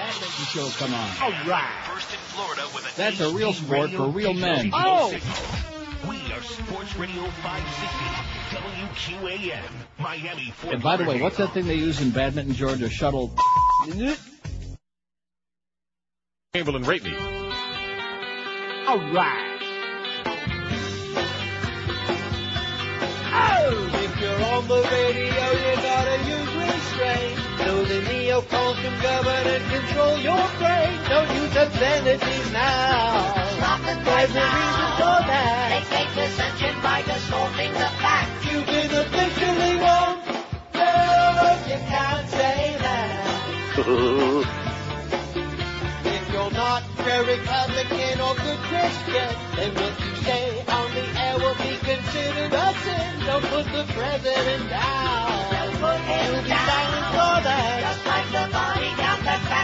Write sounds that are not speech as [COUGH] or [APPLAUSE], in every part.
Badminton show come on. All right. First in Florida with a That's a real sport for real men. Oh! We are Sports Radio 560 WQAM Miami. Fort And by the way, what's that thing they use in badminton, Georgia? Shuttle. Chamberlain, rate me. All right. Oh! If you're on the radio, you gotta use restraint. So the neocons can govern and control your brain. Don't use obscenities now. Stop it There's right a reason now. for that. They take dissension by distorting the facts. You've been officially warned. No, you can't say that. [LAUGHS] If you're not very Republican or good Christian, then what you say on the air will be considered a sin. Don't put the president down. Don't put him You'll be down.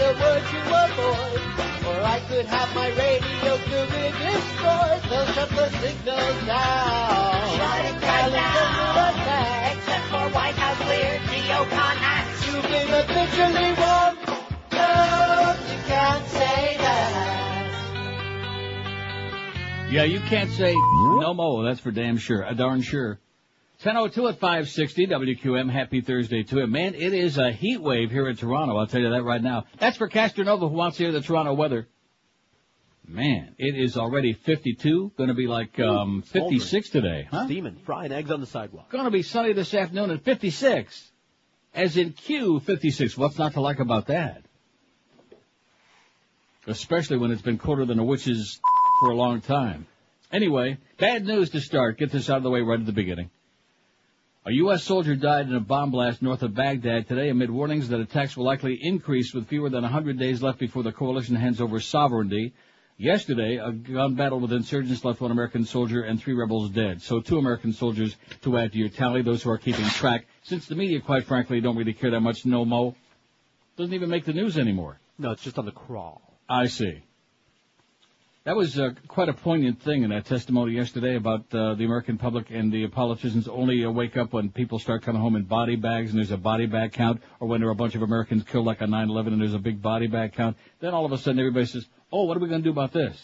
a word to avoid. Or I could have my radio career destroyed. They'll shut the signals down. Shut it down. attack. Except for White House weird neocon acts. You've been officially warned. No, you can't say that. Yeah, you can't say no mo. That's for damn sure. Uh, darn sure. 1002 at 560 WQAM. Happy Thursday to it. Man, it is a heat wave here in Toronto. I'll tell you that right now. That's for Castronova who wants to hear the Toronto weather. Man, it is already 52. Going to be like um, 56 today, huh? Steaming, frying eggs on the sidewalk. Going to be sunny this afternoon at 56. As in Q 56. What's not to like about that? Especially when it's been colder than a witch's [LAUGHS] for a long time. Anyway, bad news to start. Get this out of the way right at the beginning. A U.S. soldier died in a bomb blast north of Baghdad today amid warnings that attacks will likely increase with fewer than 100 days left before the coalition hands over sovereignty. Yesterday, a gun battle with insurgents left one American soldier and three rebels dead. So two American soldiers to add to your tally, those who are keeping track. Since the media, quite frankly, don't really care that much, no mo. Doesn't even make the news anymore. No, it's just on the crawl. I see. That was uh, quite a poignant thing in that testimony yesterday about uh, the American public and the politicians only uh, wake up when people start coming home in body bags and there's a body bag count, or when there are a bunch of Americans killed like on 9/11 and there's a big body bag count. Then all of a sudden everybody says, "Oh, what are we going to do about this?"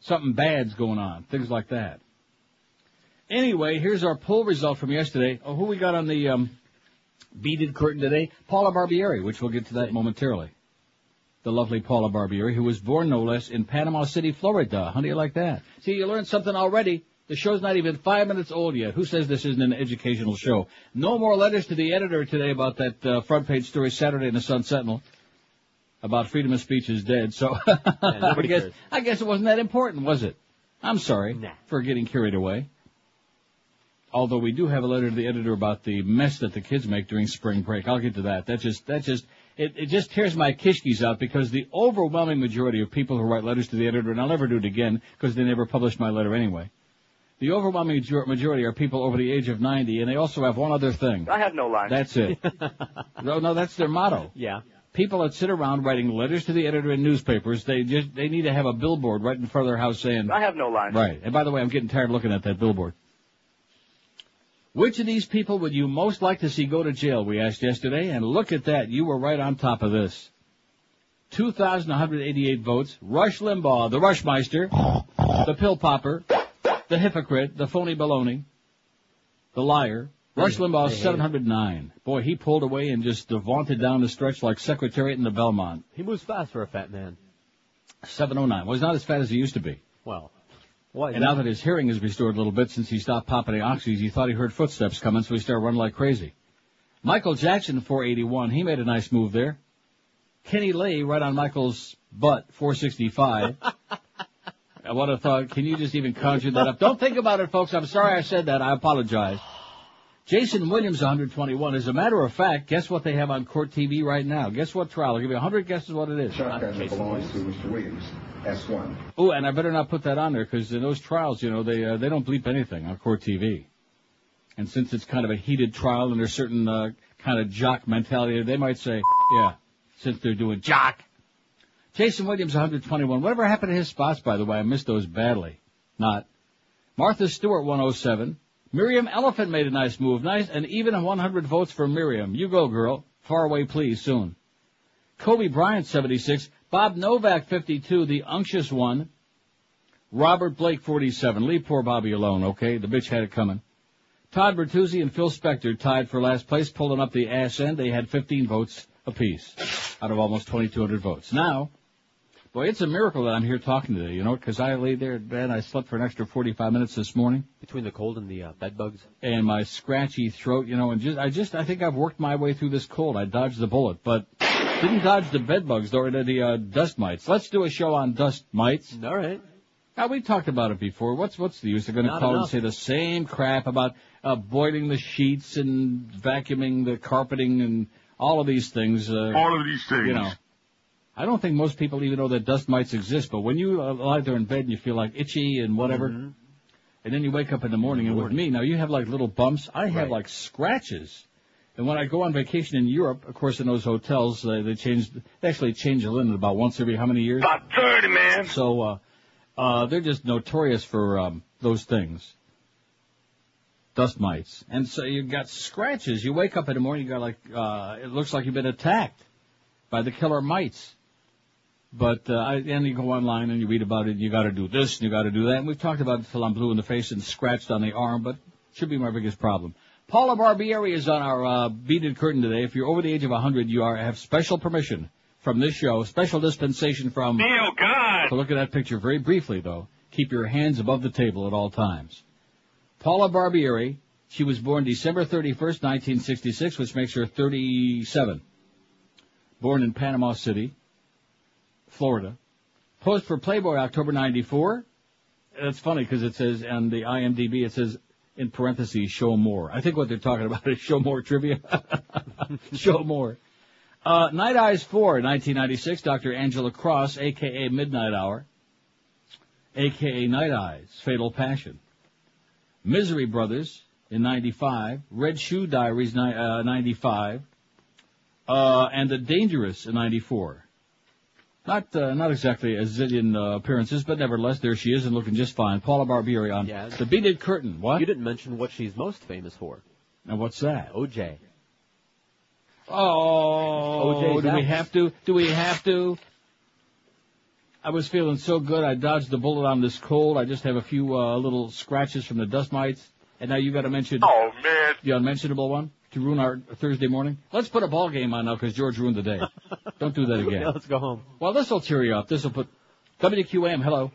Something bad's going on. Things like that. Anyway, here's our poll result from yesterday. Oh, who we got on the um, beaded curtain today? Paula Barbieri, which we'll get to that momentarily the lovely Paula Barbieri, who was born no less in Panama City, Florida. How do you like that? See, you learned something already. The show's not even five minutes old yet. Who says this isn't an educational show? No more letters to the editor today about that uh, front page story Saturday in the Sun Sentinel about freedom of speech is dead. So [LAUGHS] I guess cares. I guess it wasn't that important, was it? I'm sorry Nah. for getting carried away. Although we do have a letter to the editor about the mess that the kids make during spring break. I'll get to that. That just that just it, it just tears my kishkis out because the overwhelming majority of people who write letters to the editor, and I'll never do it again because they never published my letter anyway. The overwhelming majority are people over the age of 90, and they also have one other thing. I have no line. That's it. [LAUGHS] no, no, that's their motto. Yeah. People that sit around writing letters to the editor in newspapers, they just they need to have a billboard right in front of their house saying, I have no line. Right. And by the way, I'm getting tired looking at that billboard. Which of these people would you most like to see go to jail? We asked yesterday, and look at that. You were right on top of this. 2,188 votes. Rush Limbaugh, the Rushmeister, the pill popper, the hypocrite, the phony baloney, the liar. Rush Limbaugh, 709. Boy, he pulled away and just vaunted down the stretch like Secretariat in the Belmont. He moves fast for a fat man. 709. Well, he's not as fat as he used to be. Well, what? And now that his hearing is restored a little bit since he stopped popping the oxys, he thought he heard footsteps coming, so he started running like crazy. Michael Jackson, 481, he made a nice move there. Kenny Lay, right on Michael's butt, 465. I [LAUGHS] would have thought, can you just even conjure that up? Don't think about it, folks. I'm sorry I said that. I apologize. Jason Williams, 121. As a matter of fact, guess what they have on court TV right now? Guess what trial? I'll give you 100 guesses what it is. Shotgun that belongs to Mr. Williams. S1. Oh, and I better not put that on there because in those trials, you know, they uh, they don't bleep anything on court TV. And since it's kind of a heated trial and there's certain uh, kind of jock mentality, they might say, yeah, since they're doing jock. Jason Williams, 121. Whatever happened to his spots, by the way? I missed those badly. Not. Martha Stewart, 107. Miriam Elephant made a nice move. Nice, and even 100 votes for Miriam. You go, girl. Far away, please, soon. Kobe Bryant, 76. Bob Novak, 52, the unctuous one. Robert Blake, 47. Leave poor Bobby alone, okay? The bitch had it coming. Todd Bertuzzi and Phil Spector tied for last place, pulling up the ass end. They had 15 votes apiece out of almost 2,200 votes. Now, boy, it's a miracle that I'm here talking today, you know, because I laid there in bed, I slept for an extra 45 minutes this morning. Between the cold and the uh, bed bugs. And my scratchy throat, you know, and just, I just, I think I've worked my way through this cold. I dodged the bullet, but didn't dodge the bed bugs or the, the uh, dust mites. Let's do a show on dust mites. All right. Now we talked about it before. What's what's the use? They're going to Not call and say the same crap about uh, boiling the sheets and vacuuming the carpeting and all of these things. Uh, All of these things. you know, I don't think most people even know that dust mites exist. But when you uh, lie there in bed and you feel like itchy and whatever, Mhm. and then you wake up in the morning, and with me now you have like little bumps. I have Right. like scratches. And when I go on vacation in Europe, of course, in those hotels, uh, they change, they actually change the linen about once every how many years? About 30, man. So, uh, uh, they're just notorious for, um, those things. Dust mites. And so you've got scratches. You wake up in the morning, you got like, uh, it looks like you've been attacked by the killer mites. But, uh, I, and you go online and you read about it, And you gotta do this and you gotta do that. And we've talked about it till I'm blue in the face and scratched on the arm, but should be my biggest problem. Paula Barbieri is on our, uh, beaded curtain today. If you're over the age of 100, you are, have special permission from this show, special dispensation from Neil, God. so look at that picture very briefly, though. Keep your hands above the table at all times. Paula Barbieri, she was born December 31st, 1966, which makes her 37. Born in Panama City, Florida. Posed for Playboy October 94. That's funny because it says on the IMDb, it says in parentheses, show more. I think what they're talking about is show more trivia. [LAUGHS] show more. Uh, Night Eyes 4, 1996, Dr. Angela Cross, aka Midnight Hour, aka Night Eyes, Fatal Passion. Misery Brothers in 95, Red Shoe Diaries uh, 95, uh, and The Dangerous in 94. Not, uh, not exactly a zillion uh, appearances, but nevertheless, there she is and looking just fine. Paula Barbieri on Yeah. The Beaded Curtain. What? You didn't mention what she's most famous for. And what's that? OJ. Oh, OJ's do we have to? Do we have to? I was feeling so good. I dodged the bullet on this cold. I just have a few uh, little scratches from the dust mites, and now you got to mention Oh, man. the unmentionable one to ruin our Thursday morning. Let's put a ball game on now because George ruined the day. [LAUGHS] Don't do that again. Yeah, let's go home. Well, this will cheer you up. This will put WQAM. Hello.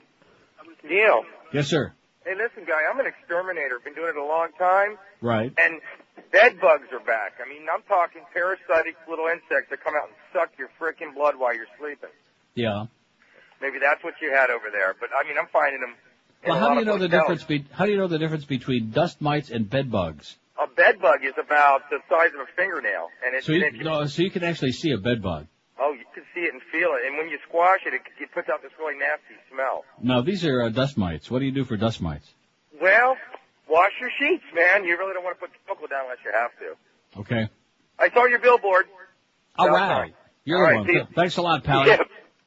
Neil, Yes, sir. hey, listen, guy, I'm an exterminator. Been doing it a long time, Right. and bed bugs are back. I mean, I'm talking parasitic little insects that come out and suck your freaking blood while you're sleeping. Yeah. Maybe that's what you had over there, but I mean, I'm finding them. Well, how do you know the hotels. difference? Be- how do you know the difference between dust mites and bed bugs? A bed bug is about the size of a fingernail, and it's So you, it- no, so you can actually see a bed bug. oh, you can see it and feel it, and when you squash it, it, it puts out this really nasty smell. Now these are uh, dust mites. What do you do for dust mites? Well, wash your sheets, man. You really don't want to put chemical down unless you have to. Okay. I saw your billboard. All Okay. right. You're All the right, one. see. Thanks a lot, pal. [LAUGHS] Yeah.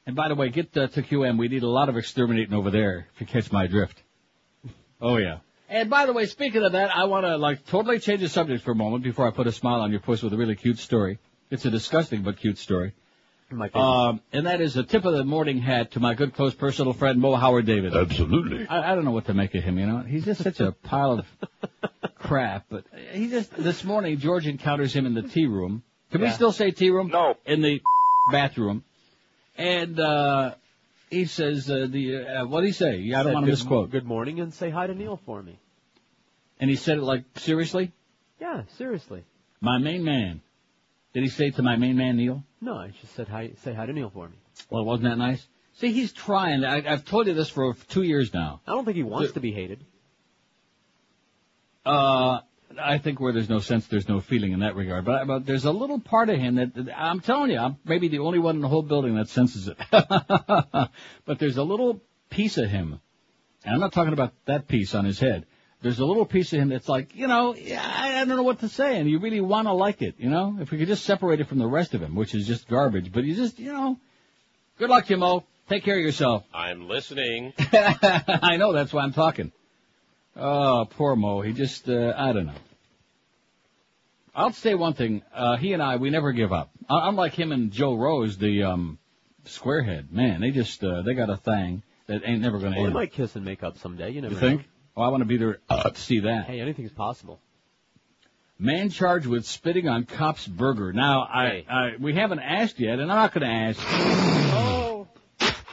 And by the way, get uh, to QM. We need a lot of exterminating over there, if you catch my drift. Oh yeah. And by the way, speaking of that, I want to like totally change the subject for a moment before I put a smile on your puss with a really cute story. It's a disgusting but cute story. My favorite. Um, and that is a tip of the morning hat to my good close personal friend Moe Howard David. Absolutely. I, I don't know what to make of him, you know. He's just such a pile of [LAUGHS] crap. But he just this morning George encounters him in the tea room. Can we still say tea room? No. In the bathroom, and uh he says uh, the uh, what did he say? I don't want to misquote. Good morning and say hi to Neil for me. And he said it like seriously, Yeah, seriously. my main man. Did he say it to my main man Neil? No, I just said hi, say hi to Neil for me. Well, wasn't that nice? See, he's trying. I, I've told you this for two years now. I don't think he wants The- to be hated. Uh, I think where there's no sense, there's no feeling in that regard. But, but there's a little part of him that, I'm telling you, I'm maybe the only one in the whole building that senses it. [LAUGHS] but there's a little piece of him, and I'm not talking about that piece on his head. There's a little piece of him that's like, you know, I I don't know what to say, and you really want to like it, you know? If we could just separate it from the rest of him, which is just garbage, but you just, you know, good luck, you Moe. Take care of yourself. I'm listening. [LAUGHS] I know, that's why I'm talking. Oh, poor Moe. He just, uh, I don't know. I'll say one thing. Uh, he and I, we never give up. Unlike him and Joe Rose, the, um, squarehead. Man, they just, uh, they got a thing that ain't never gonna Well, they end. might kiss and make up someday. You never You think? know. Oh, I want to be there uh, to see that. Hey, anything's possible. Man charged with spitting on cop's burger. Now, I, I we haven't asked yet, and I'm not going to ask. Oh.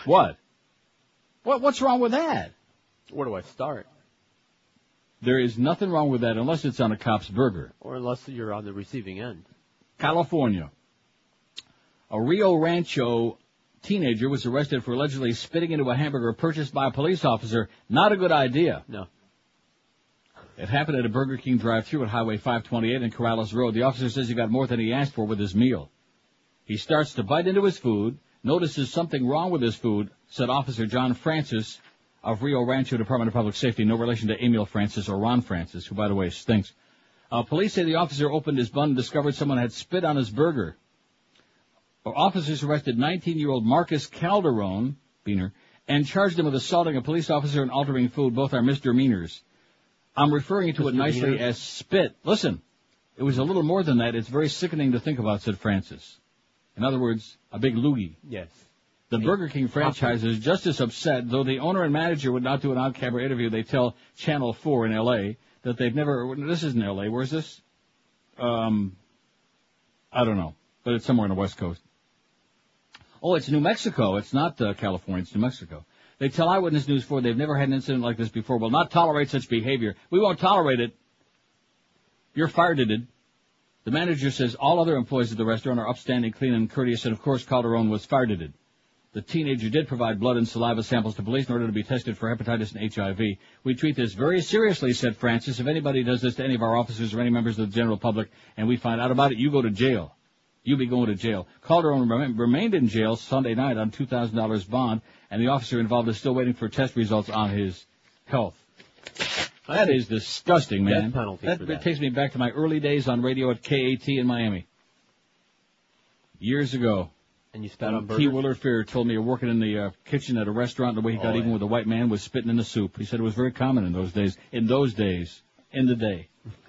What? What? What's wrong with that? Where do I start? There is nothing wrong with that unless it's on a cop's burger. Or unless you're on the receiving end. California. A Rio Rancho teenager was arrested for allegedly spitting into a hamburger purchased by a police officer. Not a good idea. No. It happened at a Burger King drive-through at Highway 528 and Corrales Road. The officer says he got more than he asked for with his meal. He starts to bite into his food, notices something wrong with his food, said Officer John Francis of Rio Rancho Department of Public Safety, no relation to Emile Francis or Ron Francis, who by the way stinks. Uh, police say the officer opened his bun and discovered someone had spit on his burger. Officers arrested 19-year-old Marcus Calderon, Beaner, and charged him with assaulting a police officer and altering food. Both are misdemeanors. I'm referring to it nicely as spit. Listen, it was a little more than that. It's very sickening to think about, said Francis. In other words, a big loogie. Yes. The Burger King franchise is just as upset, though the owner and manager would not do an on-camera interview. They tell Channel 4 in L.A. that they've never, this isn't L.A., where's this? Um, I don't know, but it's somewhere on the West Coast. Oh, it's New Mexico. It's not uh, California, it's New Mexico. They tell Eyewitness News 4 they've never had an incident like this before. Will not tolerate such behavior. We won't tolerate it. You're fired, it. The manager says all other employees at the restaurant are upstanding, clean, and courteous, and of course Calderon was fired. it. The teenager did provide blood and saliva samples to police in order to be tested for hepatitis and HIV. We treat this very seriously, said Francis. If anybody does this to any of our officers or any members of the general public and we find out about it, you go to jail. You'll be going to jail. Calderon remained in jail Sunday night on $2,000 bond, and the officer involved is still waiting for test results on his health. That is disgusting, man. Death penalty that, that. takes me back to my early days on radio at KAT in Miami. Years ago. And you spat on T. Willard Fair told me you're working in the uh, kitchen at a restaurant, the way he got Oh, even yeah. with a white man was spitting in the soup. He said it was very common in those days. In those days. In the day. [LAUGHS]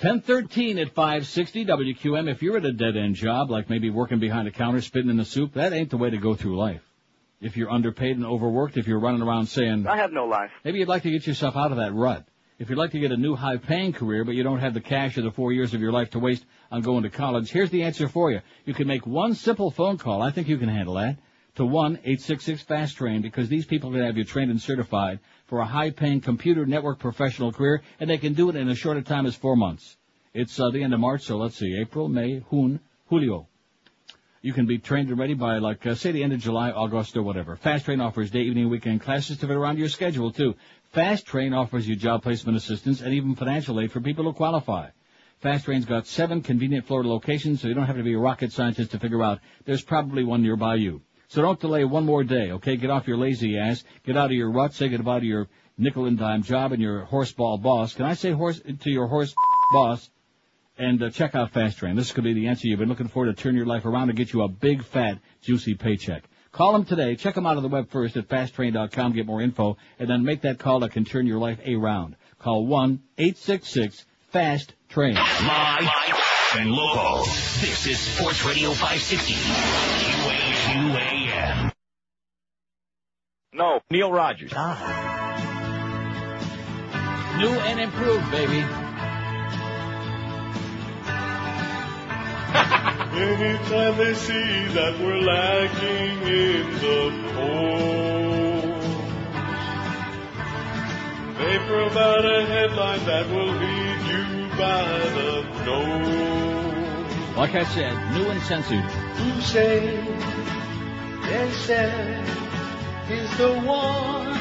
1013 at 560 WQAM. If you're at a dead end job, like maybe working behind a counter spitting in the soup, that ain't the way to go through life. If you're underpaid and overworked, if you're running around saying, I have no life. Maybe you'd like to get yourself out of that rut. If you'd like to get a new high paying career, but you don't have the cash or the four years of your life to waste on going to college, here's the answer for you. You can make one simple phone call. I think you can handle that. To 1-866-FAST-TRAIN because these people can have you trained and certified for a high paying computer network professional career and they can do it in as short a time as four months. It's uh, the end of March, so let's see, April, May, June, Julio. You can be trained and ready by, like, uh, say the end of July, August, or whatever. Fast Train offers day, evening, weekend classes to fit around your schedule, too. Fast Train offers you job placement assistance and even financial aid for people who qualify. Fast Train's got seven convenient Florida locations, so you don't have to be a rocket scientist to figure out there's probably one nearby you. So don't delay one more day, okay? Get off your lazy ass, get out of your rut, say goodbye to your nickel and dime job and your horseball boss. Can I say horse to your horse [LAUGHS] boss? and uh, check out Fast Train. This could be the answer you've been looking for to turn your life around and get you a big, fat, juicy paycheck. Call them today. Check them out on the web first at fasttrain.com. Get more info, and then make that call that can turn your life around. Call one eight six six Fast Train. Live and local. This is Sports Radio 560. QAQAM. No, Neil Rogers. Ah. New and improved, baby. [LAUGHS] Anytime they see that we're lacking in the polls, they provide a headline that will lead you by the nose. Like I said, new and censored. Who say, they said, is the one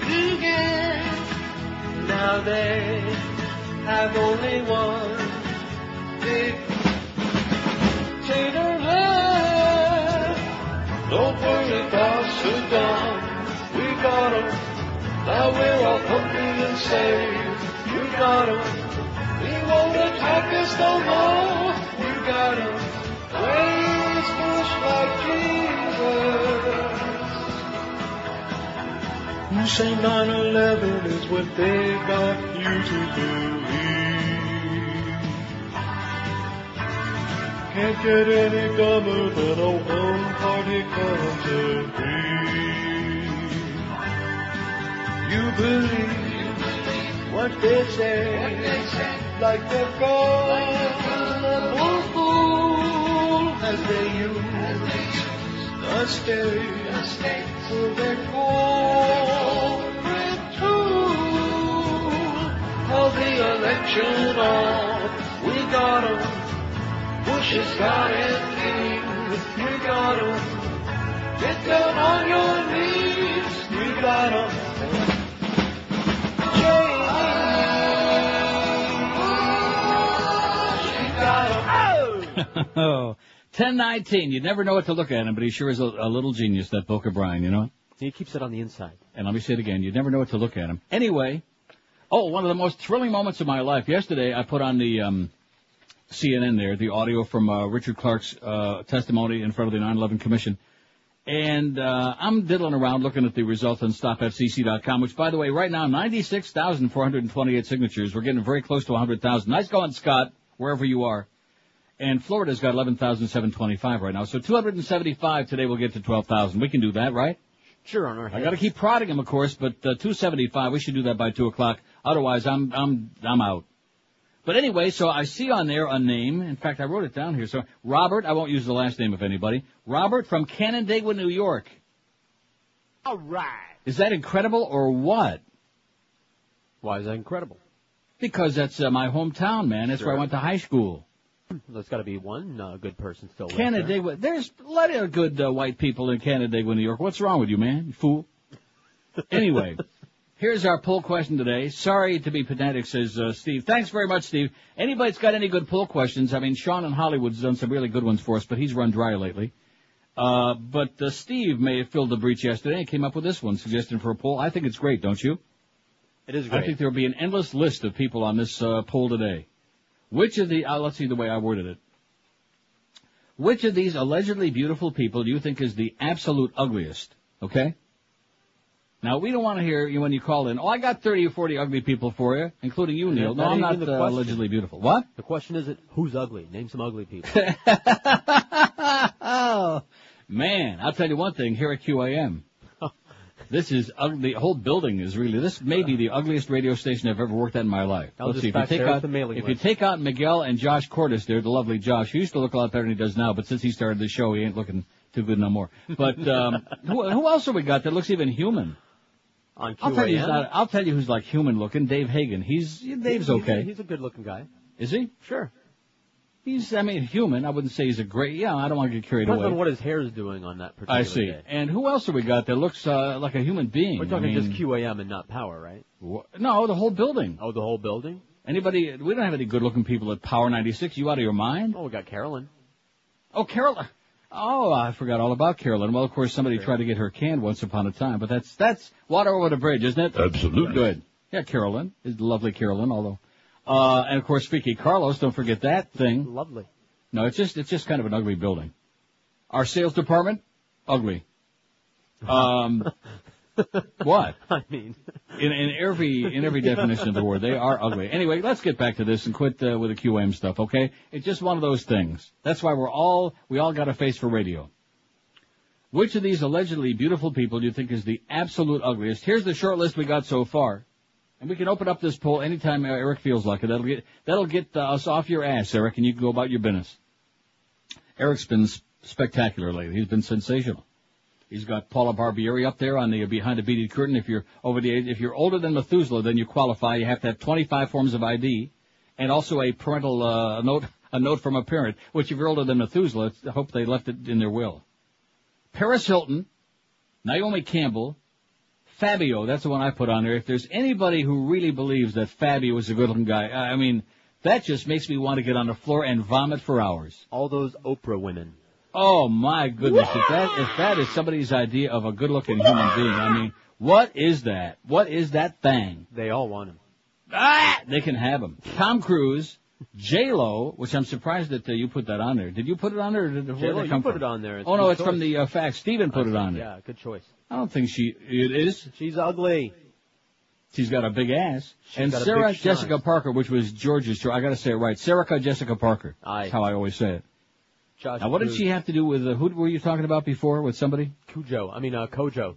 to get. Now they have only one big tater left. Don't worry about Sudan, we got got 'em. Now we're all hungry and safe. We got 'em. He won't attack us no more. We got 'em. Praise Bush like Jesus. You say 9-11 is what they got you to believe. Can't get any dumber than a one-party country. You believe what they say, like they're gonna fool as they use the state for their corporate tool. Call the election off. We got 'em. Bush has got it. We got 'em. Get down on your knees. We got 'em. [LAUGHS] oh, 1019. You never know what to look at him, but he sure is a, a little genius, that Book O'Brien, you know? He keeps it on the inside. And let me say it again. You never know what to look at him. Anyway, oh, one of the most thrilling moments of my life. Yesterday, I put on the um, CNN there, the audio from uh, Richard Clarke's uh, testimony in front of the 9/11 Commission. And uh, I'm diddling around looking at the results on stopfcc.com, which, by the way, right now, 96,428 signatures. We're getting very close to 100,000. Nice going, Scott, wherever you are. And Florida's got 11,725 right now. So 275 today will get to 12,000. We can do that, right? Sure, on our I got to keep prodding him, of course, but uh, 275. We should do that by two o'clock. Otherwise, I'm I'm I'm out. But anyway, so I see on there a name. In fact, I wrote it down here. So Robert, I won't use the last name of anybody. Robert from Canandaigua, New York. All right. Is that incredible or what? Why is that incredible? Because that's uh, my hometown, man. That's where I went to high school. There's got to be one uh, good person still left there. Canandaigua. There's plenty of good uh, white people in Canandaigua, New York. What's wrong with you, man? You fool. [LAUGHS] Anyway, here's our poll question today. Sorry to be pedantic, says uh, Steve. Thanks very much, Steve. Anybody's got any good poll questions? I mean, Sean in Hollywood's done some really good ones for us, but he's run dry lately. Uh, but uh, Steve may have filled the breach yesterday and came up with this one, suggesting for a poll. I think it's great, don't you? It is I think there will be an endless list of people on this uh, poll today. Which of the, uh, let's see the way I worded it. Which of these allegedly beautiful people do you think is the absolute ugliest? Okay? Now, we don't want to hear you when you call in, oh, I got 30 or 40 ugly people for you, including you, Neil. No, I'm not uh, allegedly beautiful. What? The question isn't who's ugly. Name some ugly people. oh, [LAUGHS] man, I'll tell you one thing here at QAM. This is ugly. The whole building is really. This may be the ugliest radio station I've ever worked at in my life. I'll Let's see if you take out if you take out Miguel and Josh Cordes there, the lovely Josh, who used to look a lot better than he does now, but since he started the show, he ain't looking too good no more. But um, [LAUGHS] who, who else have we got that looks even human? On I'll tell you, who's QAM? not, I'll tell you who's like human looking. Dave Hagen. He's Dave's He's- he's a- okay. He's a good looking guy. Is he? Sure. He's, I mean, human. I wouldn't say he's a great. Yeah, I don't want to get carried Depends away. on what his hair is doing on that particular I see. day. And who else have we got that looks uh, like a human being? We're talking I mean, just QAM and not power, right? wh- No, the whole building. Oh, the whole building? Anybody? We don't have any good-looking people at Power 96. You out of your mind? Oh, we got Carolyn. Oh, Carolyn. Oh, I forgot all about Carolyn. Well, of course, somebody tried to get her canned once upon a time, but that's that's water over the bridge, isn't it? Absolutely. Good. Yeah, Carolyn is lovely Carolyn. Although, uh, and of course, Vicky Carlos. Don't forget that thing. Lovely. No, it's just it's just kind of an ugly building. Our sales department, ugly. Um, [LAUGHS] what? I mean, In, in every in every definition of the word, they are ugly. Anyway, let's get back to this and quit uh, with the QM stuff, okay? It's just one of those things. That's why we're all we all got a face for radio. Which of these allegedly beautiful people do you think is the absolute ugliest? Here's the short list we got so far, and we can open up this poll anytime Eric feels like it. That'll get that'll get uh, us off your ass, Eric, and you can go about your business. Eric's been spectacular lately. He's been sensational. He's got Paula Barbieri up there on the behind the beaded curtain. If you're over the age, if you're older than Methuselah, then you qualify. You have to have 25 forms of ID, and also a parental uh, note, a note from a parent. Which, if you're older than Methuselah, I hope they left it in their will. Paris Hilton, Naomi Campbell, Fabio, that's the one I put on there. If there's anybody who really believes that Fabio is a good looking guy, I I mean, that just makes me want to get on the floor and vomit for hours. All those Oprah women. Oh my goodness! If that if that is somebody's idea of a good-looking human being, I mean, what is that? What is that thing? They all want him. Ah, they can have him. Tom Cruise, J Lo, which I'm surprised that uh, you put that on there. Did you put it on there? Or did, where J-Lo, it you put from? it on there. It's oh no, it's from the uh, fact. Steven put it on there. Yeah, good choice. I don't think she. It is. She's ugly. She's got a big ass. She's and Sarah. Jessica Parker, which was George's choice. I got to say it right. Sarah Jessica Parker. Aye. That's how I always say it. Josh Now, what did she have to do with uh, who were you talking about before with somebody? Cujo. I mean, uh, Kojo.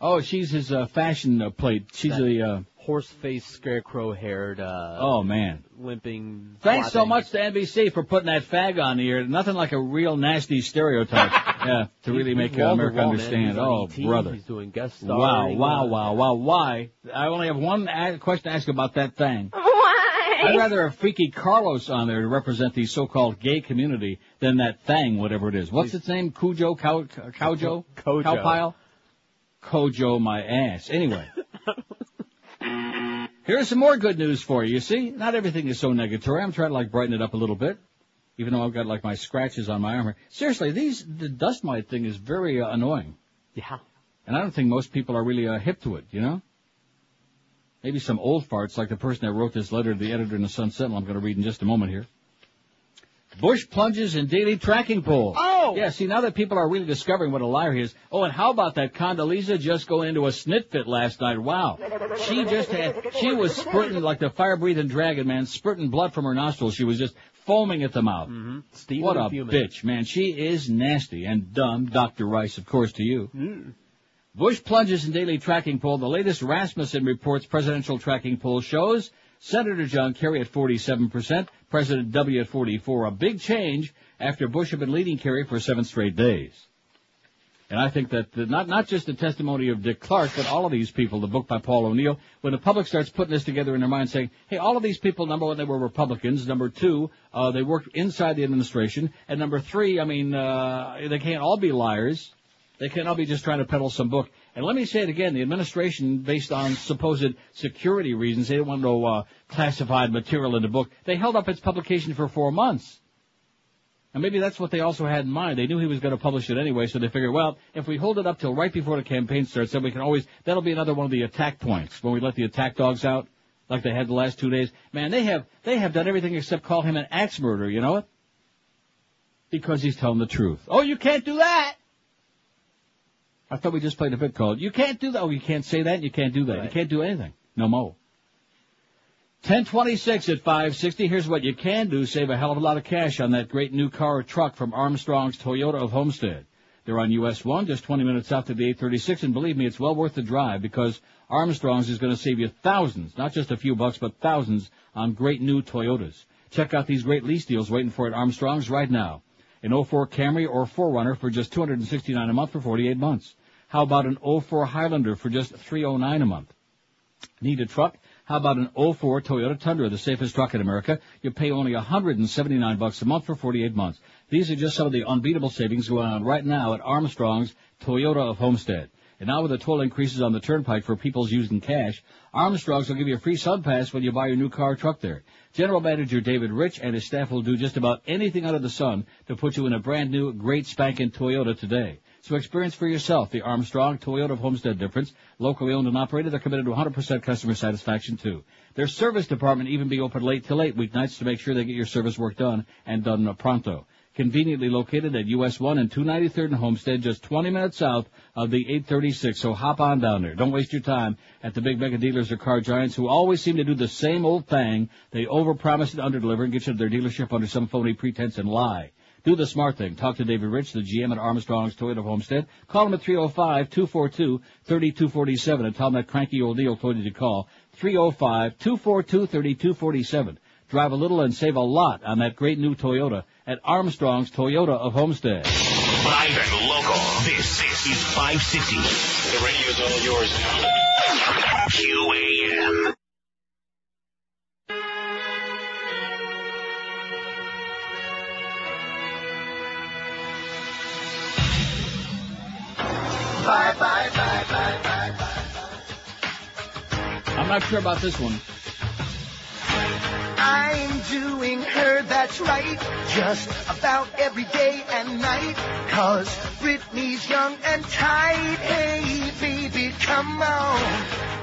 Oh, she's his uh, fashion uh, plate. She's That- a. Uh, Horse-faced, scarecrow-haired, uh, oh man. limping. Thanks so much to NBC for putting that fag on the air. Nothing like a real nasty stereotype. [LAUGHS] yeah, to really He's- make he's uh, America wall, understand. He's Oh, ET, brother. He's doing guest Wow, starring. wow, wow, wow. Why? I only have one a- question to ask about that thing. [LAUGHS] Why? I'd rather have Freaky Carlos on there to represent the so-called gay community than that thing, whatever it is. What's its name? Cujo? Cow, Cowjo? Kojo. Cowpile? Kojo my ass. Anyway. [LAUGHS] Here's some more good news for you. You see, not everything is so negatory. I'm trying to like brighten it up a little bit, even though I've got like my scratches on my arm. Seriously, these the dust mite thing is very uh, annoying, Yeah. and I don't think most people are really uh, hip to it. You know, maybe some old farts like the person that wrote this letter to the editor in the Sun Sentinel. I'm going to read in just a moment here. Bush plunges in daily tracking poll. Oh! Yeah, see, now that people are really discovering what a liar he is. Oh, and how about that Condoleezza just going into a snit fit last night? Wow. She just had, she was spurting like the fire-breathing dragon, man, spurting blood from her nostrils. She was just foaming at the mouth. Mm-hmm. What a Fuming. bitch, man. She is nasty and dumb. Dr. Rice, of course, to you. Mm. Bush plunges in daily tracking poll. The latest Rasmussen reports presidential tracking poll shows Senator John Kerry at 47%, President W at 44. A big change after Bush had been leading Kerry for seven straight days. And I think that the, not not just the testimony of Dick Clark, but all of these people, the book by Paul O'Neill, when the public starts putting this together in their mind, saying, "Hey, all of these people, number one, they were Republicans. Number two, uh, they worked inside the administration, and number three, I mean, uh, they can't all be liars. They all be just trying to peddle some book." And let me say it again: the administration, based on supposed security reasons, they didn't want no uh, classified material in the book. They held up its publication for four months. And maybe that's what they also had in mind. They knew he was going to publish it anyway, so they figured, well, if we hold it up till right before the campaign starts, then we can always, that'll be another one of the attack points when we let the attack dogs out, like they had the last two days. Man, they have, they have done everything except call him an axe murderer, you know it? Because he's telling the truth. Oh, you can't do that! I thought we just played a bit called, you can't do that. Oh, you can't say that, you can't do that. You can't do anything. No mo. 1026 at 560. Here's what you can do. Save a hell of a lot of cash on that great new car or truck from Armstrong's Toyota of Homestead. They're on US 1, just 20 minutes south of the 836, and believe me, it's well worth the drive because Armstrong's is going to save you thousands, not just a few bucks, but thousands on great new Toyotas. Check out these great lease deals waiting for at Armstrong's right now. An 04 Camry or 4Runner for just 269 a month for 48 months. How about an 04 Highlander for just 309 a month? Need a truck? How about an 04 Toyota Tundra, the safest truck in America? You pay only 179 bucks a month for 48 months. These are just some of the unbeatable savings going on right now at Armstrong's Toyota of Homestead. And now with the toll increases on the turnpike for people's using cash, Armstrong's will give you a free sun pass when you buy your new car or truck there. General Manager David Rich and his staff will do just about anything under the sun to put you in a brand new, great spanking Toyota today. So experience for yourself the Armstrong Toyota of Homestead difference. Locally owned and operated, they're committed to 100% customer satisfaction too. Their service department even be open late till late weeknights to make sure they get your service work done and done pronto. Conveniently located at US 1 and 293rd in Homestead, just 20 minutes south of the 836. So hop on down there. Don't waste your time at the big mega dealers or car giants who always seem to do the same old thing. They overpromise and underdeliver and get you to their dealership under some phony pretense and lie. Do the smart thing. Talk to David Rich, the GM at Armstrong's Toyota Homestead. Call him at 305-242-3247 and tell him that cranky old deal told you to call. 305-242-3247. Drive a little and save a lot on that great new Toyota at Armstrong's Toyota of Homestead. Live and local. This, this is 560. The radio's all yours now. Bye, bye, bye, bye, bye. I'm not sure about this one. I'm doing her, that's right, just about every day and night. Cause Britney's young and tight. Hey, baby, come on.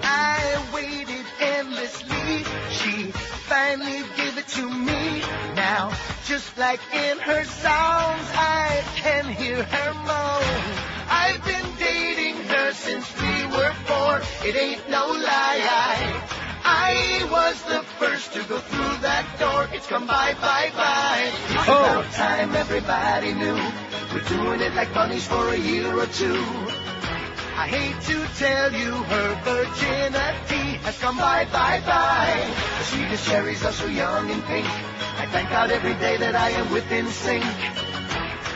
I waited endlessly. She finally gave it to me. Now, just like in her songs, I can hear her moan. I've been dating her since we were four. It ain't no lie. I was the first to go through that door. It's come by, bye, bye. It's Oh. about time everybody knew. We're doing it like bunnies for a year or two. I hate to tell you her virginity has come by, bye, bye. The sweetest cherries are so young and pink. I thank God every day that I am within sync.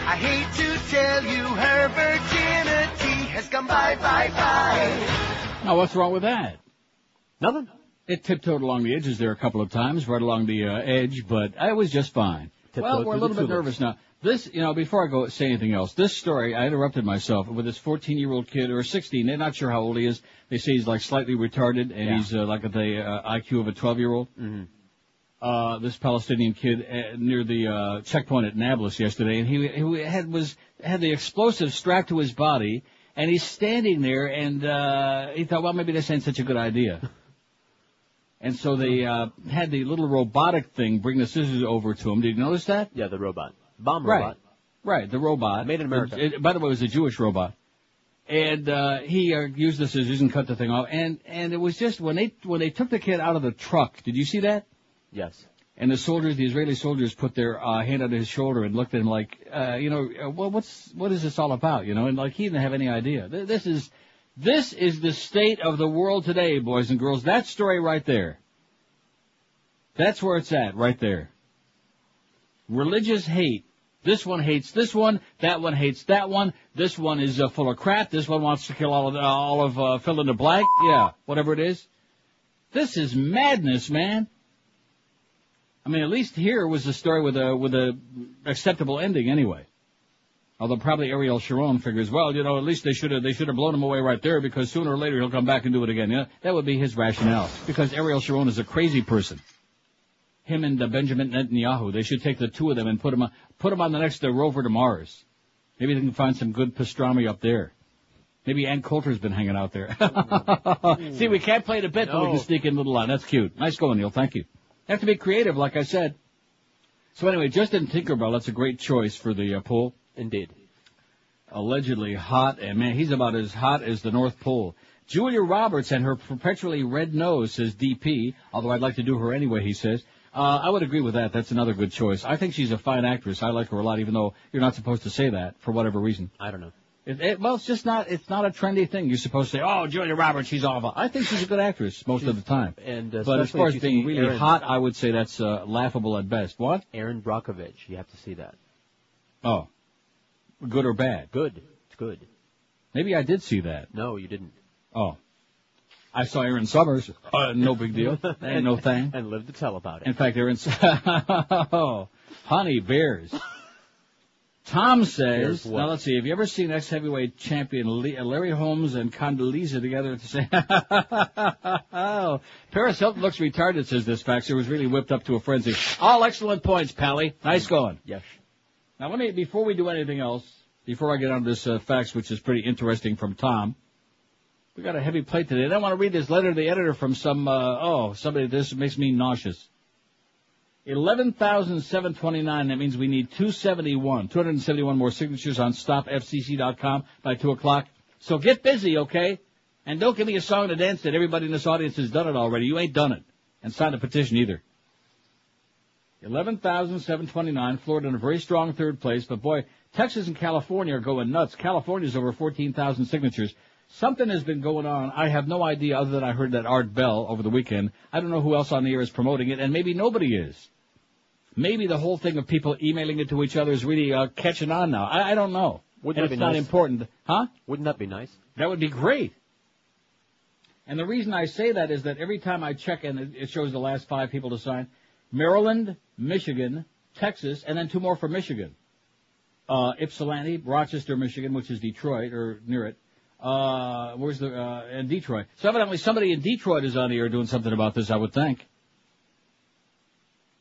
I hate to tell you her virginity has come by, bye, bye. Now, what's wrong with that? Nothing. It tiptoed along the edges there a couple of times, right along the uh, edge, but I was just fine. Tiptoed well, we're a little bit tulips. nervous now. This, you know, before I go say anything else, this story, I interrupted myself with this 14-year-old kid, or 16, they're not sure how old he is. They say he's like slightly retarded, and Yeah. he's uh, like at the uh, IQ of a 12-year-old. hmm Uh, this Palestinian kid uh, near the uh, checkpoint at Nablus yesterday, and he, he had was had the explosive strapped to his body, and he's standing there, and uh, he thought, well, maybe this ain't such a good idea. [LAUGHS] And so they uh, had the little robotic thing bring the scissors over to him. Did you notice that? Yeah, the robot. Bomb Right. robot. Right, the robot. Made in America. It- by the way, it was a Jewish robot. And uh, he uh, used the scissors and cut the thing off. And and it was just when they when they took the kid out of the truck. Did you see that? Yes. And the soldiers, the Israeli soldiers, put their uh, hand on his shoulder and looked at him like, uh, you know, uh, well, what's what is this all about? You know, and like he didn't have any idea. This is this is the state of the world today, boys and girls. That story right there. That's where it's at, right there. Religious hate. This one hates this one. That one hates that one. This one is uh, full of crap. This one wants to kill all of all of uh, fill in the blank. Yeah, whatever it is. This is madness, man. I mean, at least here was a story with a with a acceptable ending, anyway. Although probably Ariel Sharon figures, well, you know, at least they should have they should have blown him away right there because sooner or later he'll come back and do it again. You know, that would be his rationale because Ariel Sharon is a crazy person. Him and uh, Benjamin Netanyahu, they should take the two of them and put them on, put them on the next uh, rover to Mars. Maybe they can find some good pastrami up there. Maybe Ann Coulter's been hanging out there. [LAUGHS] See, we can't play the bit, but we can sneak in a little line. That's cute. Nice going, Neil. Thank you. Have to be creative, like I said. So anyway, Justin Tinkerbell, that's a great choice for the uh, pool. Indeed. Allegedly hot, and man, he's about as hot as the North Pole. Julia Roberts and her perpetually red nose, says DP, although I'd like to do her anyway, he says. Uh, I would agree with that. That's another good choice. I think she's a fine actress. I like her a lot, even though you're not supposed to say that for whatever reason. I don't know. It, it, well, it's just not. It's not a trendy thing. You're supposed to say, "Oh, Julia Roberts, she's awful." I think she's a good actress most of the time. And uh, But as far as being really Aaron, hot, I would say that's uh, laughable at best. What? Erin Brockovich, you have to see that. Oh, good or bad? Good. It's good. Maybe I did see that. No, you didn't. Oh, I saw Aaron Summers. Uh, no big deal. Ain't no [LAUGHS] thing. And live to tell about it. In fact, Aaron. [LAUGHS] oh, honey bears. Tom says. Now let's see. Have you ever seen ex-heavyweight champion Larry Holmes and Condoleezza together at the same? oh, [LAUGHS] Paris Hilton looks retarded. Says this faxer was really whipped up to a frenzy. All excellent points, Pally. Nice going. Yes. Now let me, before we do anything else, before I get on this uh, fax, which is pretty interesting from Tom, we got a heavy plate today. And I want to read this letter to the editor from some, uh, oh, somebody, this makes me nauseous. 11,729, that means we need 271, 271 more signatures on stopfcc.com by 2 o'clock. So get busy, okay? And don't give me a song to dance that everybody in this audience has done it already. You ain't done it. And sign a petition either. 11,729. Florida in a very strong third place, but boy, Texas and California are going nuts. California's over 14,000 signatures. Something has been going on. I have no idea other than I heard that Art Bell over the weekend. I don't know who else on the air is promoting it, and maybe nobody is. Maybe the whole thing of people emailing it to each other is really uh, catching on now. I, I don't know. Wouldn't and that it's be not nice? important. Huh? Wouldn't that be nice? That would be great. And the reason I say that is that every time I check and it- shows the last five people to sign, Maryland, Michigan, Texas, and then two more for Michigan. Uh, Ypsilanti, Rochester, Michigan, which is Detroit or near it, Uh, where's the, uh, in Detroit. So evidently somebody in Detroit is on the air doing something about this, I would think.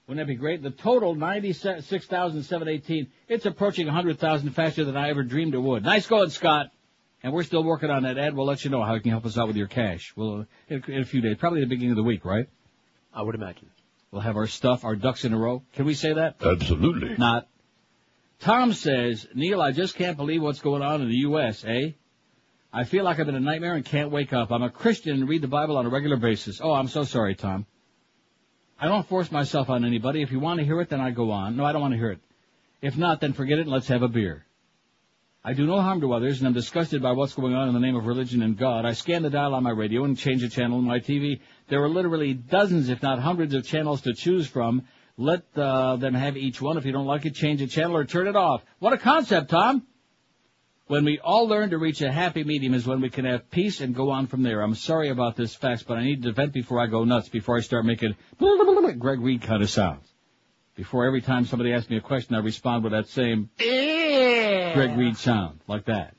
Wouldn't that be great? The total, 96,718. It's approaching 100,000 faster than I ever dreamed it would. Nice going, Scott. And we're still working on that, Ed. We'll let you know how you can help us out with your cash. We'll, in, in a few days. Probably the beginning of the week, right? I would imagine. We'll have our stuff, our ducks in a row. Can we say that? Absolutely. Not. Tom says, Neil, I just can't believe what's going on in the U.S., eh? I feel like I'm in a nightmare and can't wake up. I'm a Christian and read the Bible on a regular basis. Oh, I'm so sorry, Tom. I don't force myself on anybody. If you want to hear it, then I go on. No, I don't want to hear it. If not, then forget it and let's have a beer. I do no harm to others, and I'm disgusted by what's going on in the name of religion and God. I scan the dial on my radio and change the channel on my TV. There are literally dozens, if not hundreds, of channels to choose from. Let uh, them have each one. If you don't like it, change the channel or turn it off. What a concept, Tom! When we all learn to reach a happy medium is when we can have peace and go on from there. I'm sorry about this fax, but I need to vent before I go nuts, before I start making [LAUGHS] Greg Reed kind of sounds. Before every time somebody asks me a question, I respond with that same Greg Reed sound, like that.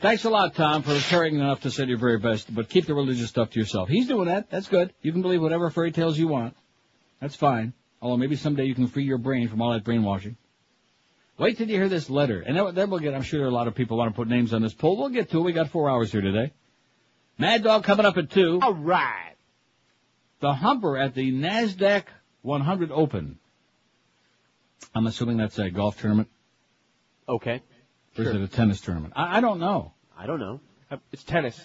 Thanks a lot, Tom, for caring enough to say your very best, but keep the religious stuff to yourself. He's doing that. That's good. You can believe whatever fairy tales you want. That's fine. Although maybe someday you can free your brain from all that brainwashing. Wait till you hear this letter. And then- we'll get, I'm sure there are a lot of people want to put names on this poll. We'll get to it. We got four hours here today. Mad Dog coming up at two. All right. The humper at the NASDAQ 100 Open. I'm assuming that's a golf tournament. Okay. Or is it a tennis tournament? I, I don't know. I don't know. It's tennis.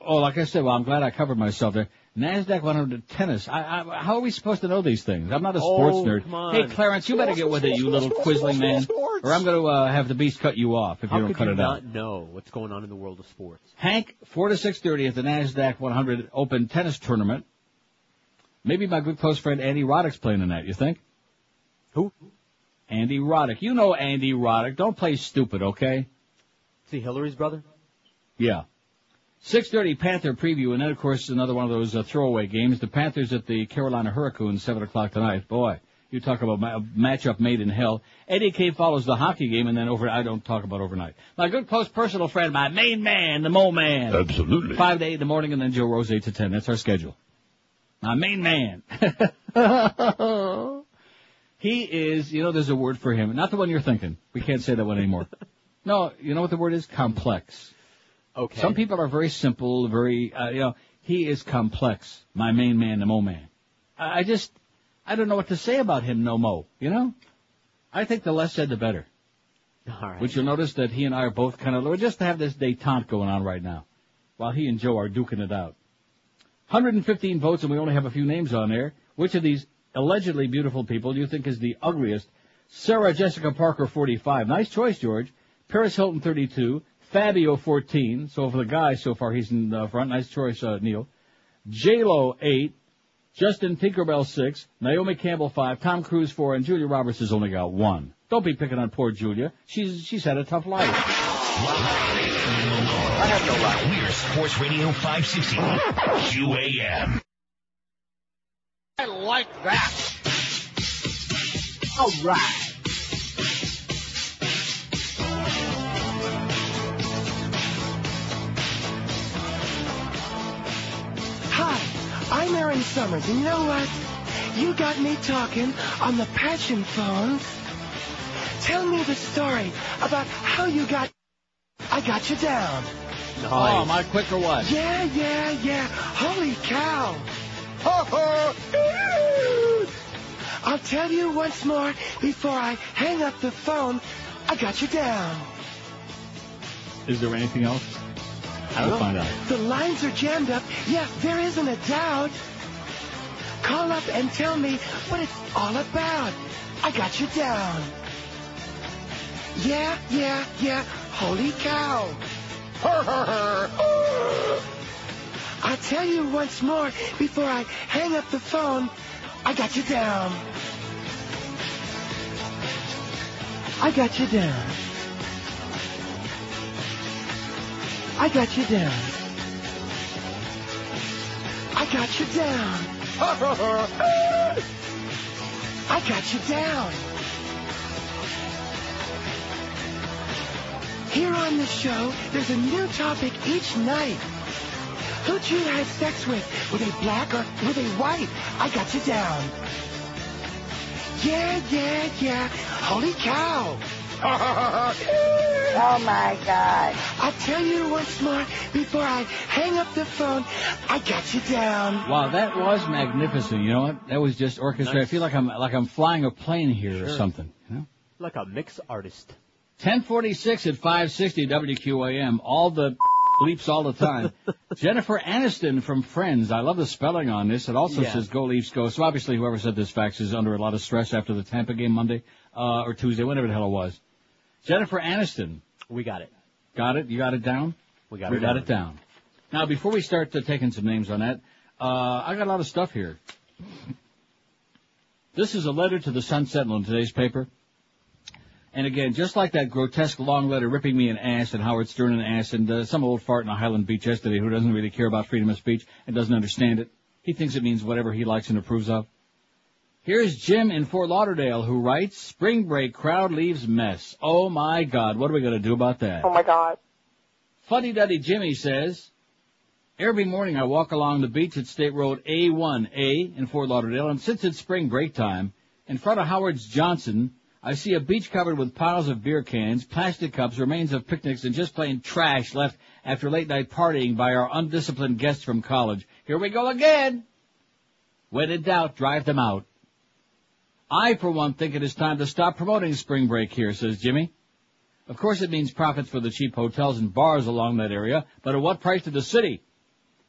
Oh, like I said, well, I'm glad I covered myself there. NASDAQ 100 tennis. I, I, how are we supposed to know these things? I'm not a sports Oh, nerd. Hey, Clarence, you better get with it, you little quisling man. Or I'm going to uh, have the beast cut you off if How you don't could cut you it not know what's going on in the world of sports? Hank, 4 to 6.30 at the NASDAQ 100 Open Tennis Tournament. Maybe my good close friend Andy Roddick's playing in that, you think? Who? Andy Roddick. You know Andy Roddick. Don't play stupid, okay? Is he Hillary's brother? Yeah. 6.30 Panther preview, and then of course another one of those uh, throwaway games. The Panthers at the Carolina Hurricanes, 7 o'clock tonight. Boy, you talk about ma- a matchup made in hell. Eddie K follows the hockey game, and then over, I don't talk about overnight. My good close personal friend, my main man, the Moe Man. Absolutely. 5 to 8 in the morning, and then Joe Rose 8 to 10. That's our schedule. My main man. [LAUGHS] he is, you know, there's a word for him. Not the one you're thinking. We can't say that one anymore. [LAUGHS] no, you know what the word is? Complex. Okay. Some people are very simple, very, uh, you know, he is complex. My main man, the Moe man. I, I just, I don't know what to say about him, no Moe, you know? I think the less said, the better. All right. Which you'll notice that he and I are both kind of, we just have this detente going on right now. While he and Joe are duking it out. 115 votes and we only have a few names on there. Which of these allegedly beautiful people do you think is the ugliest? Sarah Jessica Parker, 45. Nice choice, George. Paris Hilton, 32. Fabio, 14. So for the guy so far, he's in the front. Nice choice, uh, Neil. J-Lo, 8. Justin Tinkerbell, 6. Naomi Campbell, 5. Tom Cruise, 4. And Julia Roberts has only got 1. Don't be picking on poor Julia. She's, she's had a tough life. I have no life. We're Sports Radio 560 QAM. I like that. All right. I'm Aaron Summers, and you know what? You got me talking on the passion phone. Tell me the story about how you got. I got you down. Oh, am I quick or what? Yeah, yeah, yeah. Holy cow. I'll tell you once more before I hang up the phone. I got you down. Is there anything else? I will find out. The lines are jammed up. Yeah, there isn't a doubt. Call up and tell me what it's all about. I got you down. Yeah, yeah, yeah. Holy cow. [LAUGHS] I'll tell you once more before I hang up the phone. I got you down. I got you down. I got you down. I got you down. [LAUGHS] I got you down. Here on the show, there's a new topic each night. Who'd you have sex with? Were they black or were they white? I got you down. Yeah, yeah, yeah. Holy cow. [LAUGHS] Oh my God. I'll tell you once more before I hang up the phone. I got you down. Wow, that was magnificent. You know what? That was just orchestrated. I feel like I'm like I'm flying a plane here or something. You know? Like a mix artist. 1046 at 560 WQAM. All the [LAUGHS] leaps all the time. [LAUGHS] Jennifer Aniston from Friends. I love the spelling on this. It also Yeah. says go Leafs go. So obviously whoever said this fax is under a lot of stress after the Tampa game Monday, uh, or Tuesday, whatever the hell it was. Jennifer Aniston. We got it. Got it? You got it down? We got it. we it got down. it down. Now, before we start uh, taking some names on that, uh, I got a lot of stuff here. This is a letter to the Sun Sentinel in today's paper. And again, just like that grotesque long letter ripping me an ass and Howard Stern an ass and uh, some old fart in a Highland Beach yesterday who doesn't really care about freedom of speech and doesn't understand it. He thinks it means whatever he likes and approves of. Here's Jim in Fort Lauderdale who writes, Spring break crowd leaves mess. Oh my god, what are we gonna do about that? Oh my God. Fuddy Duddy Jimmy says, Every morning I walk along the beach at State Road A1A in Fort Lauderdale, and since it's spring break time, in front of Howard's Johnson, I see a beach covered with piles of beer cans, plastic cups, remains of picnics, and just plain trash left after late night partying by our undisciplined guests from college. Here we go again! When in doubt, drive them out. I, for one, think it is time to stop promoting spring break here, says Jimmy. Of course it means profits for the cheap hotels and bars along that area, but at what price to the city?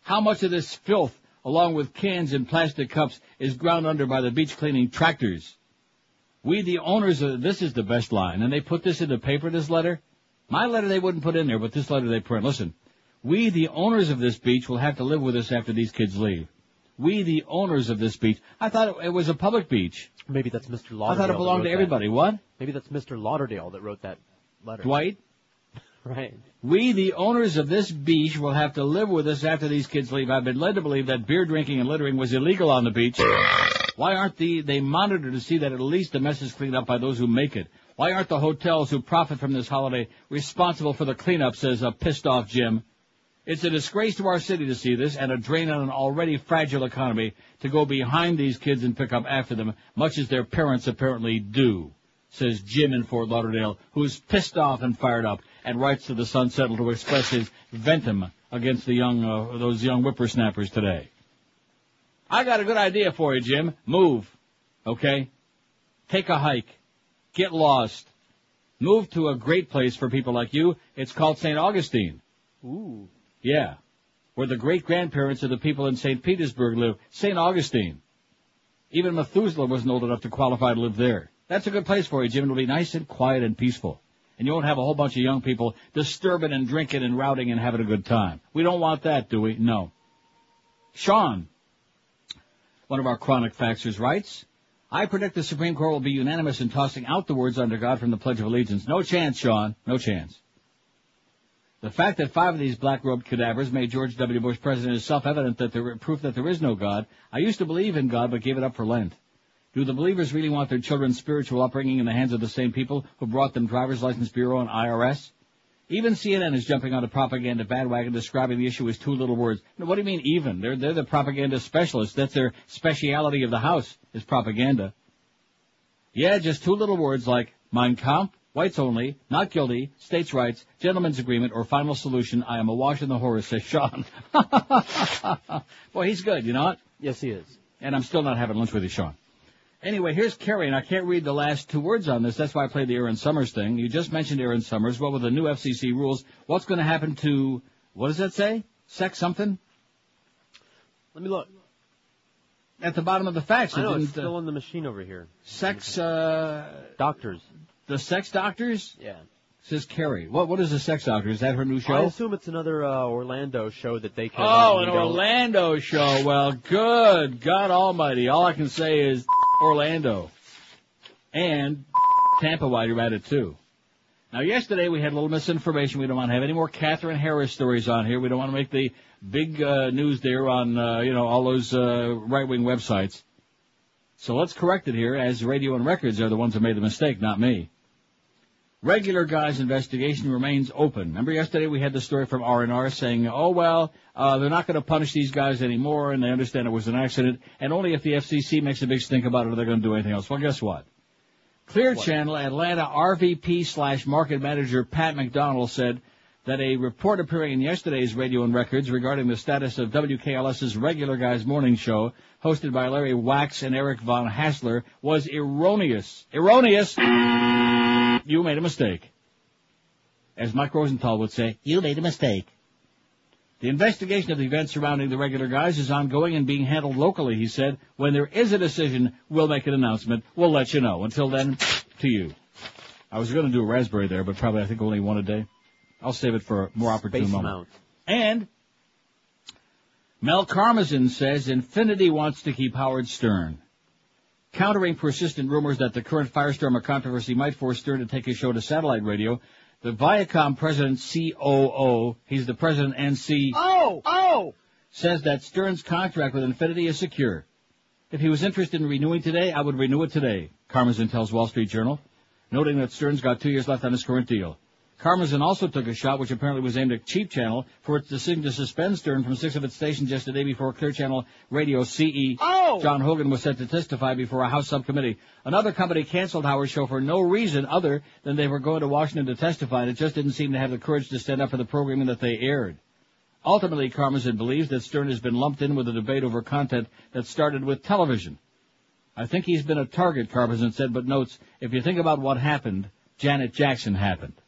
How much of this filth, along with cans and plastic cups, is ground under by the beach cleaning tractors? We, the owners of, this is the best line, and they put this in the paper, this letter. My letter they wouldn't put in there, but this letter they print. Listen, we, the owners of this beach, will have to live with us after these kids leave. We, the owners of this beach. I thought it was a public beach. Maybe that's Mr. Lauderdale. I thought it that belonged to that. everybody. What? Maybe that's Mr. Lauderdale that wrote that letter. Dwight? [LAUGHS] Right. We, the owners of this beach, will have to live with this after these kids leave. I've been led to believe that beer drinking and littering was illegal on the beach. Why aren't the, they monitored to see that at least the mess is cleaned up by those who make it? Why aren't the hotels who profit from this holiday responsible for the cleanup, says a pissed off Jim. It's a disgrace to our city to see this and a drain on an already fragile economy to go behind these kids and pick up after them, much as their parents apparently do, says Jim in Fort Lauderdale, who's pissed off and fired up and writes to the Sun Sentinel to express his ventum against the young, uh, those young whippersnappers today. I got a good idea for you, Jim. Move. Okay? Take a hike. Get lost. Move to a great place for people like you. It's called St. Augustine. Ooh. Yeah. Where the great grandparents of the people in St. Petersburg live. St. Augustine. Even Methuselah wasn't old enough to qualify to live there. That's a good place for you, Jim. It'll be nice and quiet and peaceful. And you won't have a whole bunch of young people disturbing and drinking and routing and having a good time. We don't want that, do we? No. Sean, one of our chronic faxers writes, I predict the Supreme Court will be unanimous in tossing out the words under God from the Pledge of Allegiance. No chance, Sean. No chance. The fact that five of these black-robed cadavers made George W. Bush president is self-evident that there proof that there is no God. I used to believe in God, but gave it up for Lent. Do the believers really want their children's spiritual upbringing in the hands of the same people who brought them driver's license bureau and IRS? Even CNN is jumping on the propaganda bandwagon describing the issue as two little words. Now, What do you mean even? They're, they're the propaganda specialists. That's their speciality of the house, is propaganda. Yeah, just two little words like Mein Kampf, whites only, not guilty, states' rights, gentlemen's agreement, or final solution. I am awash in the horror, says Sean. [LAUGHS] Boy, he's good, you know what? Yes, he is. And I'm still not having lunch with you, Sean. Anyway, here's Kerry, and I can't read the last two words on this. That's why I played the Aaron Summers thing. You just mentioned Aaron Summers. What with the new FCC rules? What's going to happen to, what does that say? Sex something? Let me look. At the bottom of the fax, I know, it's uh, still on the machine over here. sex, uh, Doctors. The sex doctors? Yeah. Says Carrie. What, what is the sex doctor? Is that her new show? I assume it's another uh, Orlando show that they can. Oh, an Orlando show. Well, good God Almighty! All I can say is Orlando and Tampa while you're at it too. Now, yesterday we had a little misinformation. We don't want to have any more Katherine Harris stories on here. We don't want to make the big uh, news there on uh, you know all those uh, right-wing websites. So let's correct it here, as radio and records are the ones that made the mistake, not me. Regular guy's investigation remains open. Remember yesterday we had the story from R&R saying, oh well, uh, they're not going to punish these guys anymore and they understand it was an accident and only if the FCC makes a big stink about it are they going to do anything else. Well guess what? Clear Channel Atlanta RVP slash market manager Pat McDonald said that a report appearing in yesterday's radio and records regarding the status of WKLS's regular guys morning show hosted by Larry Wachs and Eric Von Haessler was erroneous. Erroneous! You made a mistake. As Mike Rosenthal would say, you made a mistake. The investigation of the events surrounding the regular guys is ongoing and being handled locally, he said. When there is a decision, we'll make an announcement. We'll let you know. Until then, to you. I was going to do a raspberry there, but probably I think only one a day. I'll save it for a more opportune Space moment. amount. And Mel Karmazin says Infinity wants to keep Howard Stern. Countering persistent rumors that the current firestorm of controversy might force Stern to take his show to satellite radio, the Viacom president COO, he's the president and CEO, Oh! Oh! says that Stern's contract with Infinity is secure. If he was interested in renewing today, I would renew it today, Karmazin tells Wall Street Journal, noting that Stern's got two years left on his current deal. Karmazin also took a shot, which apparently was aimed at Cheap Channel, for its decision to suspend Stern from six of its stations just a day before Clear Channel Radio CE. Oh! John Hogan was set to testify before a House subcommittee. Another company canceled Howard's show for no reason other than they were going to Washington to testify, and it just didn't seem to have the courage to stand up for the programming that they aired. Ultimately, Karmazin believes that Stern has been lumped in with a debate over content that started with television. I think he's been a target, Karmazin said, but notes, if you think about what happened, Janet Jackson happened.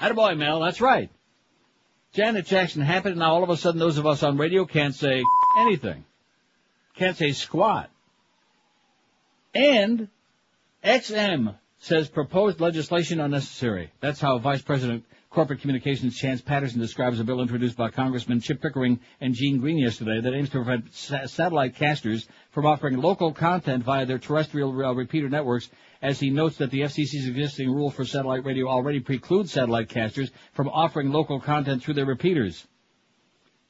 Attaboy, Mel, that's right. Janet Jackson happened, and now all of a sudden those of us on radio can't say anything. Can't say squat. And XM says proposed legislation unnecessary. That's how Vice President Corporate Communications Chance Patterson describes a bill introduced by Congressman Chip Pickering and Gene Green yesterday that aims to prevent sa- satellite casters from offering local content via their terrestrial uh, repeater networks, as he notes that the FCC's existing rule for satellite radio already precludes satellite casters from offering local content through their repeaters.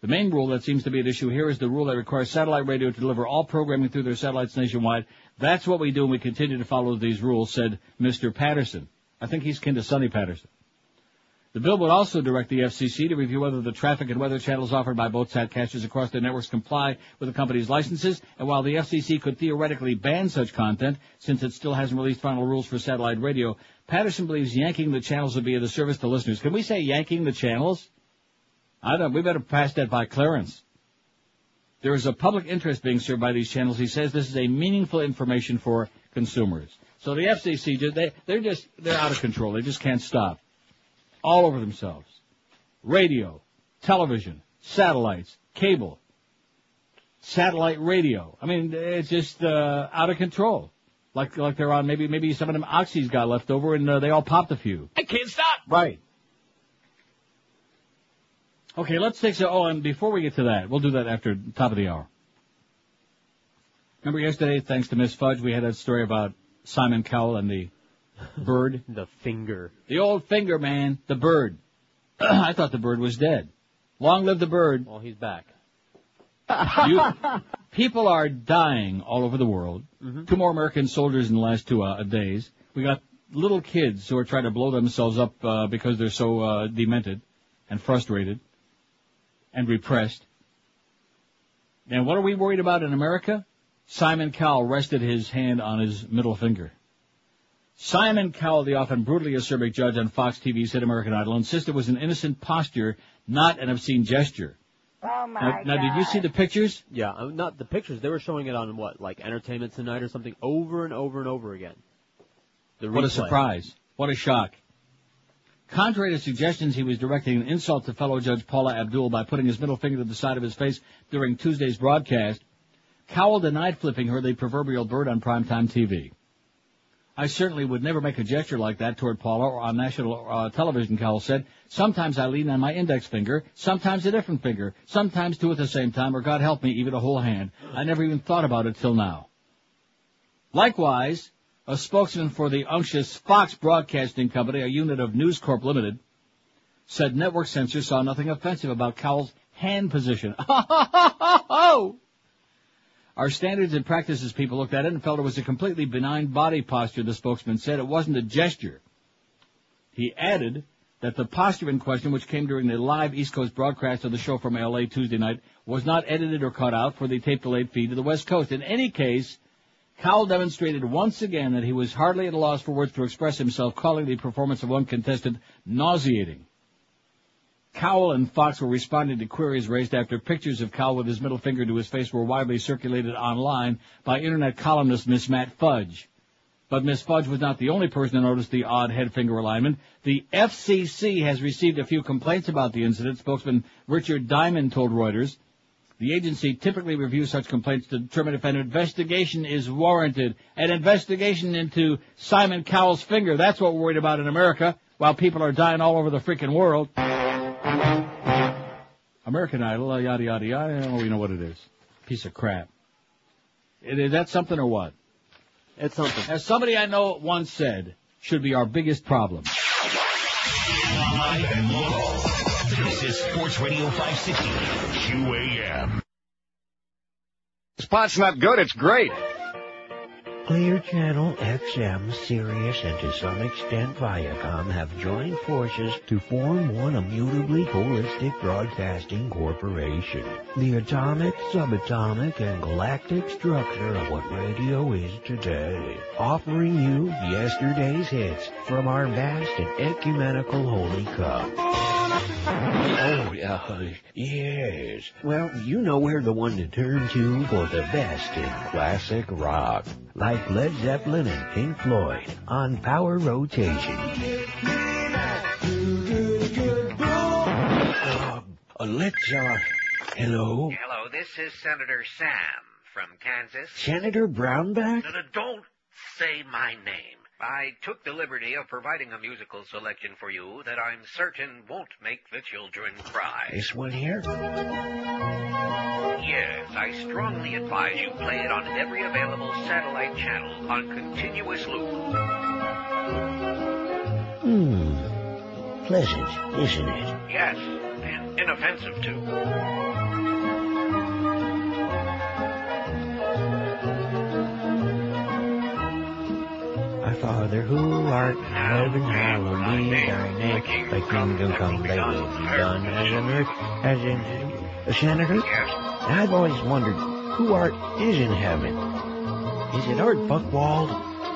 The main rule that seems to be at issue here is the rule that requires satellite radio to deliver all programming through their satellites nationwide. That's what we do and we continue to follow these rules, said Mr. Patterson. I think he's kin to Sonny Patterson. The bill would also direct the FCC to review whether the traffic and weather channels offered by both satcasters across their networks comply with the company's licenses, and while the FCC could theoretically ban such content, since it still hasn't released final rules for satellite radio, Patterson believes yanking the channels would be of the service to listeners. Can we say yanking the channels? I don't, we better pass that by clearance. There is a public interest being served by these channels. He says this is a meaningful information for consumers. So the FCC, they, they're just, they're out of control. They just can't stop. All over themselves. Radio, television, satellites, cable, satellite radio. I mean, it's just, uh, out of control. Like, like they're on, maybe, maybe some of them oxys got left over and uh, they all popped a few. I can't stop! Right. Okay, let's take so. Oh, and before we get to that, we'll do that after top of the hour. Remember yesterday, thanks to Miss Fudge, we had that story about Simon Cowell and the [LAUGHS] bird. The finger. The old finger man, the bird. [CLEARS THROAT] I thought the bird was dead. Long live the bird. Well, he's back. [LAUGHS] You, [LAUGHS] people are dying all over the world. Mm-hmm. Two more American soldiers in the last two uh, days. We got little kids who are trying to blow themselves up uh, because they're so uh, demented and frustrated and repressed. And what are we worried about in America? Simon Cowell rested his hand on his middle finger. Simon Cowell, the often brutally acerbic judge on Fox TV's hit American Idol, insisted it was an innocent posture, not an obscene gesture. Oh my Now, now did you see the pictures? Yeah, uh, not the pictures. They were showing it on what, like Entertainment Tonight or something, over and over and over again. The What a surprise. What a shock. Contrary to suggestions, he was directing an insult to fellow Judge Paula Abdul by putting his middle finger to the side of his face during Tuesday's broadcast. Cowell denied flipping her the proverbial bird on primetime TV. I certainly would never make a gesture like that toward Paula or on national uh, television, Cowell said. Sometimes I lean on my index finger, sometimes a different finger, sometimes two at the same time, or God help me, even a whole hand. I never even thought about it till now. Likewise, a spokesman for the unctuous Fox Broadcasting Company, a unit of News Corp Limited, said network censors saw nothing offensive about Cowell's hand position. [LAUGHS] Our standards and practices people looked at it and felt it was a completely benign body posture, the spokesman said. It wasn't a gesture. He added that the posture in question, which came during the live East Coast broadcast of the show from LA Tuesday night, was not edited or cut out for the tape delayed feed to the West Coast. In any case, Cowell demonstrated once again that he was hardly at a loss for words to express himself, calling the performance of one contestant nauseating. Cowell and Fox were responding to queries raised after pictures of Cowell with his middle finger to his face were widely circulated online by internet columnist Miss Matt Fudge. But Miss Fudge was not the only person to notice the odd head finger alignment. The FCC has received a few complaints about the incident, spokesman Richard Diamond told Reuters. The agency typically reviews such complaints to determine if an investigation is warranted. An investigation into Simon Cowell's finger, that's what we're worried about in America, while people are dying all over the freaking world. American Idol, uh, yada yada yada, well, we know what it is. Piece of crap. Is is that something or what? It's something. As somebody I know once said, should be our biggest problem. Live and local. This is Sports Radio 560 QAM. Spot's not good, it's great. Clear Channel, XM, Sirius, and to some extent Viacom have joined forces to form one immutably holistic broadcasting corporation. The atomic, subatomic, and galactic structure of what radio is today. Offering you yesterday's hits from our vast and ecumenical holy cup. Oh, yeah, yes. Well, you know where the one to turn to for the best in classic rock. Like Led Zeppelin and Pink Floyd on Power Rotation. Uh, let's, hello? Hello, this is Senator Sam from Kansas. Senator Brownback? No, no, don't say my name. I took the liberty of providing a musical selection for you that I'm certain won't make the children cry. This one here? Yes, I strongly advise you play it on every available satellite channel on continuous loop. Hmm. Pleasant, isn't it? Yes, and inoffensive too. Father who art in heaven, hallowed be thy name. Thy kingdom come, thy will be done, as on earth, as in heaven. Senator? Yes. I've always wondered who art is in heaven. Is it Art Buchwald?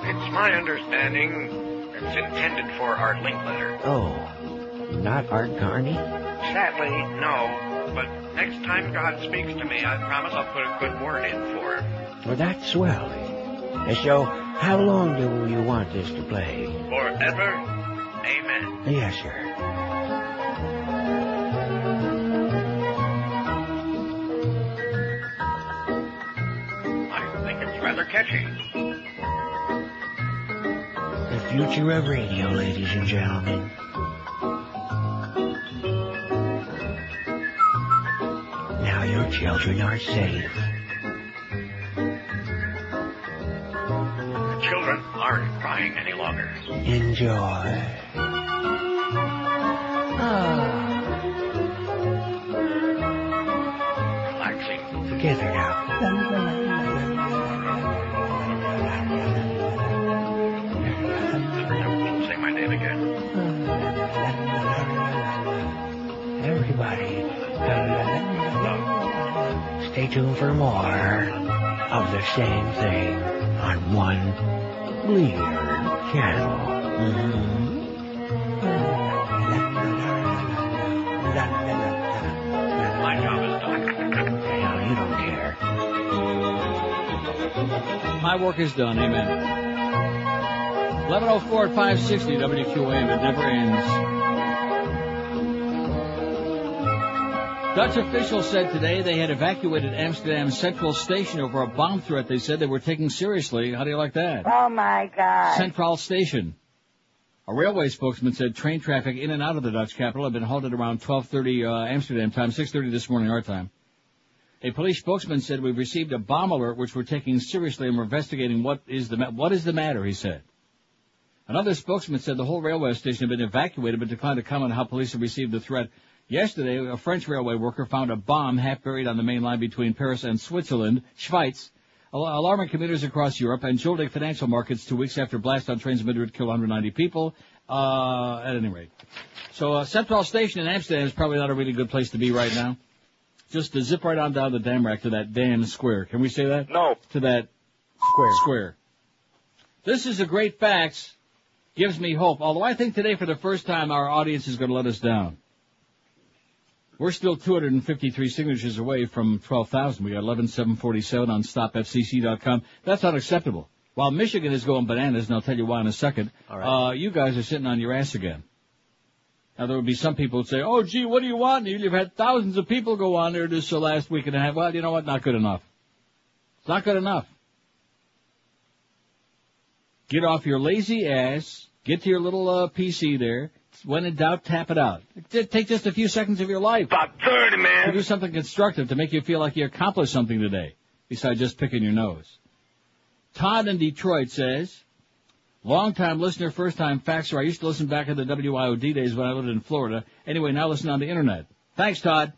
It's my understanding it's intended for Art Linkletter. Oh, not Art Carney? Sadly, no. But next time God speaks to me, I promise I'll put a good word in for him. Well, that's swell. So, how long do you want this to play? Forever. Amen. Yes, sir. I think it's rather catchy. The future of radio, ladies and gentlemen. Now your children are safe. Children aren't crying any longer. Enjoy. Relaxing. Together now. Don't say my name again. Everybody. Uh, stay tuned for more of the same thing on one Bleeder channel. My job is done. Hell, you don't care. My work is done. Amen. 1104 at 560 WQAM. It never ends. Dutch officials said today they had evacuated Amsterdam's Central Station over a bomb threat they said they were taking seriously. How do you like that? Oh my God. Central Station. A railway spokesman said train traffic in and out of the Dutch capital had been halted around 12:30 uh, Amsterdam time, 6:30 this morning our time. A police spokesman said we've received a bomb alert which we're taking seriously and we're investigating what is the ma- what is the matter. He said. Another spokesman said the whole railway station had been evacuated but declined to comment on how police have received the threat. Yesterday, a French railway worker found a bomb half buried on the main line between Paris and Switzerland, Schweiz, al- alarming commuters across Europe and jolting financial markets two weeks after blast on trains in Madrid killed 190 people. Uh, at any rate. So, uh, Central Station in Amsterdam is probably not a really good place to be right now. Just to zip right on down the Damrak to that damn square. Can we say that? No. To that Square. square. This is a great fax. Gives me hope. Although I think today for the first time our audience is going to let us down. We're still 253 signatures away from 12,000. We got 11,747 on stopfcc.com. That's unacceptable. While Michigan is going bananas, and I'll tell you why in a second, right. uh, you guys are sitting on your ass again. Now there would be some people who'd say, oh gee, what do you want? You've had thousands of people go on there this uh, last week and a half. Well, you know what? Not good enough. It's not good enough. Get off your lazy ass. Get to your little uh, PC there. When in doubt, tap it out. Take just a few seconds of your life. About 30, man. To do something constructive to make you feel like you accomplished something today, besides just picking your nose. Todd in Detroit says, long-time listener, first-time faxer. I used to listen back in the WIOD days when I lived in Florida. Anyway, now listen on the internet. Thanks, Todd.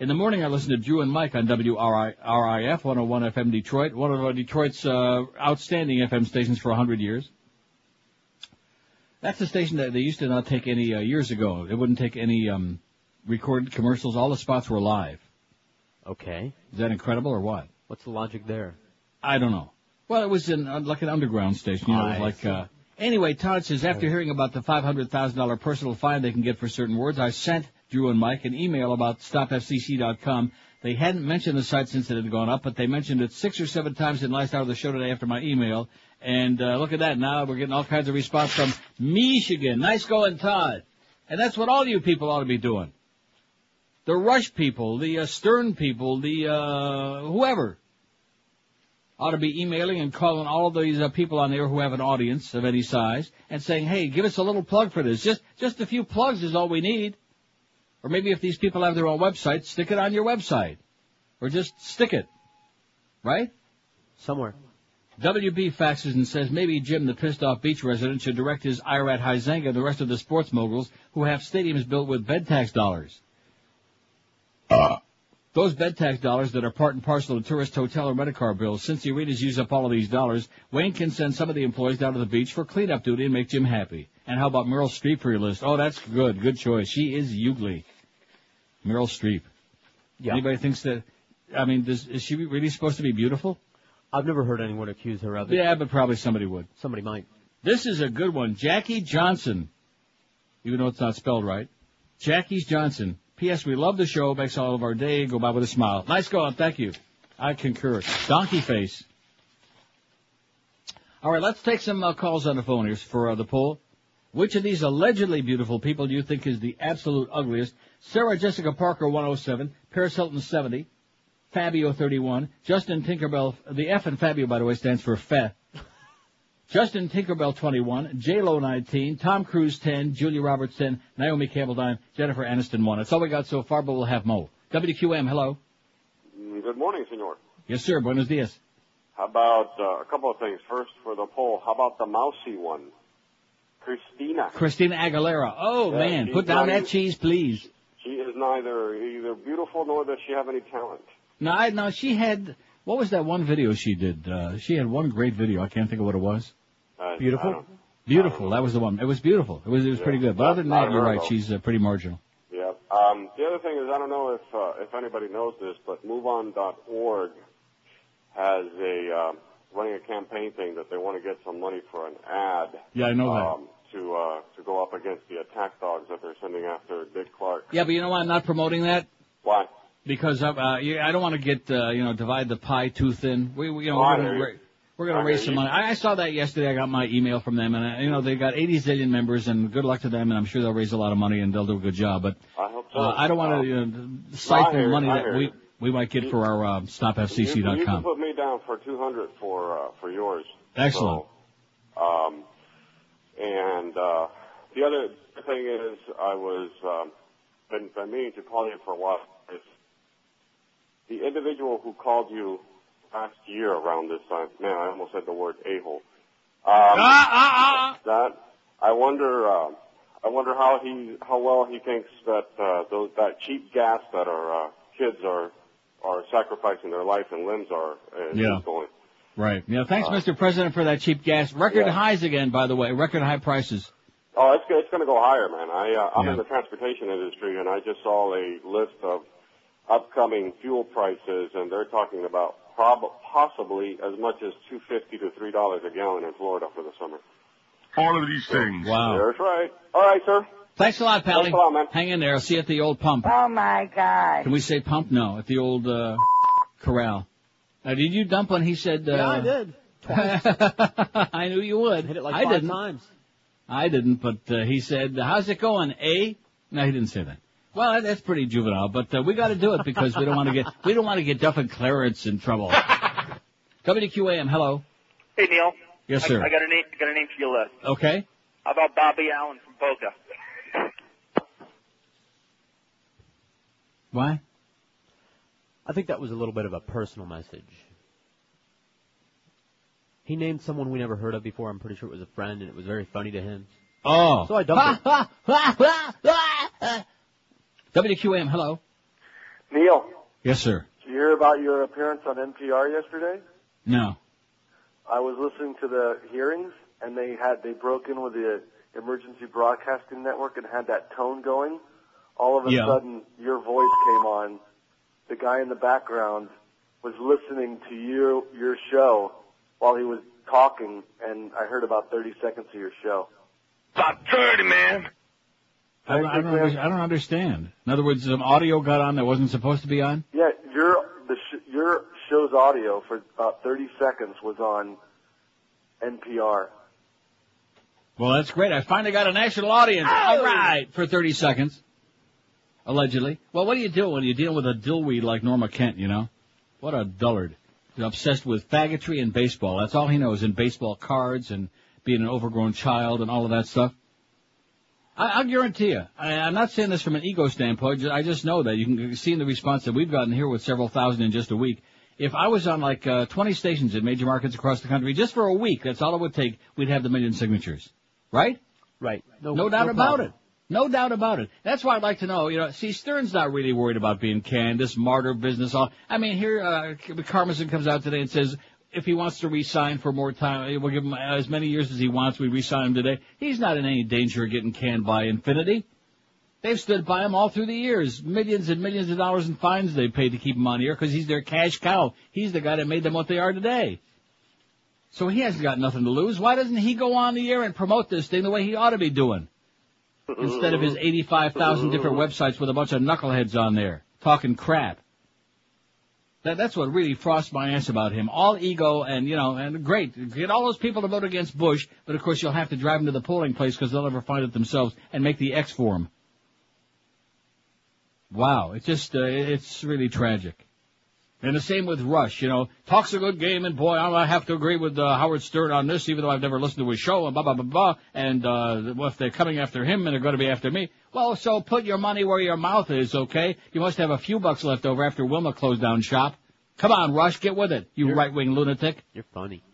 In the morning, I listen to Drew and Mike on WRIF 101 FM Detroit, one of uh, Detroit's uh, outstanding FM stations for 100 years. That's the station that they used to not take any uh, years ago. It wouldn't take any um, recorded commercials. All the spots were live. Okay. Is that incredible or what? What's the logic there? I don't know. Well, it was in uh, like an underground station. You know, it was like. Uh, anyway, Todd says after hearing about the five hundred thousand dollar personal fine they can get for certain words, I sent Drew and Mike an email about stopfcc.com. They hadn't mentioned the site since it had gone up, but they mentioned it six or seven times in the last hour of the show today after my email. And uh, look at that! Now we're getting all kinds of response from Michigan. Nice going, Todd. And that's what all you people ought to be doing. The Rush people, the uh, Stern people, the uh, whoever ought to be emailing and calling all of these uh, people on there who have an audience of any size and saying, "Hey, give us a little plug for this. Just just a few plugs is all we need." Or maybe if these people have their own website, stick it on your website, or just stick it, right? Somewhere. WB faxes and says maybe Jim, the pissed off beach resident, should direct his ire at Huizenga and the rest of the sports moguls who have stadiums built with bed tax dollars. Uh. Those bed tax dollars that are part and parcel of tourist hotel or rental car bills, since the arenas use up all of these dollars, Wayne can send some of the employees down to the beach for cleanup duty and make Jim happy. And how about Meryl Streep for your list? Oh, that's good. Good choice. She is Ugly. Meryl Streep. Yeah. Anybody thinks that, I mean, does, is she really supposed to be beautiful? I've never heard anyone accuse her of it. Yeah, but probably somebody would. Somebody might. This is a good one. Jackie Johnson. Even though it's not spelled right. Jackie's Johnson. P.S. We love the show. Makes all of our day go by with a smile. Nice going. Thank you. I concur. Donkey face. All right, let's take some uh, calls on the phone here for uh, the poll. Which of these allegedly beautiful people do you think is the absolute ugliest? Sarah Jessica Parker, 107. Paris Hilton, 70. Fabio, 31. Justin Tinkerbell, the F in Fabio, by the way, stands for Fe. Justin Tinkerbell, 21. J-Lo, 19. Tom Cruise, 10. Julia Roberts, 10. Naomi Campbell, 9. Jennifer Aniston, 1. That's all we got so far, but we'll have more. WQM, hello. Mm, Good morning, senor. Yes, sir. Buenos dias. How about uh, a couple of things? First, for the poll, how about the mousy one? Christina. Christina Aguilera. Oh, Yeah, man. Put down that cheese, please. She is neither either beautiful nor does she have any talent. No, I, no, she had, what was that one video she did? Uh, she had one great video. I can't think of what it was. Uh, Beautiful? Beautiful. That was the one. It was beautiful. It was, it was Yeah. pretty good. But other than that, you're right. though. She's uh, pretty marginal. Yeah. Um, the other thing is, I don't know if uh, if anybody knows this, but MoveOn.org has a uh, running a campaign thing that they want to get some money for an ad. Yeah, I know that. um, to uh, to go up against the attack dogs that they're sending after Dick Clarke. Yeah, but you know why I'm not promoting that? Why? Because uh, uh, I don't want to get uh, you know divide the pie too thin. We, we you know Oh, I we're gonna ra- we're gonna raise some money. I, I saw that yesterday. I got my email from them, and uh, you know they got 80 zillion members, and good luck to them. And I'm sure they'll raise a lot of money, and they'll do a good job. But I hope so. uh, I don't want Um, to you know, siphon money that we we might get for our uh, You, you can stopfcc.com. put me down for 200 for uh, for yours. Excellent. So, um, and uh, the other thing is, I was um, been, been meaning to call you for a while. Is the individual who called you last year around this time? Man, I almost said the word a-hole. Um, Ah, That I wonder. Uh, I wonder how he, how well he thinks that uh, those that cheap gas that our uh, kids are are sacrificing their life and limbs are uh, Yeah. going. Right. Yeah. Thanks, Uh, Mr. President, for that cheap gas. Record yeah. highs again, by the way. Record high prices. Oh, it's it's going to go higher, man. I uh, I'm Yeah. in the transportation industry, and I just saw a list of upcoming fuel prices, and they're talking about prob- possibly as much as two fifty to three dollars a gallon in Florida for the summer. All of these things. Wow. That's right. All right, sir. Thanks a lot, Pally. Thanks a lot, man. Hang in there. I'll see you at the old pump. Oh my God. Can we say pump? No, at the old uh, corral. Now, did you dump when he said? Uh, Yeah, I did. [LAUGHS] I knew you would. Hit it like I five didn't. times. I didn't, but uh, he said, "How's it going, A?" No, he didn't say that. Well, that's pretty juvenile, but uh, we got to do it because we don't want to get we don't want to get Duff and Clarence in trouble. [LAUGHS] WQAM, hello. Hey Neil. Yes, I- sir. I, got a name. I got a name for your list. Okay. How about Bobby Allen from Boca? Why? I think that was a little bit of a personal message. He named someone we never heard of before. I'm pretty sure it was a friend, and it was very funny to him. Oh. So I dumped [LAUGHS] it. WQAM, hello. Neil, Yes, sir. did you hear about your appearance on NPR yesterday? No. I was listening to the hearings, and they had they broke in with the emergency broadcasting network and had that tone going. All of a Yeah. sudden, your voice came on. The guy in the background was listening to you your show while he was talking, and I heard about 30 seconds of your show. About 30, man. I, don't- I, don't, under- I don't understand. In other words, some audio got on that wasn't supposed to be on. Yeah, your the sh- your show's audio for about 30 seconds was on NPR. Well, that's great. I finally got a national audience. All right, for 30 seconds. Allegedly. Well, what do you do when you're dealing with a dillweed like Norma Kent, you know? What a dullard. He's obsessed with faggotry and baseball. That's all he knows, and baseball cards and being an overgrown child and all of that stuff. I, I'll guarantee you. I, I'm not saying this from an ego standpoint. I just know that you can see in the response that we've gotten here with several thousand in just a week. If I was on like uh, 20 stations in major markets across the country just for a week, that's all it would take. We'd have the million signatures, right? Right. No, No doubt no about problem. it. No doubt about it. That's why I'd like to know, you know, see, Stern's not really worried about being canned, this martyr business. All I mean, here, uh, Karmazin comes out today and says if he wants to re-sign for more time, we'll give him as many years as he wants. We re-sign him today. He's not in any danger of getting canned by Infinity. They've stood by him all through the years. Millions and millions of dollars in fines they've paid to keep him on the air because he's their cash cow. He's the guy that made them what they are today. So he hasn't got nothing to lose. Why doesn't he go on the air and promote this thing the way he ought to be doing? Instead of his 85,000 different websites with a bunch of knuckleheads on there talking crap. That, that's what really frosts my ass about him. All ego and, you know, and great. Get all those people to vote against Bush, but of course you'll have to drive them to the polling place because they'll never find it themselves and make the X for 'em. Wow, it's just, uh, it's really tragic. And the same with Rush, you know, talks a good game, and boy, I have to agree with uh, Howard Stern on this, even though I've never listened to his show, and blah blah blah blah. And uh, well, if they're coming after him, and they're going to be after me, well, so put your money where your mouth is, okay? You must have a few bucks left over after Wilma closed down shop. Come on, Rush, get with it, you right wing lunatic. You're funny.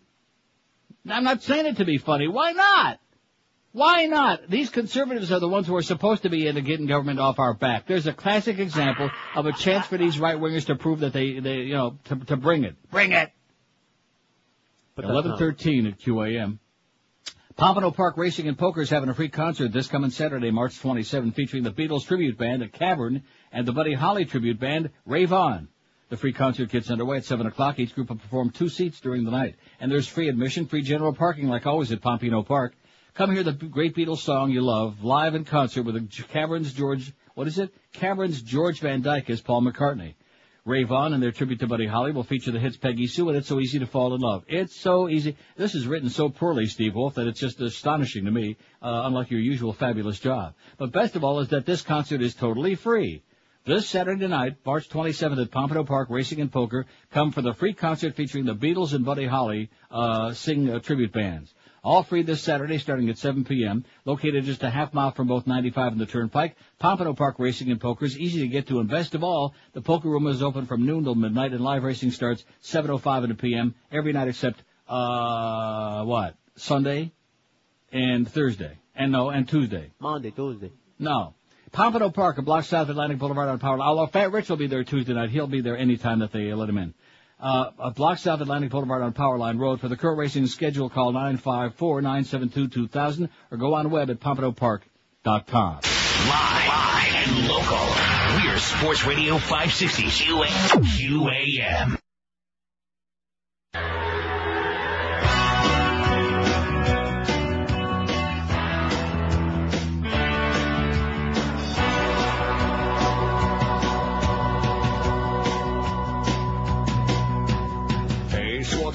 I'm not saying it to be funny. Why not? Why not? These conservatives are the ones who are supposed to be into getting government off our back. There's a classic example of a chance for these right wingers to prove that they, they, you know, to, to bring it. Bring it. But 11:13 at QAM. Pompano Park Racing and Poker is having a free concert this coming Saturday, March 27, featuring the Beatles tribute band at Cavern and the Buddy Holly tribute band Rave On. The free concert gets underway at 7 o'clock. Each group will perform two seats during the night. And there's free admission, free general parking like always at Pompano Park. Come hear the great Beatles song you love live in concert with the Caverns George, what is it? Caverns George Van Dyke as Paul McCartney. Rave On and their tribute to Buddy Holly will feature the hits Peggy Sue and It's So Easy to Fall in Love. It's so easy. This is written so poorly, Steve Wolf, that it's just astonishing to me, uh, unlike your usual fabulous job. But best of all is that this concert is totally free. This Saturday night, March 27th at Pompano Park Racing and Poker, come for the free concert featuring the Beatles and Buddy Holly, uh, sing uh, tribute bands. All free this Saturday starting at 7 p.m. Located just a half mile from both 95 and the Turnpike, Pompano Park Racing and Poker is easy to get to and best of all, the poker room is open from noon till midnight and live racing starts 7.05 in the p.m. every night except, uh, what? Sunday and Thursday. And no, and Tuesday. Monday, Tuesday. No. Pompano Park, a block south of Atlantic Boulevard on Power. Although Fat Rich will be there Tuesday night, he'll be there anytime that they let him in. Uh, block South Atlantic Boulevard on Powerline Road. For the current racing schedule, call 954-972-2000 or go on web at pompanopark.com. Live, live and local. We're Sports Radio 560 QAM.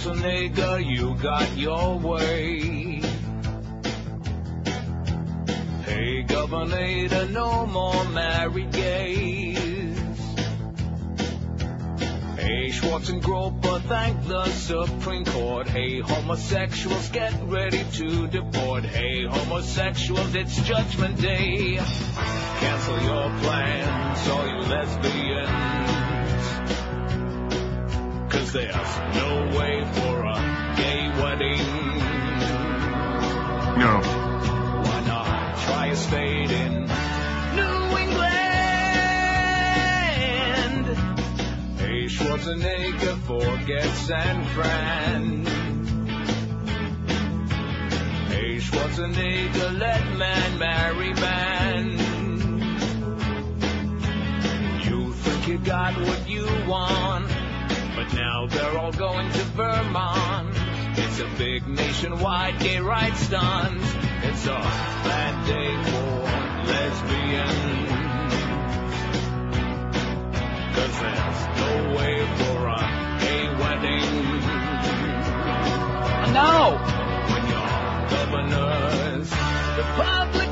Schwarzenegger, you got your way. Hey, Governor, no more married gays. Hey, Schwarzenegger, thank the Supreme Court. Hey, homosexuals, get ready to deport. Hey, homosexuals, it's Judgment Day. Cancel your plans, all you lesbians. Cause there's no way for a gay wedding. No. Why not try a state in New England? Hey, Schwarzenegger, forget San Fran. Hey, Schwarzenegger, let man marry man. Now they're all going to Vermont. It's a big nationwide gay rights stunt. It's a bad day for lesbians. Cause there's no way for a gay wedding. No! When your governor's Republican.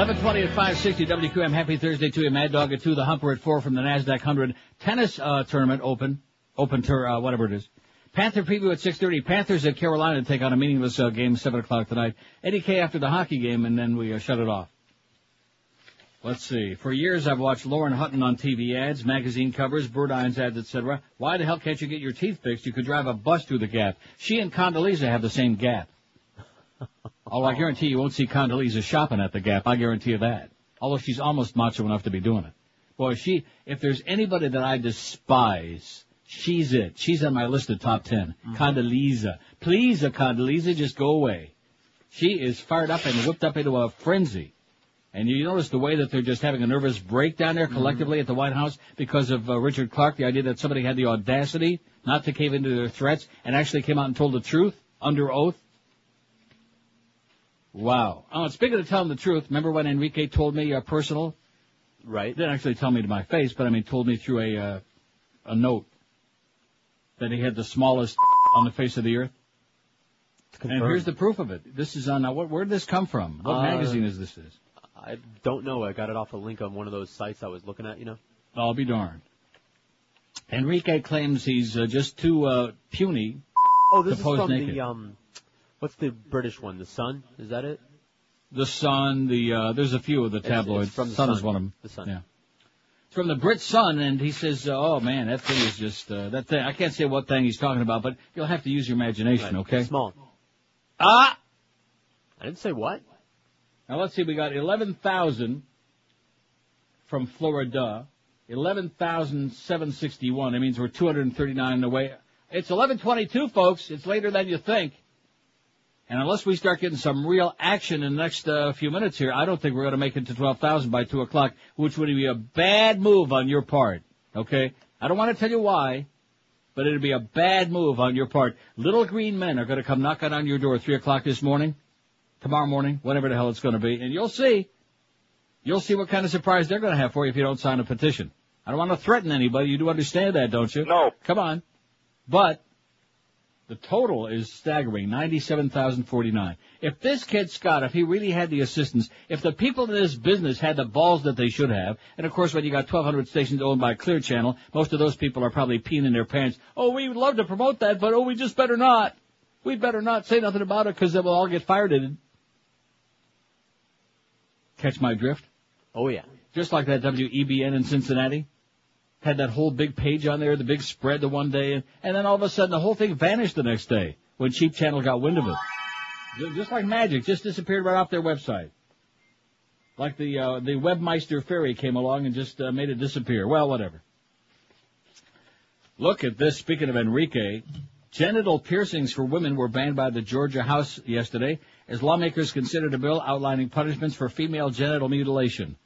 1120 at 560 WQAM. Happy Thursday to you. Mad Dog at 2. The Humper at 4 from the NASDAQ 100 tennis uh, tournament open. Open tour, uh, whatever it is. Panther preview at 6.30. Panthers at Carolina to take on a meaningless uh, game 7 o'clock tonight. Eddie K after the hockey game and then we uh, shut it off. Let's see. For years I've watched Lauren Hutton on TV ads, magazine covers, bird eyes ads, etc. Why the hell can't you get your teeth fixed? You could drive a bus through the gap. She and Condoleezza have the same gap. Oh, I guarantee you won't see Condoleezza shopping at the Gap. I guarantee you that. Although she's almost macho enough to be doing it. Boy, she, if there's anybody that I despise, she's it. She's on my list of top 10. Condoleezza. Please, Condoleezza, just go away. She is fired up and whipped up into a frenzy. And you notice the way that they're just having a nervous breakdown there collectively at the White House because of uh, Richard Clarke, the idea that somebody had the audacity not to cave into their threats and actually came out and told the truth under oath. Wow. Oh, and speaking of telling the truth, remember when Enrique told me uh, personal? Right. Didn't actually tell me to my face, but I mean told me through a uh, a note that he had the smallest [LAUGHS] on the face of the earth. And here's the proof of it. This is on uh, what? Where did this come from? What Uh, magazine is this? Is? I don't know. I got it off a link on one of those sites I was looking at, you know. I'll be darned. Enrique claims he's uh, just too uh, puny Oh, to this is pose from naked. the um, what's the British one? The Sun? Is that it? The Sun, the uh, there's a few of the It's- it's tabloids. from the Sun, is one of them. The Sun. Yeah. It's from the Brit Sun, and he says, uh, "Oh man, that thing is just uh, that thing. I can't say what thing he's talking about, but you'll have to use your imagination, Right. okay?" Small. Ah. I didn't say what. Now let's see. We got eleven thousand from Florida. Eleven thousand seven sixty one. It means we're two hundred and thirty nine away. It's eleven twenty two, folks. It's later than you think. And unless we start getting some real action in the next uh, few minutes here, I don't think we're going to make it to 12,000 by 2 o'clock, which would be a bad move on your part. Okay? I don't want to tell you why, but it'd be a bad move on your part. Little green men are going to come knocking on your door at 3 o'clock this morning, tomorrow morning, whatever the hell it's going to be, and you'll see. You'll see what kind of surprise they're going to have for you if you don't sign a petition. I don't want to threaten anybody. You do understand that, don't you? No. Come on. But the total is staggering, 97,049. If this kid Scott, if he really had the assistance, if the people in this business had the balls that they should have, and of course when you got 1,200 stations owned by Clear Channel, most of those people are probably peeing in their pants. Oh, we would love to promote that, but oh, we just better not. We better not say nothing about it because then we'll all get fired at it. Catch my drift? Oh yeah. Just like that WEBN in Cincinnati. Had that whole big page on there, the big spread the one day, and, then all of a sudden the whole thing vanished the next day when Cheap Channel got wind of it. Just like magic, just disappeared right off their website. Like the uh, the webmeister fairy came along and just uh, made it disappear. Well, whatever. Look at this. Speaking of Enrique, genital piercings for women were banned by the Georgia House yesterday as lawmakers considered a bill outlining punishments for female genital mutilation.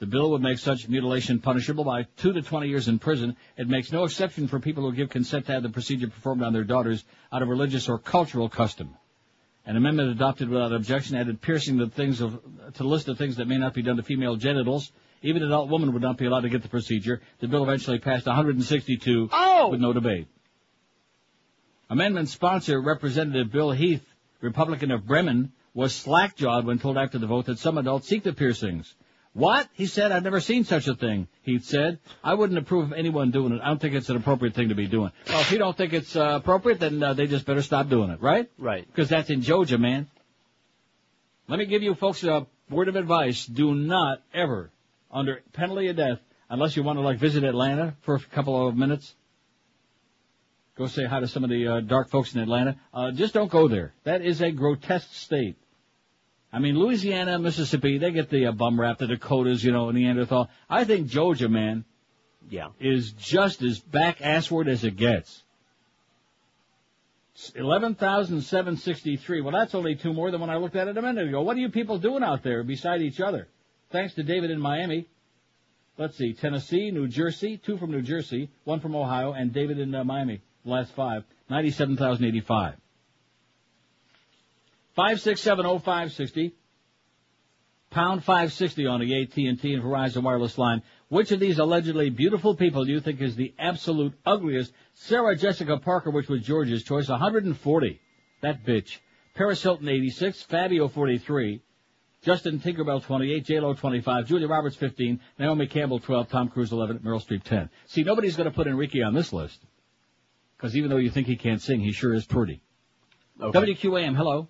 The bill would make such mutilation punishable by two to 20 years in prison. It makes no exception for people who give consent to have the procedure performed on their daughters out of religious or cultural custom. An amendment adopted without objection added piercing the things of, to the list of things that may not be done to female genitals. Even an adult woman would not be allowed to get the procedure. The bill eventually passed 162 with no debate. Amendment sponsor Representative Bill Heath, Republican of Bremen, was slack-jawed when told after the vote that some adults seek the piercings. What? He said, I've never seen such a thing. He said, I wouldn't approve of anyone doing it. I don't think it's an appropriate thing to be doing. Well, if you don't think it's uh, appropriate, then uh, they just better stop doing it, right? Right. Because that's in Georgia, man. Let me give you folks a word of advice. Do not ever, under penalty of death, unless you want to like visit Atlanta for a couple of minutes, go say hi to some of the uh, dark folks in Atlanta. Uh, just don't go there. That is a grotesque state. I mean, Louisiana, Mississippi, they get the uh, bum rap, the Dakotas, you know, Neanderthal. I think Georgia, man, Yeah. is just as back assward as it gets. Eleven thousand seven sixty three. Well, that's only two more than when I looked at it a minute ago. What are you people doing out there beside each other? Thanks to David in Miami. Let's see, Tennessee, New Jersey, two from New Jersey, one from Ohio, and David in uh, Miami. Last five, ninety-seven thousand eighty-five. Five six seven oh five sixty. Pound 560 on the AT&T and Verizon wireless line. Which of these allegedly beautiful people do you think is the absolute ugliest? Sarah Jessica Parker, which was George's choice, 140. That bitch. Paris Hilton, 86. Fabio, 43. Justin Tinkerbell, 28. J-Lo, 25. Julia Roberts, 15. Naomi Campbell, 12. Tom Cruise, 11. Meryl Streep, 10. See, nobody's going to put Enrique on this list. Because even though you think he can't sing, he sure is pretty. Okay. WQAM, hello.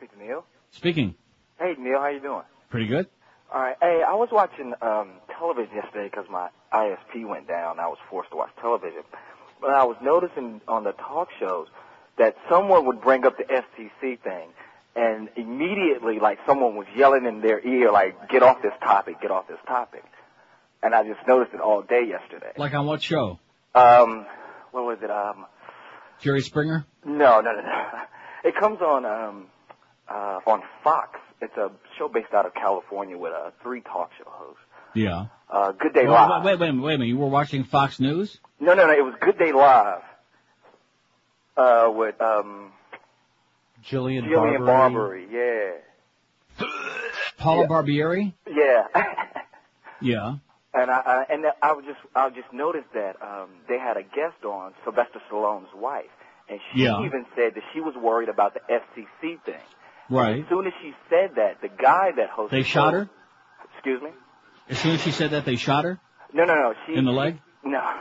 Hey, want to speak to Neil? Speaking. Hey, Neil, how you doing? Pretty good. All right. Hey, I was watching um, television yesterday because my ISP went down. I was forced to watch television. But I was noticing on the talk shows that someone would bring up the FCC thing, and immediately, like, someone was yelling in their ear, like, get off this topic, get off this topic. And I just noticed it all day yesterday. Like on what show? Um, what was it? Um, Jerry Springer? No, no, no, no. [LAUGHS] It comes on um uh on Fox. It's a show based out of California with uh, three talk show hosts. Yeah. Uh, Good Day Well, Live. wait, wait, wait, wait a minute. You were watching Fox News? No, no, no. It was Good Day Live. Uh, with um Jillian, Jillian Barberie. Barberie. Yeah, Paula Barbieri? yeah. [LAUGHS] Yeah. and I, I and I was just I just noticed that um they had a guest on Sylvester Stallone's wife, and she Yeah. even said that she was worried about the FCC thing. Right. As soon as she said that, the guy that hosted They shot her? Excuse me. As soon as she said that, they shot her? No, no, no. She In the leg? No. [LAUGHS]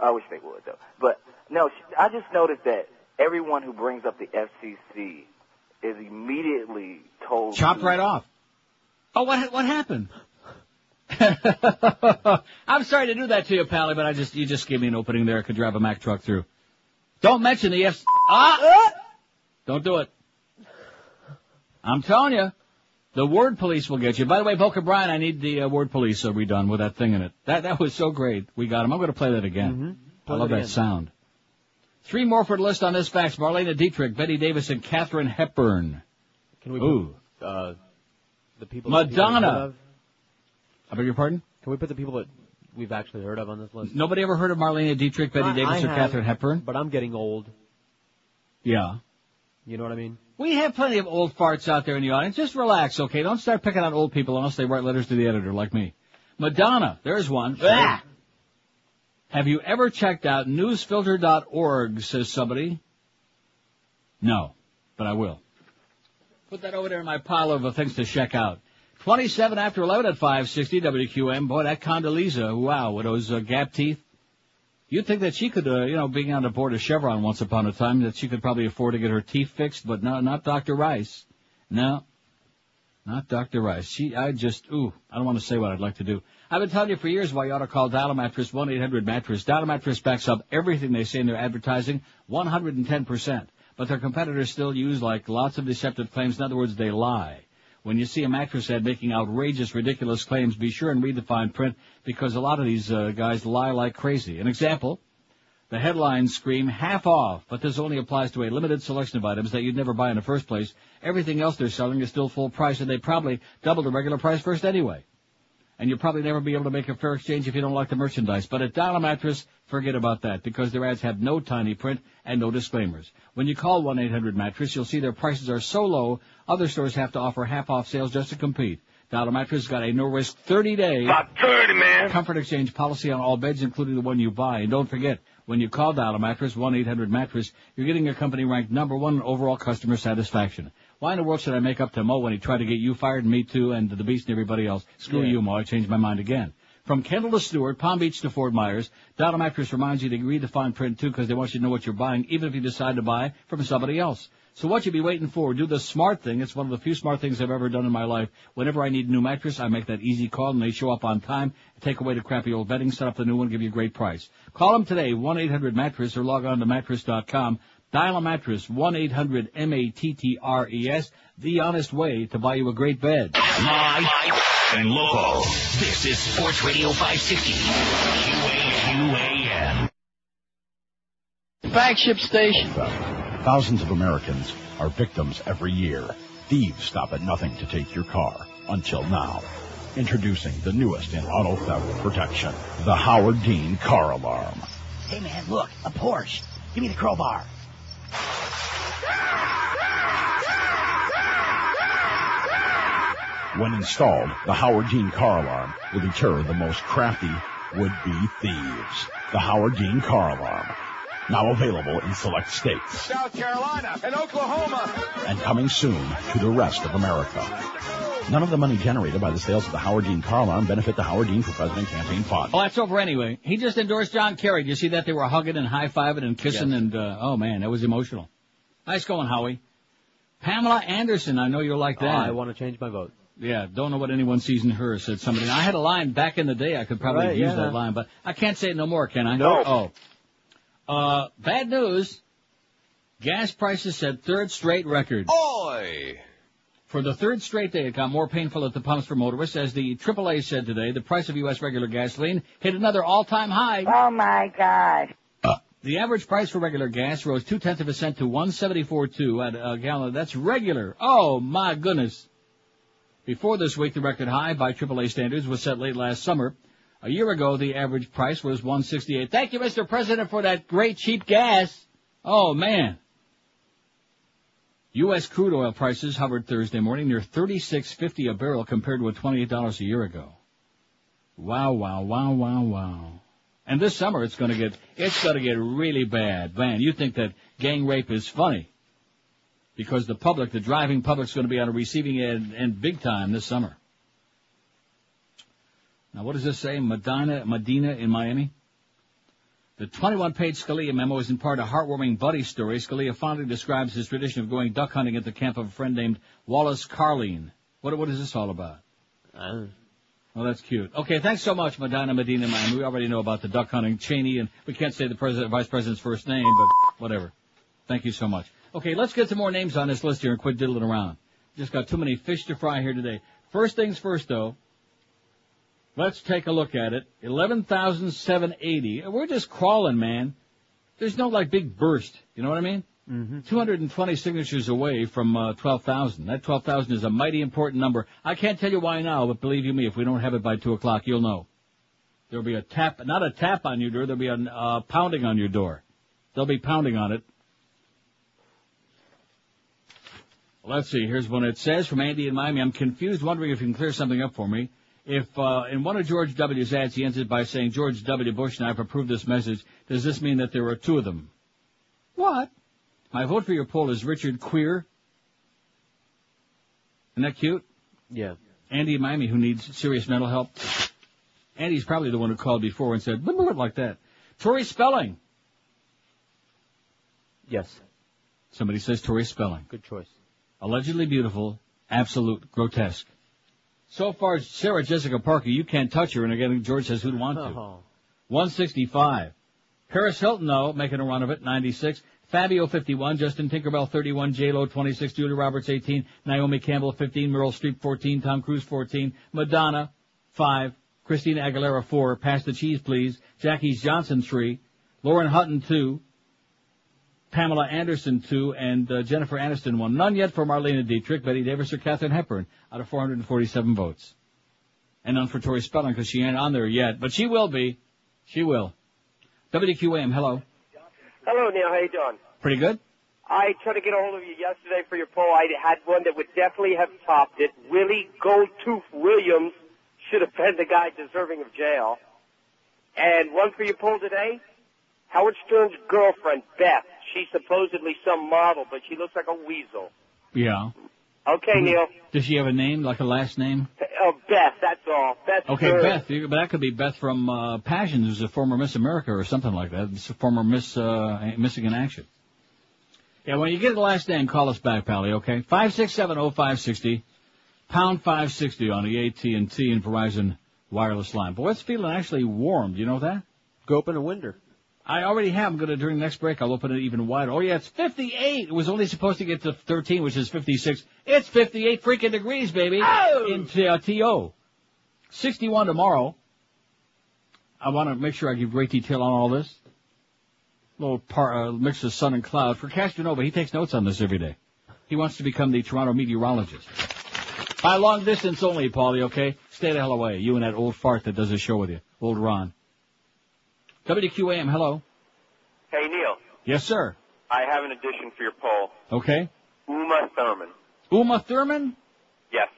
I wish they would though. But no, she, I just noticed that everyone who brings up the FCC is immediately told Chopped to- right off. Oh, what what happened? [LAUGHS] I'm sorry to do that to you, Pally, but I just you just gave me an opening there. I could drive a Mack truck through. Don't mention the F. Ah! Don't do it. I'm telling you, the word police will get you. By the way, Boca Brian, I need the uh, word police uh, redone with that thing in it. That that was so great. We got him. I'm going to play that again. Mm-hmm. Play I love that again. sound. Three more for the list on this fax. Marlene Dietrich, Bette Davis, and Katharine Hepburn. Can we Ooh. put uh, the people that Madonna. I beg your pardon? Can we put the people that we've actually heard of on this list? Nobody ever heard of Marlene Dietrich, Bette I- Davis, I or have, Katharine Hepburn? But I'm getting old. Yeah. You know what I mean? We have plenty of old farts out there in the audience. Just relax, okay? Don't start picking on old people unless they write letters to the editor like me. Madonna, there's one. Ah! Have you ever checked out newsfilter.org, says somebody? No, but I will. Put that over there in my pile of uh, things to check out. 27 after 11 at 560 WQAM. Boy, that Condoleezza, wow, with those uh, gap teeth. You'd think that she could, uh, you know, being on the board of Chevron once upon a time, that she could probably afford to get her teeth fixed, but no, not Dr. Rice. No, not Dr. Rice. She, I just, ooh, I don't want to say what I'd like to do. I've been telling you for years why you ought to call Dial Mattress 1-800-Mattress. Dial Mattress backs up everything they say in their advertising 110%. but their competitors still use like lots of deceptive claims. In other words, they lie. When you see a mattress ad making outrageous, ridiculous claims, be sure and read the fine print because a lot of these uh, guys lie like crazy. An example, the headlines scream half off, but this only applies to a limited selection of items that you'd never buy in the first place. Everything else they're selling is still full price and they probably double the regular price first anyway. And you'll probably never be able to make a fair exchange if you don't like the merchandise. But at Dial a Mattress, forget about that because their ads have no tiny print and no disclaimers. When you call 1-800-Mattress, you'll see their prices are so low, other stores have to offer half-off sales just to compete. Dial a Mattress got a no-risk 30-day About 30, man. comfort exchange policy on all beds, including the one you buy. And don't forget, when you call Dial a Mattress, 1-800-Mattress, you're getting a company ranked number one in overall customer satisfaction. Why in the world should I make up to Mo when he tried to get you fired and me too and the Beast and everybody else? Screw Yeah. you, Mo. I changed my mind again. From Kendall to Stewart, Palm Beach to Fort Myers, Dial a Mattress reminds you to read the fine print too because they want you to know what you're buying, even if you decide to buy from somebody else. So what you be waiting for? Do the smart thing. It's one of the few smart things I've ever done in my life. Whenever I need a new mattress, I make that easy call and they show up on time, take away the crappy old bedding, set up the new one, give you a great price. Call them today, 1-800-MATTRESS or log on to mattress.com. Dial a mattress, 1-800-M-A-T-T-R-E-S, E the honest way to buy you a great bed. Live and local. This is Sports Radio 560. QAQAM. Flagship station. Thousands of Americans are victims every year. Thieves stop at nothing to take your car. Until now. Introducing the newest in auto theft protection. The Howard Dean Car Alarm. Hey man, look, a Porsche. Give me the crowbar. When installed, the Howard Dean Car Alarm will deter the most crafty would-be thieves. The Howard Dean Car Alarm. Now available in select states. South Carolina and Oklahoma. and coming soon to the rest of America. None of the money generated by the sales of the Howard Dean car alarm benefit the Howard Dean for President campaign fund. Oh, that's over anyway. He just endorsed John Kerry. Did you see that? They were hugging and high-fiving and kissing and, uh, oh man, that was emotional. Nice going, Howie. Pamela Anderson, I know you're like Oh, that. I want to change my vote. Yeah, don't know what anyone sees in her, said somebody. And I had a line back in the day, I could probably Right, use yeah. that line, but I can't say it no more, can I? No. Oh. Uh, bad news. Gas prices set third straight record. Oi! For the third straight day, it got more painful at the pumps for motorists. As the AAA said today, the price of U.S. regular gasoline hit another all-time high. Oh my God. The average price for regular gas rose two tenths of a cent to 174.2 at a gallon. That's regular. Oh my goodness. Before this week, the record high by AAA standards was set late last summer. A year ago, the average price was 168. Thank you, Mr. President, for that great cheap gas. Oh man. U.S. crude oil prices hovered Thursday morning near 36.50 a barrel compared with $28 a year ago. Wow, wow, wow, wow, wow. And this summer it's gonna get, it's gonna get really bad. Man, you think that gang rape is funny. Because the public, the driving public's gonna be on a receiving end, end big time this summer. Now what does this say? Medina, Medina in Miami? The 21-page Scalia memo is in part a heartwarming buddy story. Scalia fondly describes his tradition of going duck hunting at the camp of a friend named Wallace Carline. What, what is this all about? Well, that's cute. Okay, thanks so much, Medina Medina Miami. We already know about the duck hunting, Cheney, and we can't say the president, vice president's first name, but whatever. Thank you so much. Okay, let's get some more names on this list here and quit diddling around. Just got too many fish to fry here today. First things first, though. Let's take a look at it. 11,780. We're just crawling, man. There's no like big burst. You know what I mean? Mm-hmm. 220 signatures away from uh, 12,000. That 12,000 is a mighty important number. I can't tell you why now, but believe you me, if we don't have it by 2 o'clock, you'll know. There'll be a tap, not a tap on your door, there'll be a uh, pounding on your door. They'll be pounding on it. Let's see, here's one. It says from Andy in Miami, I'm confused, wondering if you can clear something up for me. If uh, in one of George W.'s ads he ends it by saying, George W. Bush and I have approved this message, does this mean that there are two of them? What? My vote for your poll is Richard Queer. Isn't that cute? Yeah. Andy in Miami who needs serious mental help. Andy's probably the one who called before and said, "Blah, blah, blah," like that. Tori Spelling. Yes. Somebody says Tori Spelling. Good choice. Allegedly beautiful, absolute grotesque. So far, Sarah Jessica Parker, you can't touch her, and again, George says who'd want to. Oh. 165. Paris Hilton, though, making a run of it, 96. Fabio 51, Justin Tinkerbell 31, J-Lo 26, Julia Roberts 18, Naomi Campbell 15, Meryl Streep 14, Tom Cruise 14, Madonna 5, Christina Aguilera 4, Pass the Cheese Please, Jackie Johnson 3, Lauren Hutton 2, Pamela Anderson 2, and uh, Jennifer Aniston 1. None yet for Marlene Dietrich, Bette Davis, or Katharine Hepburn out of 447 votes. And none for Tori Spelling because she ain't on there yet, but she will be. She will. WQAM, hello. Hello, Neil. How you doing? Pretty good? I tried to get a hold of you yesterday for your poll. I had one that would definitely have topped it. Willie Goldtooth Williams should have been the guy deserving of jail. And one for your poll today. Howard Stern's girlfriend, Beth. She's supposedly some model, but she looks like a weasel. Yeah. Okay, Neil. Does she have a name, like a last name? Oh, Beth. That's all. Beth. Okay, Stern. Beth. you- But that could be Beth from uh, Passions, who's a former Miss America or something like that. It's a former Miss uh, Missing in Action. Yeah, when you get the last name, call us back, Pally. Okay, five six seven oh five sixty, pound five sixty on the AT and T and Verizon wireless line. Boy, it's feeling actually warm. Do you know that? Go open a window. I already have. I'm going to during the next break. I'll open it even wider. Oh yeah, it's 58. It was only supposed to get to 13, which is 56. It's 58 freaking degrees, baby. In t- uh, TO. 61 tomorrow. I want to make sure I give great detail on all this. Little par, uh, mix of sun and cloud for Castronova. He takes notes on this every day. He wants to become the Toronto meteorologist. By long distance only, Paulie. Okay, stay the hell away. You and that old fart that does a show with you, old Ron. WQAM. Hello. Hey, Neil. Yes, sir. I have an addition for your poll. Okay. Uma Thurman. Uma Thurman? Yes.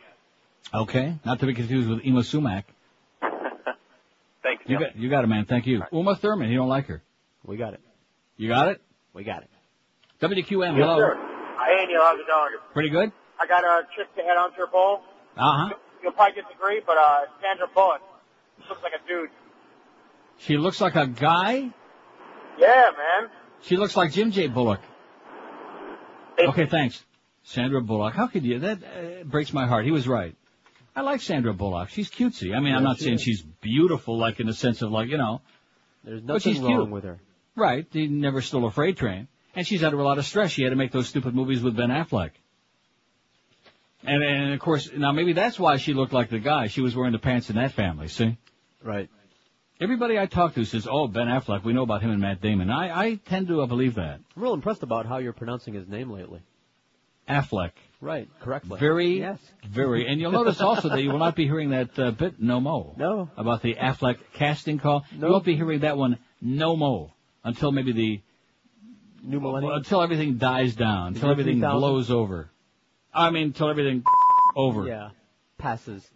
Okay. Not to be confused with Uma Sumac. [LAUGHS] Thanks, You Neil. got, you got it, man. Thank you. Uma Thurman. You don't like her. We got it. You got it? We got it. WQAM. Yes, hello. sir. Hey, Neil, how's it going? Pretty good? I got a trick to head on to your poll. Uh huh. You'll probably disagree, but uh, Sandra Bullock looks like a dude. She looks like a guy. Yeah, man. She looks like Jim J. Bullock. Okay, thanks. Sandra Bullock. How could you? That uh, breaks my heart. He was right. I like Sandra Bullock. She's cutesy. I mean, I'm Yeah, not she saying is. she's beautiful, like in the sense of like you know. There's But she's nothing wrong cute. with her. Right. He never stole a freight train. And she's under a lot of stress. She had to make those stupid movies with Ben Affleck. And, and of course, now maybe that's why she looked like the guy. She was wearing the pants in that family, see? Right. Everybody I talk to says, oh, Ben Affleck, we know about him and Matt Damon. I, I tend to uh, believe that. I'm real impressed about how you're pronouncing his name lately. Affleck. Right, correctly. Very, Yes. very. And you'll notice also that you will not be hearing that uh, bit no mo. No. About the Affleck casting call. No. You won't be hearing that one no mo until maybe the New millennium. until everything dies down, until everything 3000? blows over. I mean, until everything [LAUGHS] over. Yeah. Passes.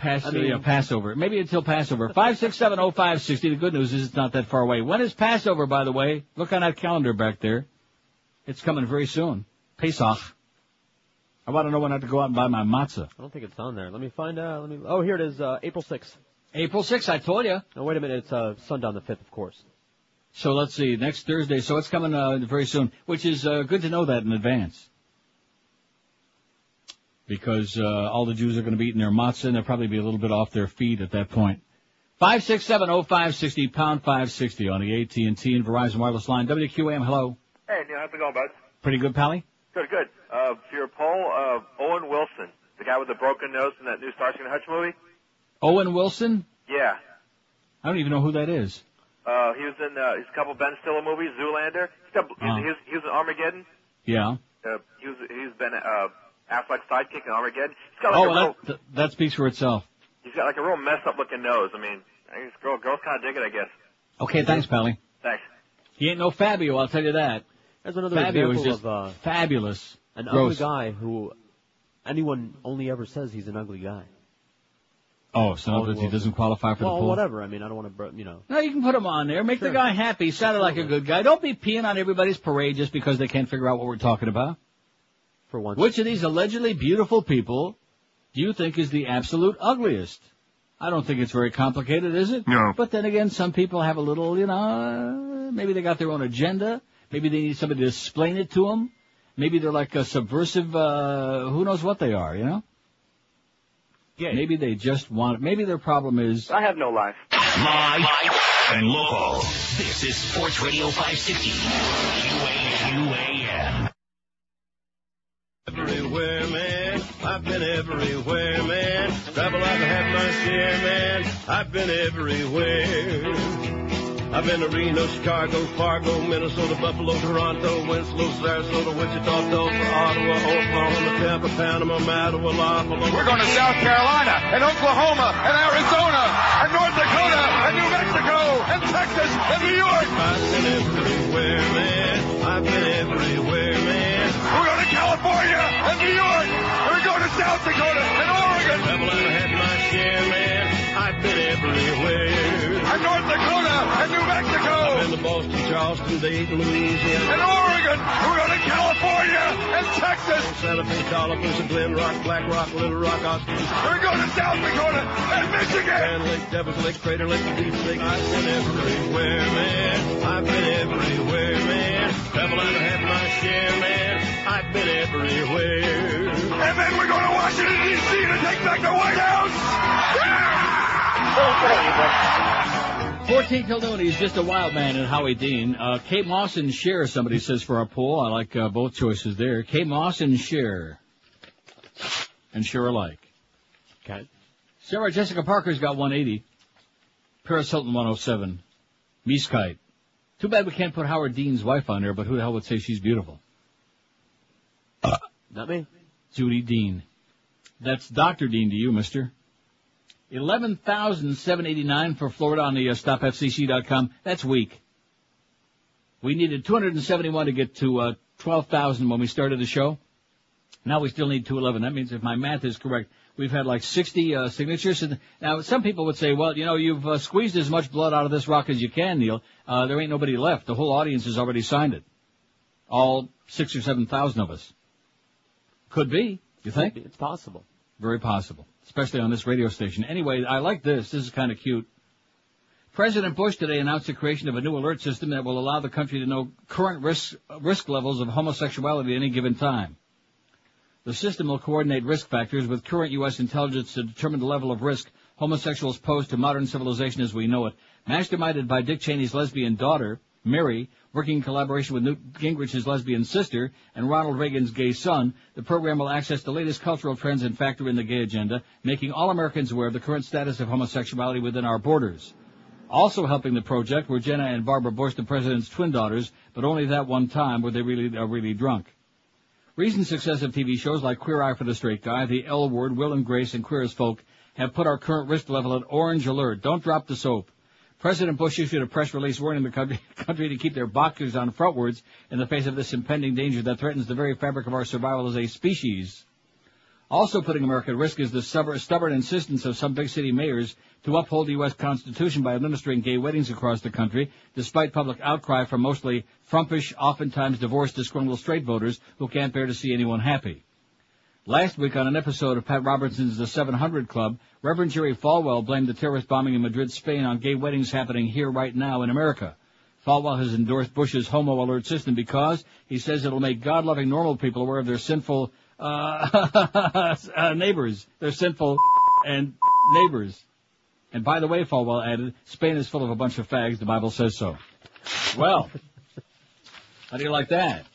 Pass, I mean- yeah, Passover. Maybe until Passover. [LAUGHS] Five six seven oh five sixty. The good news is it's not that far away. When is Passover, by the way? Look on that calendar back there. It's coming very soon. Pesach. I want to know when I have to go out and buy my matzah. I don't think it's on there. Let me find out. Let me. Oh, here it is. Uh, April 6th. April 6th, I told you. No, wait a minute. It's uh, sundown the 5th, of course. So let's see, next Thursday. So it's coming uh, very soon, which is uh, good to know that in advance. Because uh, all the Jews are going to be eating their matzah, and they'll probably be a little bit off their feet at that point. Five six seven oh five sixty pound five sixty on the AT and T and Verizon wireless line. WQAM, hello. Hey, Neil, how's it going, bud? Pretty good, Pally. Good, good. Uh, for your poll, uh, Owen Wilson, the guy with the broken nose in that new Starsky and Hutch movie. Owen Wilson. Yeah. I don't even know who that is. Uh, he was in uh, he's a couple Ben Stiller movies, Zoolander. He's got, Oh. he, was, he was in Armageddon. Yeah. Uh, he was he's been uh, Affleck's sidekick in Armageddon. He's got like Oh, a well, real, that, that that speaks for itself. he's got like a real messed up looking nose. I mean, I guess girl, girls kind of dig it, I guess. Okay, thanks, Pally. Thanks. He ain't no Fabio, I'll tell you that. There's another Fabio is example just of uh, fabulous. an Gross. ugly guy who anyone only ever says he's an ugly guy. Oh, so Owen that he Wilson. doesn't qualify for well, the pool. whatever. I mean, I don't want to, you know. No, you can put him on there. Make the guy happy. Sounded like a good guy. Don't be peeing on everybody's parade just because they can't figure out what we're talking about. For once. Which of these allegedly beautiful people do you think is the absolute ugliest? I don't think it's very complicated, is it? No. But then again, some people have a little, you know, maybe they got their own agenda. Maybe they need somebody to explain it to them. Maybe they're like a subversive, uh, who knows what they are, you know? Yeah. Maybe they just want, maybe their problem is, I have no life. My and local. This is Sports Radio 560. QAQAM. Everywhere, man. I've been everywhere, man. Travel, I've had my share, man. I've been everywhere. I've been to Reno, Chicago, Fargo, Minnesota, Buffalo, Toronto, Winslow, Sarasota, Wichita, Dover, Ottawa, Oklahoma, Tampa, Panama, Mattawa, Lafayette. We're going to South Carolina and Oklahoma and Arizona and North Dakota and New Mexico and Texas and New York. I've been everywhere, man. I've been everywhere, man. We're going to California and New York. We're going to South Dakota and Oregon. Travel, I've had my share, man. I've been everywhere. And North Dakota and New Mexico. I've been to Boston, Charleston, Dayton, Louisiana. And Oregon. We're going to California and Texas. Santa Fe, Colorado, Glen Rock, Black Rock, Little Rock, Austin. We're going to South Dakota and Michigan. Grand Lake, Devils Lake, Crater Lake, Deep Lake. I've been everywhere, man. I've been everywhere, man. Travel, I've had my share, man. I've been everywhere. And then we're going to Washington, D.C. to take back the White House. Yeah! 14 till noon, he's just a wild man and Howie Dean. Uh, Kate Moss and Cher, somebody says for our poll. I like uh, both choices there. Kate Moss and Cher. And Cher alike. Okay. Sarah Jessica Parker's got 180. Paris Hilton 107. Mies Kite. Too bad we can't put Howard Dean's wife on there, but who the hell would say she's beautiful? Not me. Judy Dean. That's Dr. Dean to you, mister. 11,789 for Florida on the uh, stopfcc.com. That's weak. We needed 271 to get to uh, 12,000 when we started the show. Now we still need 211. That means if my math is correct, we've had like 60 uh, signatures. And now some people would say, well, you know, you've uh, squeezed as much blood out of this rock as you can, Neil. Uh, there ain't nobody left. The whole audience has already signed it. All six or seven thousand of us. Could be. You think? It's possible. Very possible, especially on this radio station. Anyway, I like this. This is kind of cute. President Bush today announced the creation of a new alert system that will allow the country to know current risk, risk levels of homosexuality at any given time. The system will coordinate risk factors with current U.S. intelligence to determine the level of risk homosexuals pose to modern civilization as we know it. Masterminded by Dick Cheney's lesbian daughter, Mary, working in collaboration with Newt Gingrich's lesbian sister and Ronald Reagan's gay son, the program will access the latest cultural trends and factor in the gay agenda, making all Americans aware of the current status of homosexuality within our borders. Also helping the project were Jenna and Barbara Bush, the president's twin daughters, but only that one time were they really are really drunk. Recent success of TV shows like Queer Eye for the Straight Guy, The L Word, Will and Grace, and Queer as Folk have put our current risk level at orange alert. Don't drop the soap. President Bush issued a press release warning the [LAUGHS] country, to keep their boxers on frontwards in the face of this impending danger that threatens the very fabric of our survival as a species. Also putting America at risk is the stubborn insistence of some big city mayors to uphold the U.S. Constitution by administering gay weddings across the country, despite public outcry from mostly frumpish, oftentimes divorced, disgruntled straight voters who can't bear to see anyone happy. Last week on an episode of Pat Robertson's The 700 Club, Reverend Jerry Falwell blamed the terrorist bombing in Madrid, Spain on gay weddings happening here right now in America. Falwell has endorsed Bush's homo alert system because he says it'll make God-loving normal people aware of their sinful uh, [LAUGHS] uh, neighbors, their sinful and neighbors. And by the way, Falwell added, Spain is full of a bunch of fags. The Bible says so. Well, how do you like that?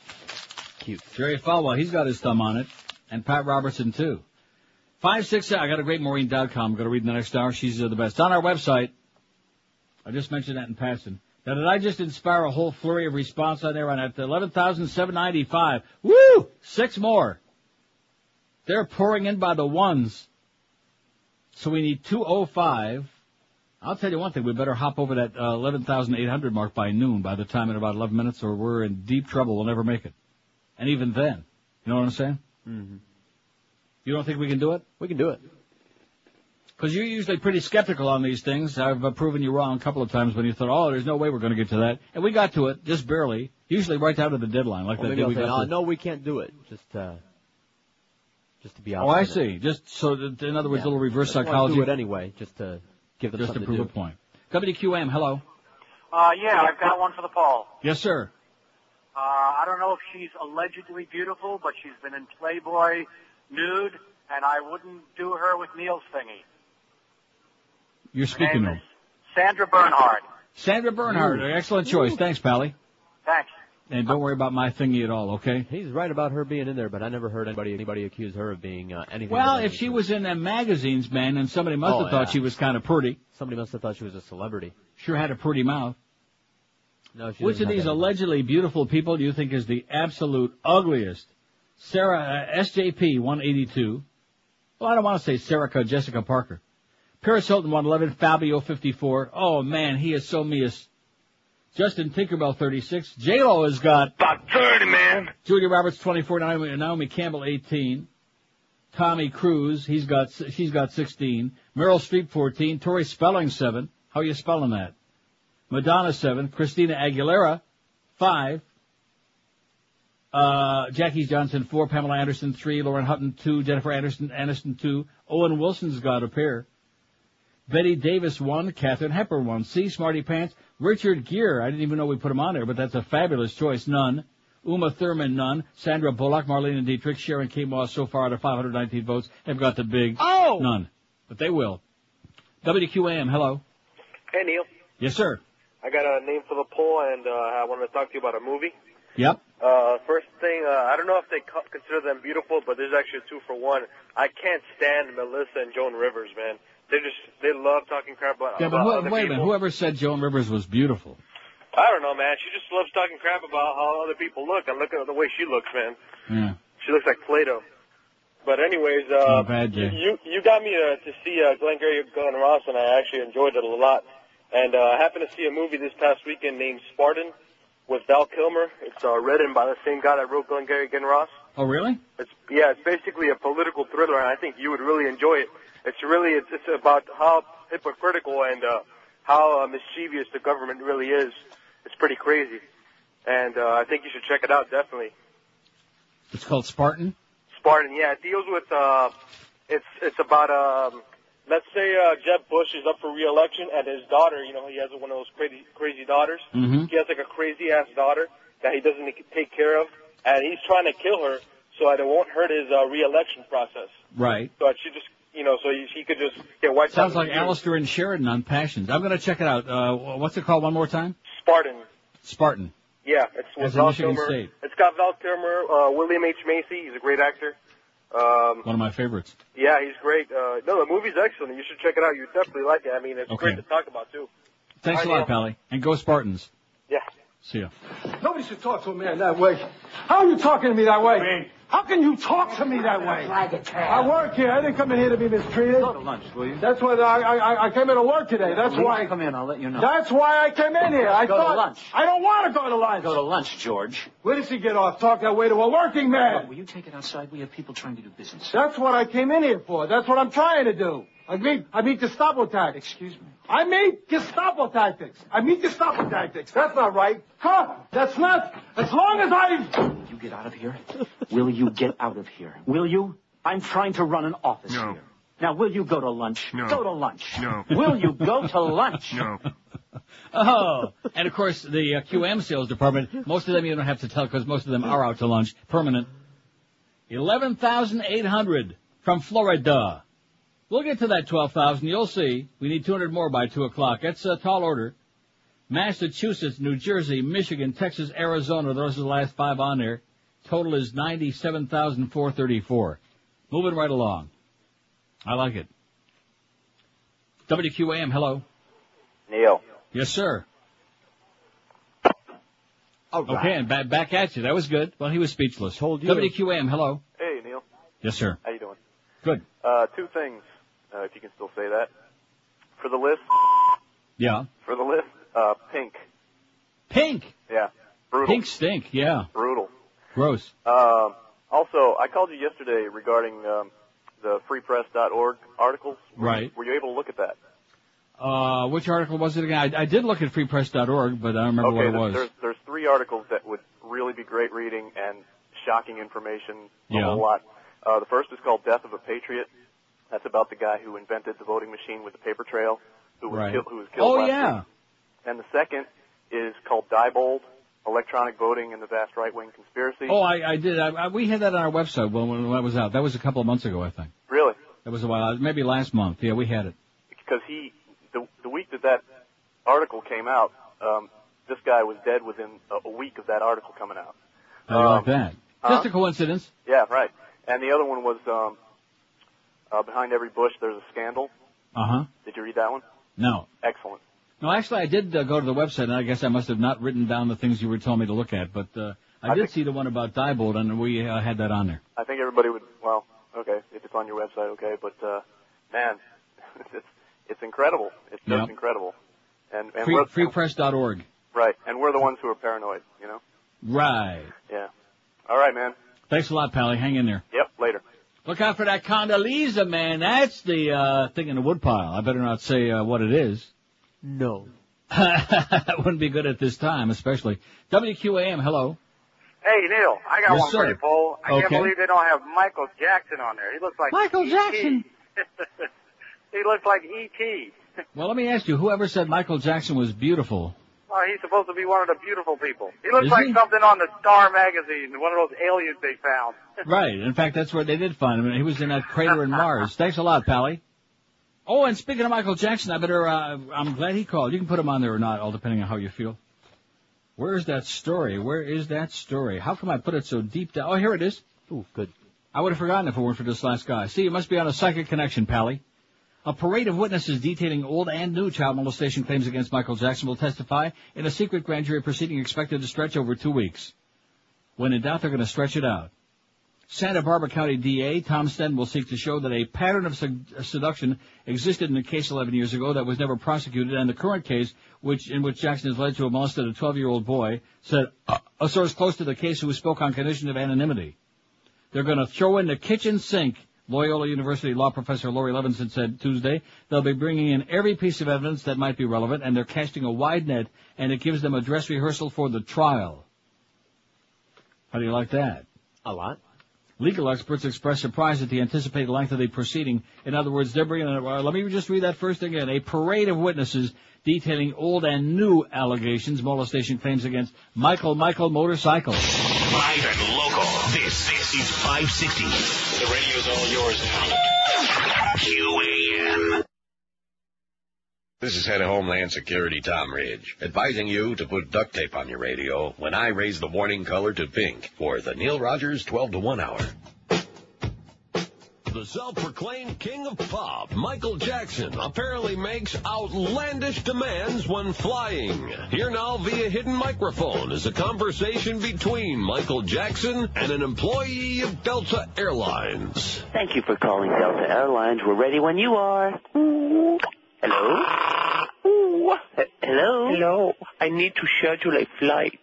Cute. Jerry Falwell, he's got his thumb on it, and Pat Robertson too. Five six. I got a great Maureen.com. I'm going to read in the next hour. She's uh, the best. On our website, I just mentioned that in passing. Now, did I just inspire a whole flurry of response on there on at eleven thousand seven ninety five? Woo! Six more. They're pouring in by the ones. So we need 205. I'll tell you one thing, we better hop over that uh, 11,800 mark by noon by the time in about 11 minutes or we're in deep trouble. We'll never make it. And even then, you know what I'm saying? Mm-hmm. You don't think we can do it? We can do it. Because you're usually pretty skeptical on these things. I've uh, proven you wrong a couple of times when you thought, oh, there's no way we're going to get to that. And we got to it, just barely. Usually right down to the deadline, like Well, that day I'll we say, got oh, to. no, we can't do it. Just, uh, just to be honest. Oh, I honest. see. Just so that, in other words, a little reverse Just wanna psychology. Do it anyway, just to give them Just to something prove do. a point. WQAM, hello. Uh, yeah, I've got one for the poll. Yes, sir. Uh, I don't know if she's allegedly beautiful, but she's been in Playboy nude, and I wouldn't do her with Neil's thingy. You're speaking name of. Sandra Bernhard. Sandra Bernhard, excellent choice. Thanks, Pally. Thanks. And don't worry about my thingy at all, okay? He's right about her being in there, but I never heard anybody anybody accuse her of being uh, anything. Well, if she was in them magazines, man, and somebody must Oh, have thought yeah. she was kind of pretty. Somebody must have thought she was a celebrity. Sure had a pretty mouth. No, she Which of these that. allegedly beautiful people do you think is the absolute ugliest? Sarah, uh, SJP, 182. Well, I don't want to say Sarah Jessica Parker. Paris Hilton, 111. Fabio, 54. Oh, man, he is so meous. Justin Tinkerbell, 36. J-Lo has got... About 30, man. Julia Roberts, 24. Naomi, Naomi Campbell, 18. Tommy Cruise, he's got, she's got 16. Meryl Streep, 14. Tori Spelling, 7. How are you spelling that? Madonna, 7. Christina Aguilera, 5. Uh, Jackie Johnson, 4. Pamela Anderson, 3. Lauren Hutton, 2. Jennifer Anderson, Aniston, 2. Owen Wilson's got a pair. Bette Davis, 1. Catherine Hepper 1. C. Smarty Pants. Richard Gere, I didn't even know we put him on there, but that's a fabulous choice. None. Uma Thurman, none. Sandra Bullock, Marlene Dietrich, Sharon K. Moss, so far out of 519 votes, have got the big Oh! none. But they will. WQAM, hello. Hey, Neil. Yes, sir. I got a name for the poll, and uh, I wanted to talk to you about a movie. Yep. Uh, first thing, uh, I don't know if they co- consider them beautiful, but there's actually a two for one. I can't stand Melissa and Joan Rivers, man. They just they love talking crap about, Yeah, but about who, wait a minute. Whoever said Joan Rivers was beautiful? I don't know, man. She just loves talking crap about how other people look. And look at the way she looks, man. Yeah. She looks like Play-Doh. But anyways, uh, bad, you you got me uh, to see uh, Glengarry Glen Ross, and I actually enjoyed it a lot. And uh, I happened to see a movie this past weekend named Spartan with Val Kilmer. It's uh, written by the same guy that wrote Glengarry Glen Ross. Oh, really? It's yeah, it's basically a political thriller, and I think you would really enjoy it. It's really it's, it's about how hypocritical and uh, how uh, mischievous the government really is. It's pretty crazy, and uh, I think you should check it out definitely. It's called Spartan? Spartan, yeah, it deals with uh, it's it's about um, let's say uh, Jeb Bush is up for re-election, and his daughter, you know, he has one of those crazy crazy daughters. Mhm. He has like a crazy ass daughter that he doesn't take care of, and he's trying to kill her so that it won't hurt his uh, re-election process. Right. So she just, you know, so he, he could just get wiped out. Sounds like Alistair and Sheridan on Passions. I'm going to check it out. Uh, what's it called one more time? Spartan. Spartan. Yeah, it's with Val Kilmer. State. It's got Val Kilmer, uh, William H Macy. He's a great actor. Um, One of my favorites. yeah, he's great. Uh, no, the movie's excellent. You should check it out. You definitely like it. I mean, it's Okay. great to talk about too. Thanks a lot, Neil. Pally. And go Spartans. Yeah. See ya. Nobody should talk to a man that way. How are you talking to me that way? How can you talk to me that way? I work here. I didn't come in here to be mistreated. Go to lunch, will you? That's why I I, I came in to work today. That's why. you come in, I'll let you know. That's why I came in here. I Go to thought lunch. I don't want to go to lunch. Go to lunch, George. Where does he get off? Talk that way to a working man. Will you take it outside? We have people trying to do business. That's what I came in here for. That's what I'm trying to do. I meet I meet Gestapo tactics. Excuse me. I meet Gestapo tactics. I meet Gestapo tactics. That's not right. Huh? That's not. As long as I. You get out of here. Will you get out of here? Will you? I'm trying to run an office No. here. Now, will you go to lunch? No. Go to lunch. No. Will you go to lunch? No. [LAUGHS] Oh, and of course the uh, QM sales department. Most of them you don't have to tell because most of them are out to lunch, permanent. Eleven thousand eight hundred from Florida. We'll get to that twelve thousand. You'll see. We need two hundred more by two o'clock. That's a tall order. Massachusetts, New Jersey, Michigan, Texas, Arizona. Those are the last five on there. Total is ninety-seven thousand four thirty-four. Moving right along. I like it. WQAM, hello. Neil. Yes, sir. All right. Okay, and back, back at you. That was good. Well, he was speechless. Hold you. WQAM, hello. Hey, Neil. Yes, sir. How you doing? Good. Uh, two things, uh, if you can still say that. For the list, Yeah. for the list, uh, pink. Pink. Yeah. Brutal. Pink stink. Yeah. Brutal. Gross. Um, also, I called you yesterday regarding um, the freepress.org articles. Right. Were you able to look at that? Uh, which article was it again? I, I did look at freepress.org, but I don't remember okay, what it was. There's, there's three articles that would really be great reading and shocking information. A Yeah. whole lot. Uh, the first is called Death of a Patriot. That's about the guy who invented the voting machine with the paper trail, who was, Right. kill, who was killed Oh yeah. week. And the second is called Diebold, Electronic Voting and the Vast Right-Wing Conspiracy. Oh, I, I did. I, I, we had that on our website when, when that was out. That was a couple of months ago, I think. Really? That was a while. Maybe last month. Yeah, we had it. Because he, the, the week that that article came out, um, this guy was dead within a, a week of that article coming out. How you like that? huh? Just a coincidence. Yeah, right. And the other one was um, uh, behind every bush there's a scandal. Uh huh. Did you read that one? No. Excellent. No, actually, I did uh, go to the website, and I guess I must have not written down the things you were telling me to look at, but uh, I, I did see the one about Diebold, and we uh, had that on there. I think everybody would. Well, okay, if it's on your website, okay. But uh, man, [LAUGHS] it's it's incredible. It's just Yep. incredible. And and Free, we're freepress.org. right, and we're the ones who are paranoid. You know. Right. Yeah. All right, man. Thanks a lot, Pally. Hang in there. Yep. Later. Look out for that Condoleezza, man. That's the uh, thing in the woodpile. I better not say uh, what it is. No. that [LAUGHS] wouldn't be good at this time, especially. WQAM, hello. Hey Neil, I got Yes, one for you, Paul. I can't believe they don't have Michael Jackson on there. He looks like Michael E.T. Jackson. [LAUGHS] he looks like E.T. [LAUGHS] Well, let me ask you, whoever said Michael Jackson was beautiful? Oh, he's supposed to be one of the beautiful people. He looks Is like he? something on the Star magazine, one of those aliens they found. Right. In fact, that's where they did find him. He was in that crater in Mars. Thanks a lot, Pally. Oh, and speaking of Michael Jackson, I better, uh, I'm glad he called. You can put him on there or not, all depending on how you feel. Where is that story? Where is that story? How come I put it so deep down? Oh, here it is. Ooh, good. I would have forgotten if it weren't for this last guy. See, it must be on a psychic connection, Pally. A parade of witnesses detailing old and new child molestation claims against Michael Jackson will testify in a secret grand jury proceeding expected to stretch over two weeks. When in doubt, they're going to stretch it out. Santa Barbara County DA Tom Sneddon will seek to show that a pattern of seduction existed in a case 11 years ago that was never prosecuted, and the current case, which in which Jackson is led to a molested a 12-year-old boy, said uh, a source close to the case who spoke on condition of anonymity. They're going to throw in the kitchen sink. Loyola University law professor Laurie Levenson said Tuesday they'll be bringing in every piece of evidence that might be relevant, and they're casting a wide net, and it gives them a dress rehearsal for the trial. How do you like that? A lot. Legal experts express surprise at the anticipated length of the proceeding. In other words, they're bringing. Uh, let me just read that first again. A parade of witnesses detailing old and new allegations, molestation claims against Michael Michael Motorcycle. Live and local. This, this is 560. The radio's all yours now. This is Head of Homeland Security Tom Ridge, advising you to put duct tape on your radio when I raise the warning color to pink for the Neil Rogers 12 to 1 hour. The self-proclaimed king of pop, Michael Jackson, apparently makes outlandish demands when flying. Here now via hidden microphone is a conversation between Michael Jackson and an employee of Delta Airlines. Thank you for calling Delta Airlines. We're ready when you are. Hello? H- Hello? Hello. I need to schedule a flight.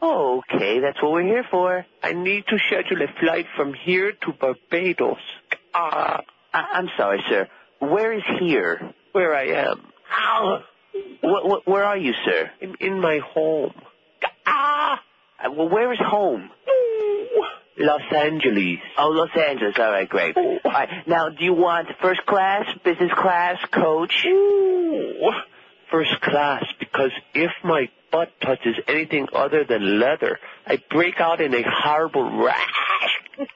Oh, okay. That's what we're here for. I need to schedule a flight from here to Barbados. Uh, I- I'm sorry, sir. Where is here? Where I am. Ow! Wh- wh- where are you, sir? In, in my home. Ah! Well, where is home? Los Angeles. Oh, Los Angeles. All right, great. All right. Now, do you want first class, business class, coach? Ooh, first class, because if my butt touches anything other than leather, I break out in a horrible rash.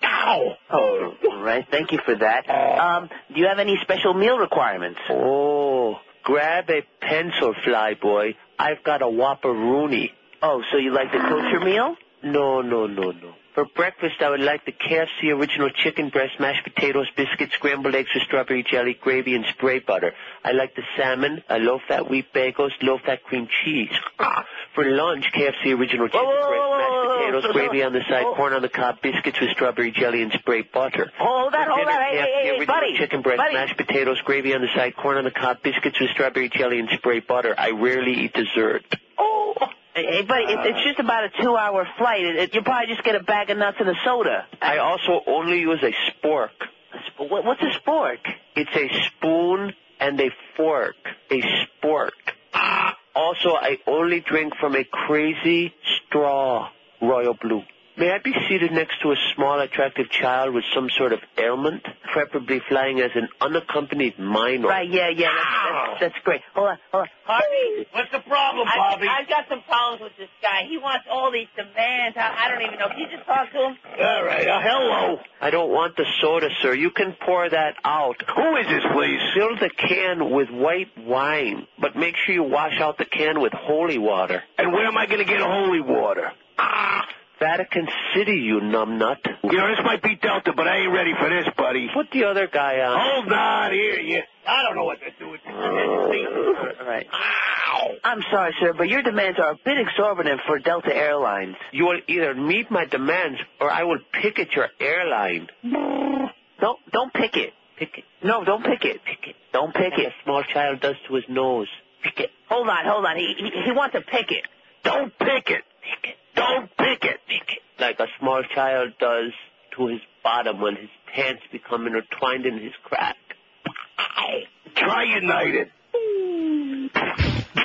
Ow! Oh, all right. Thank you for that. Um, do you have any special meal requirements? Oh, grab a pencil, fly boy. I've got a Whopperoonie. Oh, so you like the kosher meal? No, no, no, no. For breakfast, I would like the KFC original chicken breast, mashed potatoes, biscuits, scrambled eggs with strawberry jelly, gravy, and spray butter. I like the salmon, uh, low-fat wheat bagels, low-fat cream cheese. Ah, For lunch, KFC original chicken breast, mashed potatoes, gravy on the side, corn on the cob, biscuits with strawberry jelly, and spray butter. Hold that, hold that. Hey, hey, hey, buddy. chicken breast, buddy. mashed potatoes, gravy on the side, corn on the cob, biscuits with strawberry jelly, and spray butter. I rarely eat dessert. Oh. Eh, hey, it, it's just about a two-hour flight. It, it, you'll probably just get a bag of nuts and a soda. I also only use a spork. What's a spork? It's a spoon and a fork. A spork. Ah. Also, I only drink from a crazy straw, Royal Blue. May I be seated next to a small, attractive child with some sort of ailment, preferably flying as an unaccompanied minor? Right, yeah, yeah, that's, that's, that's great. Hold on, hold on. Harvey, what's the problem, I, Bobby? I've got some problems with this guy. He wants all these demands. I, I don't even know. Can you just talk to him? All right, uh, hello. I don't want the soda, sir. You can pour that out. Who is this, please? Fill the can with white wine, but make sure you wash out the can with holy water. And where am I going to get holy water? Ah, Vatican City, you numbnut. You know, this might be Delta, but I ain't ready for this, buddy. Put the other guy on. Hold on, here, you. I don't know what to do with this. All right. I'm sorry, sir, but your demands are a bit exorbitant for Delta Airlines. You will either meet my demands or I will picket your airline. [LAUGHS] Don't don't pick it. Pick it. No, don't pick it. Pick it. Don't pick Like it. a small child does to his nose. Pick it. Hold on, hold on. He he, he wants to pick it. Don't pick it. Pick it. Don't pick it. Pick it. Like a small child does to his bottom when his pants become intertwined in his crack. Try United. [LAUGHS]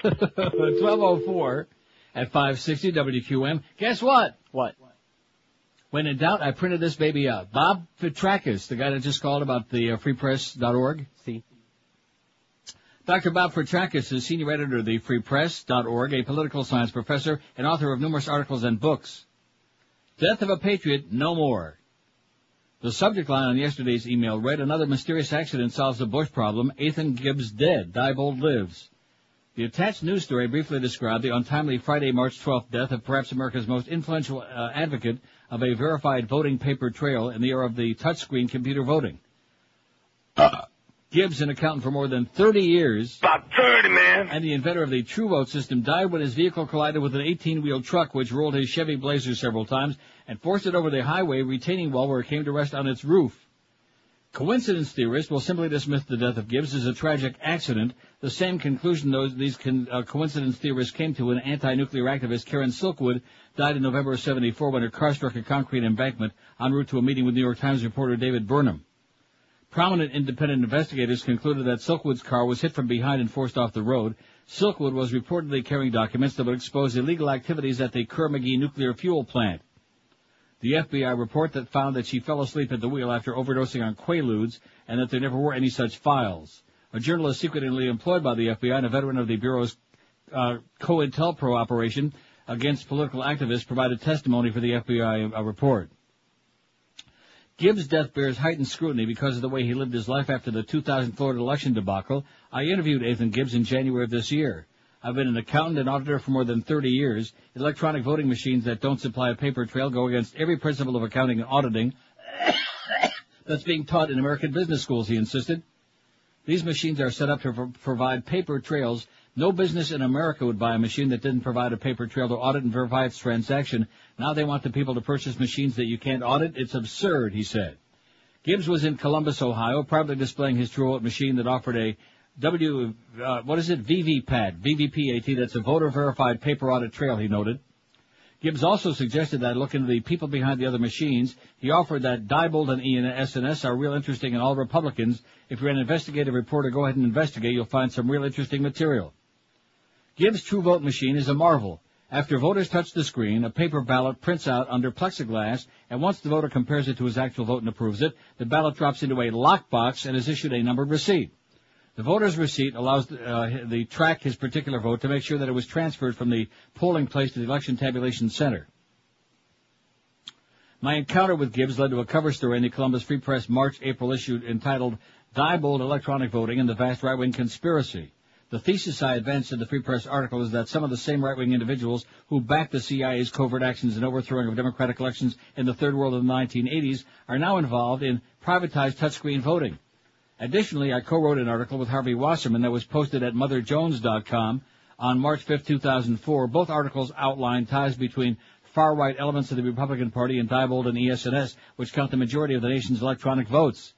1204 at 560 WQAM. Guess what? What? When in doubt, I printed this baby out. Bob Fitrakis, the guy that just called about the uh, freepress.org. See? Dr. Bob Fitrakis is senior editor of the freepress.org, a political science professor and author of numerous articles and books. Death of a Patriot, no more. The subject line on yesterday's email read, another mysterious accident solves the Bush problem. Ethan Gibbs dead. Diebold lives. The attached news story briefly described the untimely Friday, March 12th death of perhaps America's most influential uh, advocate of a verified voting paper trail in the era of the touchscreen computer voting. Gibbs, an accountant for more than 30 years, About 30, man. and the inventor of the True Vote system, died when his vehicle collided with an 18-wheel truck which rolled his Chevy Blazer several times and forced it over the highway retaining wall where it came to rest on its roof. Coincidence theorists will simply dismiss the death of Gibbs as a tragic accident, the same conclusion those these con, uh, coincidence theorists came to when anti-nuclear activist Karen Silkwood died in November of 74 when her car struck a concrete embankment en route to a meeting with New York Times reporter David Burnham. Prominent independent investigators concluded that Silkwood's car was hit from behind and forced off the road. Silkwood was reportedly carrying documents that would expose illegal activities at the Kerr-McGee nuclear fuel plant. The FBI report that found that she fell asleep at the wheel after overdosing on Quaaludes and that there never were any such files. A journalist secretly employed by the FBI and a veteran of the Bureau's uh, COINTELPRO operation against political activists provided testimony for the FBI uh, report. Gibbs' death bears heightened scrutiny because of the way he lived his life after the 2000 Florida election debacle. I interviewed Ethan Gibbs in January of this year. I've been an accountant and auditor for more than 30 years. Electronic voting machines that don't supply a paper trail go against every principle of accounting and auditing [COUGHS] that's being taught in American business schools, he insisted. These machines are set up to pro- provide paper trails. No business in America would buy a machine that didn't provide a paper trail to audit and verify its transaction. Now they want the people to purchase machines that you can't audit. It's absurd, he said. Gibbs was in Columbus, Ohio, proudly displaying his True Vote machine that offered a W, uh, what is it? VVPAT, VVPAT, that's a voter verified paper audit trail, he noted. Gibbs also suggested that I look into the people behind the other machines. He offered that Diebold and E and SNS are real interesting and all Republicans. If you're an investigative reporter, go ahead and investigate. You'll find some real interesting material. Gibbs' True Vote machine is a marvel. After voters touch the screen, a paper ballot prints out under plexiglass, and once the voter compares it to his actual vote and approves it, the ballot drops into a lockbox and is issued a numbered receipt. The voter's receipt allows uh, the track his particular vote to make sure that it was transferred from the polling place to the election tabulation center. My encounter with Gibbs led to a cover story in the Columbus Free Press March-April issue entitled Diebold Electronic Voting and the Vast Right-Wing Conspiracy. The thesis I advanced in the Free Press article is that some of the same right-wing individuals who backed the CIA's covert actions and overthrowing of democratic elections in the Third World in the 1980s are now involved in privatized touchscreen voting. Additionally, I co-wrote an article with Harvey Wasserman that was posted at motherjones.com on March 5, 2004. Both articles outline ties between far-right elements of the Republican Party and Diebold and ES&S, which count the majority of the nation's electronic votes.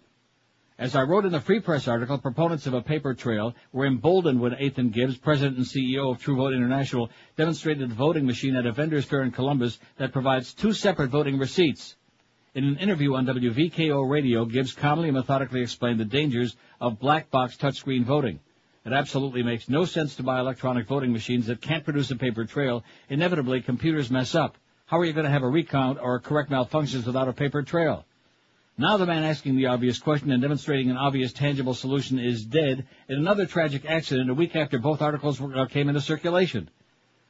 As I wrote in the Free Press article, proponents of a paper trail were emboldened when Ethan Gibbs, president and CEO of True Vote International, demonstrated a voting machine at a vendor's fair in Columbus that provides two separate voting receipts. In an interview on WVKO radio, Gibbs calmly and methodically explained the dangers of black box touchscreen voting. It absolutely makes no sense to buy electronic voting machines that can't produce a paper trail. Inevitably, computers mess up. How are you going to have a recount or correct malfunctions without a paper trail? Now the man asking the obvious question and demonstrating an obvious tangible solution is dead in another tragic accident a week after both articles were, uh, came into circulation.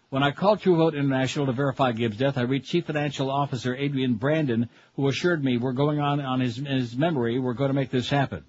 When I called True Vote International to verify Gibbs' death, I reached Chief Financial Officer Adrian Brandon, who assured me we're going on on his, his memory, we're going to make this happen.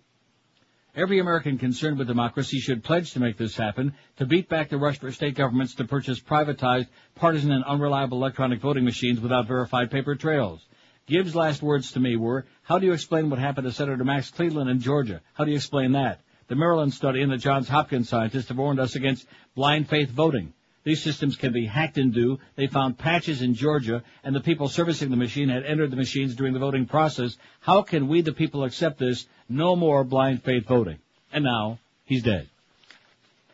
Every American concerned with democracy should pledge to make this happen, to beat back the rush for state governments to purchase privatized, partisan, and unreliable electronic voting machines without verified paper trails. Gibbs' last words to me were, how do you explain what happened to Senator Max Cleland in Georgia? How do you explain that? The Maryland study and the Johns Hopkins scientists have warned us against blind faith voting. These systems can be hacked and do. They found patches in Georgia, and the people servicing the machine had entered the machines during the voting process. How can we, the people, accept this? No more blind faith voting. And now, he's dead.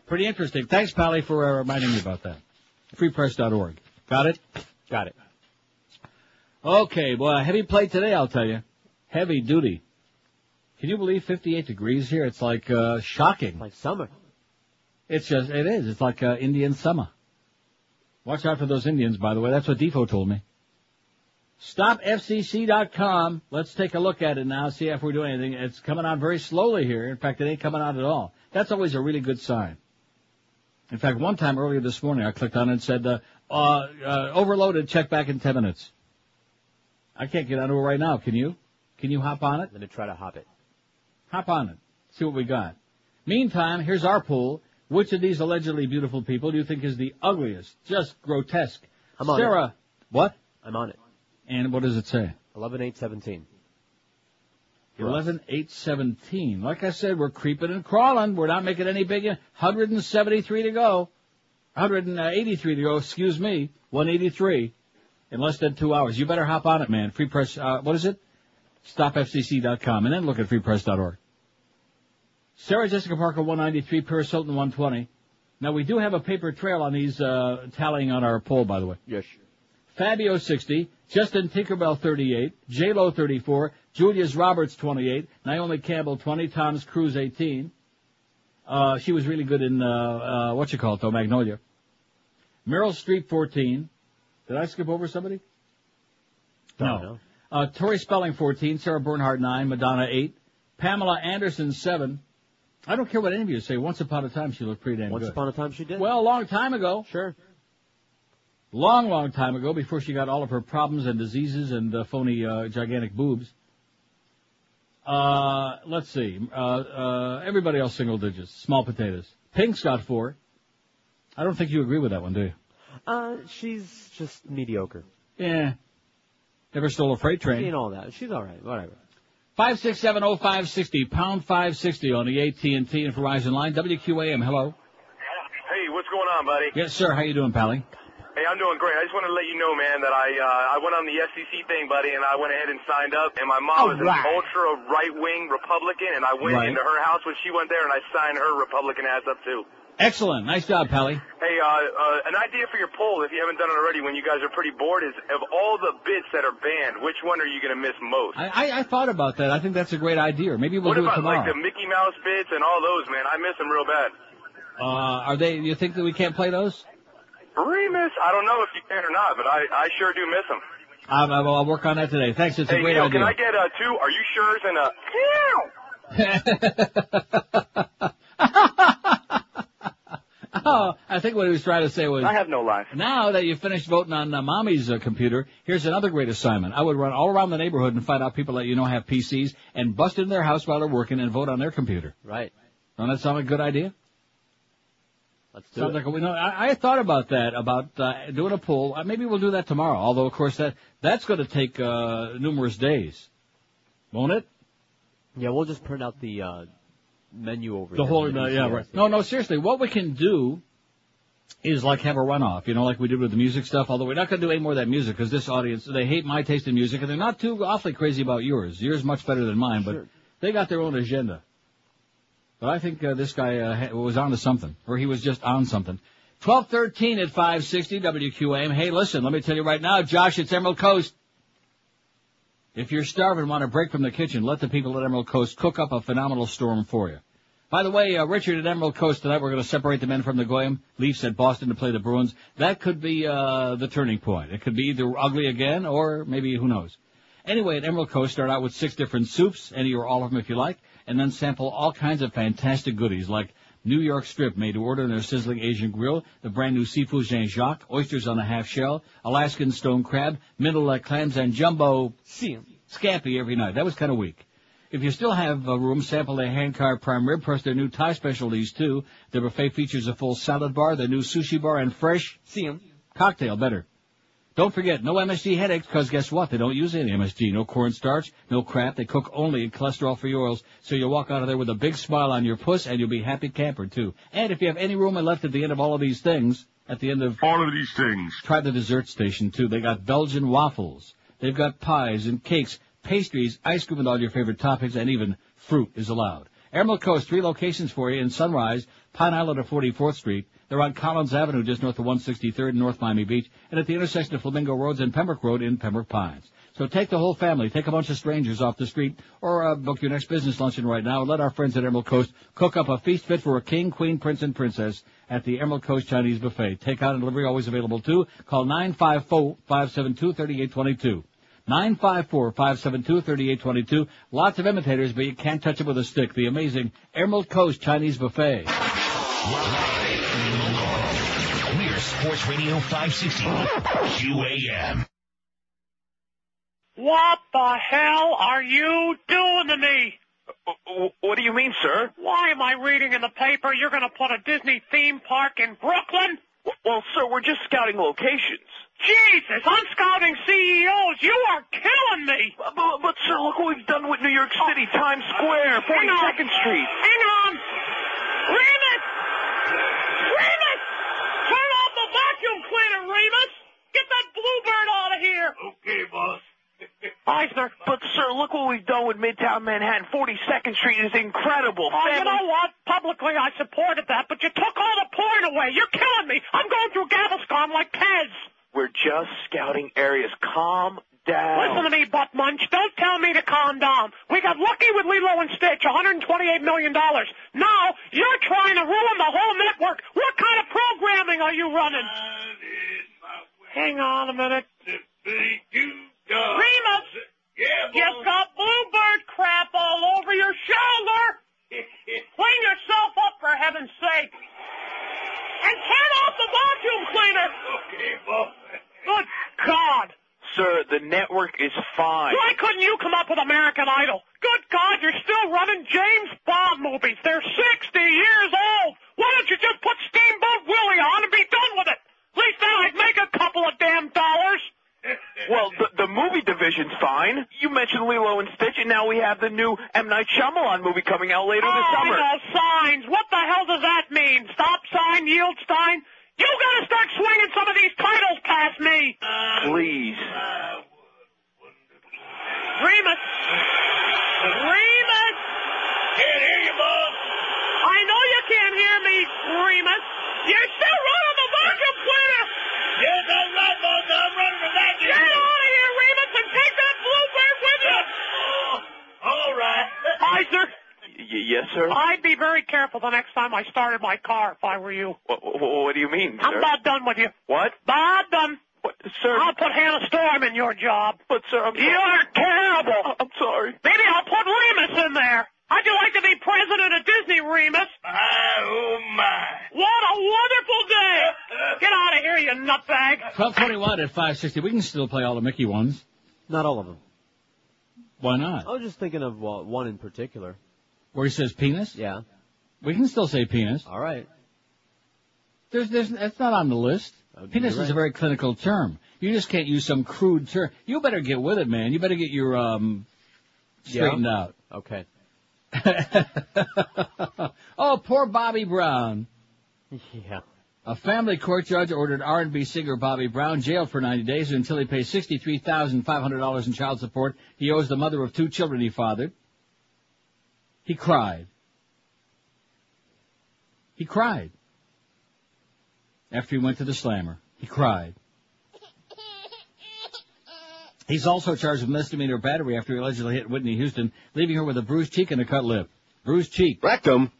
Pretty interesting. Thanks, Pally, for uh, reminding me about that. Freepress.org. Got it? Got it. Okay, well, a heavy plate today, I'll tell you. Heavy duty. Can you believe 58 degrees here? It's like, uh, shocking. Like summer. It's just, it is. It's like, uh, Indian summer. Watch out for those Indians, by the way. That's what Defo told me. StopFCC.com. Let's take a look at it now, see if we're doing anything. It's coming on very slowly here. In fact, it ain't coming out at all. That's always a really good sign. In fact, one time earlier this morning, I clicked on it and said, uh, uh, uh, overloaded, check back in 10 minutes. I can't get onto it right now. Can you? Can you hop on it? Let me try to hop it. Hop on it. See what we got. Meantime, here's our poll. Which of these allegedly beautiful people do you think is the ugliest? Just grotesque. I'm on Sarah. it. What? I'm on it. And what does it say? 11, 8, 17. For us. Eleven eight seventeen. Like I said, we're creeping and crawling. We're not making any big. 173 to go. 183 to go. Excuse me. 183 in less than two hours. You better hop on it, man. Free press. Uh, what is it? StopFCC.com and then look at freepress.org. Sarah Jessica Parker 193, Paris Hilton 120. Now we do have a paper trail on these uh, tallying on our poll, by the way. Yes. Fabio 60, Justin Tinkerbell 38, J-Lo 34, Julia Roberts 28, Naomi Campbell 20, Tom's Cruise 18. Uh, she was really good in, uh, uh, what you call it though, Magnolia. Meryl Streep 14. Did I skip over somebody? Don't know. Uh, Tori Spelling 14, Sarah Bernhardt 9, Madonna 8, Pamela Anderson 7. I don't care what any of you say. Once upon a time, she looked pretty damn Once good. upon a time she did. Well, a long time ago. Sure. Long, long time ago, before she got all of her problems and diseases and uh, phony, uh, gigantic boobs. Uh, let's see. Uh, uh, everybody else single digits. Small potatoes. Pink's got four. I don't think you agree with that one, do you? Uh, she's just mediocre. Yeah. Never stole a freight train. Seen all that. She's alright. Whatever. Five six seven oh five sixty pound five sixty on the AT and T and Verizon line. WQAM. Hello. Hey, what's going on, buddy? Yes, sir. How you doing, Pally? Hey, I'm doing great. I just wanted to let you know, man, that I uh, I went on the SEC thing, buddy, and I went ahead and signed up. And my mom is an ultra right wing Republican, and I went Right. into her house when she went there, and I signed her Republican ass up too. Excellent. Nice job, Pally. Hey, uh, uh, an idea for your poll, if you haven't done it already, when you guys are pretty bored, is of all the bits that are banned, which one are you going to miss most? I, I, I thought about that. I think that's a great idea. Maybe we'll what do it about tomorrow. like the Mickey Mouse bits and all those, man? I miss them real bad. uh, are they? You think that we can't play those? Remus, I don't know if you can or not, but I, I sure do miss them. I'll, I'll I'll work on that today. Thanks. It's a hey, great Neil, idea. can I get uh, two? Are you sure? And a [LAUGHS] [LAUGHS] oh, [LAUGHS] I think what he was trying to say was. I have no life. Now that you finished voting on uh, mommy's uh, computer, here's another great assignment. I would run all around the neighborhood and find out people that you know have PCs and bust into their house while they're working and vote on their computer. Right. Don't that sound like a good idea? Let's do Sounds it. like a, you know, I, I thought about that, about uh, doing a poll. Uh, maybe we'll do that tomorrow. Although, of course, that that's going to take uh, numerous days, won't it? Yeah, we'll just print out the uh, menu over The here. whole, the uh, yeah, right. No, no, seriously, what we can do is like have a runoff, you know, like we did with the music stuff. Although we're not going to do any more of that music because this audience they hate my taste in music and they're not too awfully crazy about yours. Yours much better than mine, but Sure. they got their own agenda. But I think uh, this guy uh, was on to something, or he was just on something. Twelve thirteen at five sixty WQAM. Hey, listen, let me tell you right now, Josh, it's Emerald Coast. If you're starving and want a break from the kitchen, let the people at Emerald Coast cook up a phenomenal storm for you. By the way, uh, Richard at Emerald Coast tonight, we're going to separate the men from the Goyim. Leafs at Boston to play the Bruins. That could be uh, the turning point. It could be either ugly again, or maybe who knows. Anyway, at Emerald Coast, start out with six different soups, any or all of them if you like, and then sample all kinds of fantastic goodies like New York strip made to order in their sizzling Asian grill, the brand new seafood Jean Jacques, oysters on a half shell, Alaskan stone crab, middle clams, and jumbo scampi every night. That was kind of weak. If you still have a room, sample their hand-carved prime rib, plus their new Thai specialties too. Their buffet features a full salad bar, their new sushi bar, and fresh cocktail better. Don't forget, no MSG headaches, because guess what? They don't use any MSG. No cornstarch, no crap. They cook only in cholesterol-free oils, so you'll walk out of there with a big smile on your puss, and you'll be happy camper, too. And if you have any room left at the end of all of these things, at the end of... All of these things. Try the dessert station, too. They got Belgian waffles. They've got pies and cakes, pastries, ice cream with all your favorite toppings, and even fruit is allowed. Emerald Coast, three locations for you in Sunrise, Pine Island or 44th Street. They're on Collins Avenue, just north of 163rd in North Miami Beach, and at the intersection of Flamingo Roads and Pembroke Road in Pembroke Pines. So take the whole family, take a bunch of strangers off the street, or uh, book your next business luncheon right now, and let our friends at Emerald Coast cook up a feast fit for a king, queen, prince, and princess at the Emerald Coast Chinese Buffet. Takeout and delivery always available too. Call 954-572-3822. 954-572-3822. Lots of imitators, but you can't touch it with a stick. The amazing Emerald Coast Chinese Buffet. Sports Radio 560 QAM. What the hell are you doing to me? What do you mean, sir? Why am I reading in the paper you're going to put a Disney theme park in Brooklyn? Well, sir, we're just scouting locations. Jesus, I'm scouting CEOs. You are killing me. But, but, but, sir, look what we've done with New York City, Times Square, 42nd Street. Hang on. Remus! Remus! Turn off the vacuum cleaner, Remus! Get that bluebird out of here! Okay, boss. [LAUGHS] Eisner. But, sir, look what we've done with Midtown Manhattan. 42nd Street is incredible. Oh, you know what? Publicly, I supported that, but you took all the porn away. You're killing me. I'm going through Gaviscon like Pez. We're just scouting areas. Calm down. Listen to me, Butt Munch. Don't tell me to calm down. We got lucky with Lilo and Stitch, $128 million. Now, you're trying to ruin the whole network. What kind of programming are you running? Hang on a minute. Remus! Yeah, You've got bluebird crap all over your shoulder! [LAUGHS] Clean yourself up, for heaven's sake! And turn off the vacuum cleaner! Good God! Sir, the network is fine. Why couldn't you come up with American Idol? Good God, you're still running James Bond movies. They're 60 years old. Why don't you just put Steamboat Willie on and be done with it? At least then I'd make a couple of damn dollars. [LAUGHS] Well, the, the movie division's fine. You mentioned Lilo and Stitch, and now we have the new M. Night Shyamalan movie coming out later this oh, summer. no signs. What the hell does that mean? Stop sign, yield sign? You gotta start swinging some of these titles past me. Please. Remus! Remus! Can't hear you, boss. I know you can't hear me, Remus. You're still running the vacuum cleaner. Yes, I'm right, boss. I'm running the vacuum Get out of here, Remus, and take that bluebird with you. [LAUGHS] all right. Eisner, Y- yes, sir? I'd be very careful the next time I started my car if I were you. What, what, what do you mean, sir? I'm sir? about done with you. What? About done. What, sir? I'll put Hannah Storm in your job. But, sir, I'm You're terrible. I'm sorry. Maybe I'll put Remus in there. How'd you like to be president of Disney, Remus? oh, my. What a wonderful day. Get out of here, you nutbag. 1221 at 560. We can still play all the Mickey ones. Not all of them. Why not? I was just thinking of uh, one in particular. Where he says penis? Yeah. We can still say penis. All right. There's, there's, that's not on the list. Penis you're is a very clinical term. You just can't use some crude term. You better get with it, man. You better get your, um, straightened out. Okay. [LAUGHS] oh, poor Bobby Brown. Yeah. A family court judge ordered R&B singer Bobby Brown jailed for 90 days until he pays $63,500 in child support he owes the mother of two children he fathered. He cried. He cried. After he went to the slammer. He cried. He's also charged with misdemeanor battery after he allegedly hit Whitney Houston, leaving her with a bruised cheek and a cut lip. Bruised cheek. Rectum.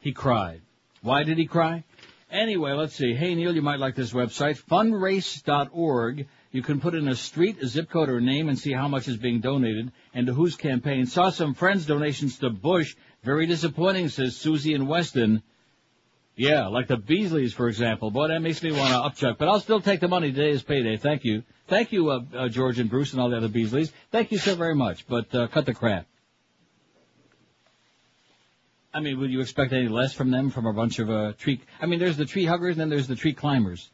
He cried. Why did he cry? Anyway, let's see. Hey Neil, you might like this website, fundrace.org. You can put in a street, a zip code, or a name and see how much is being donated and to whose campaign. Saw some friends' donations to Bush. Very disappointing, says Susie in Weston. Yeah, like the Beasleys, for example. Boy, that makes me want to upchuck. But I'll still take the money. Today is payday. Thank you. Thank you, uh, uh, George and Bruce and all the other Beasleys. Thank you so very much. But uh, cut the crap. I mean, would you expect any less from them from a bunch of uh, tree? I mean, there's the tree huggers and then there's the tree climbers.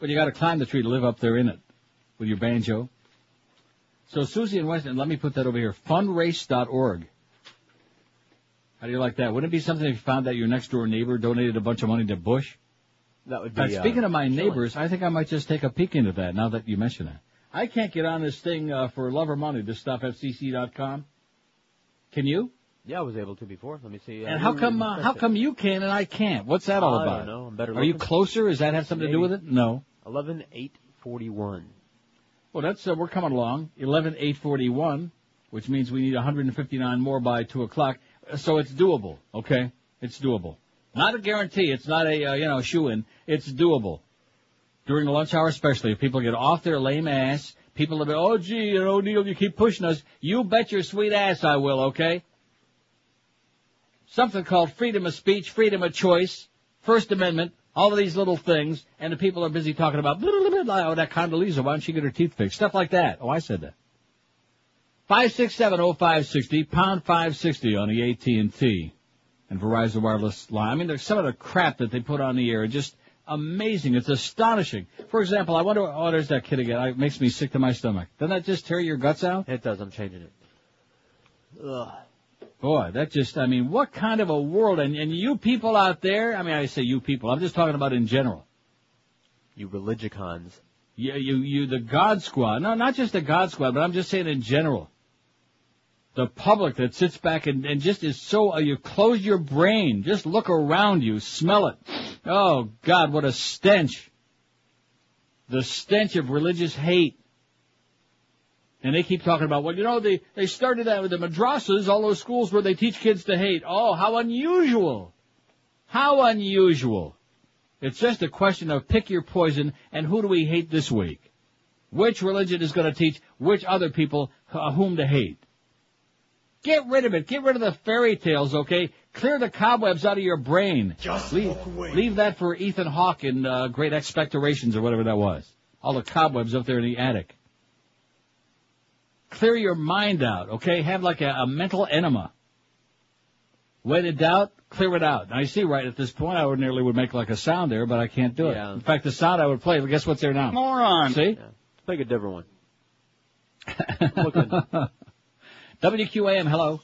But you got to climb the tree to live up there in it with your banjo. So Susie and Weston, let me put that over here. Fundrace.org. How do you like that? Wouldn't it be something if you found that your next door neighbor donated a bunch of money to Bush? That would Uh, speaking of my chilling. neighbors, I think I might just take a peek into that now that you mention that. I can't get on this thing uh, for love or money, this stuff, FCC.com. Can you? Yeah, I was able to before. Let me see. uh, And how come uh, how come you can and I can't? What's that all about? I don't know. I'm better Are you closer? Does that have something to do with it? No. Eleven eight forty one. Well, that's uh, we're coming along. Eleven eight forty one, which means we need 159 more by two o'clock. Uh, So it's doable. Okay, it's doable. Not a guarantee. It's not a uh, you know shoe in. It's doable. During the lunch hour, especially, if people get off their lame ass, people will be, oh gee, you know, Neil, you keep pushing us. You bet your sweet ass I will. Okay. Something called freedom of speech, freedom of choice, First Amendment, all of these little things, and the people are busy talking about, blah, blah, blah, blah, oh, that Condoleezza, why don't she get her teeth fixed? Stuff like that. Oh, I said that. 5670560, pound 560 on the AT&T and Verizon wireless line. I mean, there's some of the crap that they put on the air, just amazing. It's astonishing. For example, I wonder, oh, there's that kid again. It makes me sick to my stomach. Doesn't that just tear your guts out? It does. I'm changing it. Ugh. Boy, that just, I mean, what kind of a world, and, and you people out there, I mean, I say you people, I'm just talking about in general. You religicons. You, you, you, the God Squad. No, not just the God Squad, but I'm just saying in general. The public that sits back and, and just is so, uh, you close your brain, just look around you, smell it. Oh God, what a stench. The stench of religious hate. And they keep talking about, well, you know, they, they started that with the madrasas, all those schools where they teach kids to hate. Oh, how unusual. How unusual. It's just a question of pick your poison and who do we hate this week? Which religion is going to teach which other people uh, whom to hate? Get rid of it. Get rid of the fairy tales, okay? Clear the cobwebs out of your brain. Just leave, walk away. leave that for Ethan Hawke in uh, Great Expectorations or whatever that was. All the cobwebs up there in the attic. Clear your mind out, okay? Have like a, a mental enema. When in doubt, clear it out. Now you see, right at this point, I ordinarily would make like a sound there, but I can't do it. Yeah. In fact, the sound I would play, but guess what's there now? Moron. See? Let's make a different one. [LAUGHS] WQAM, hello.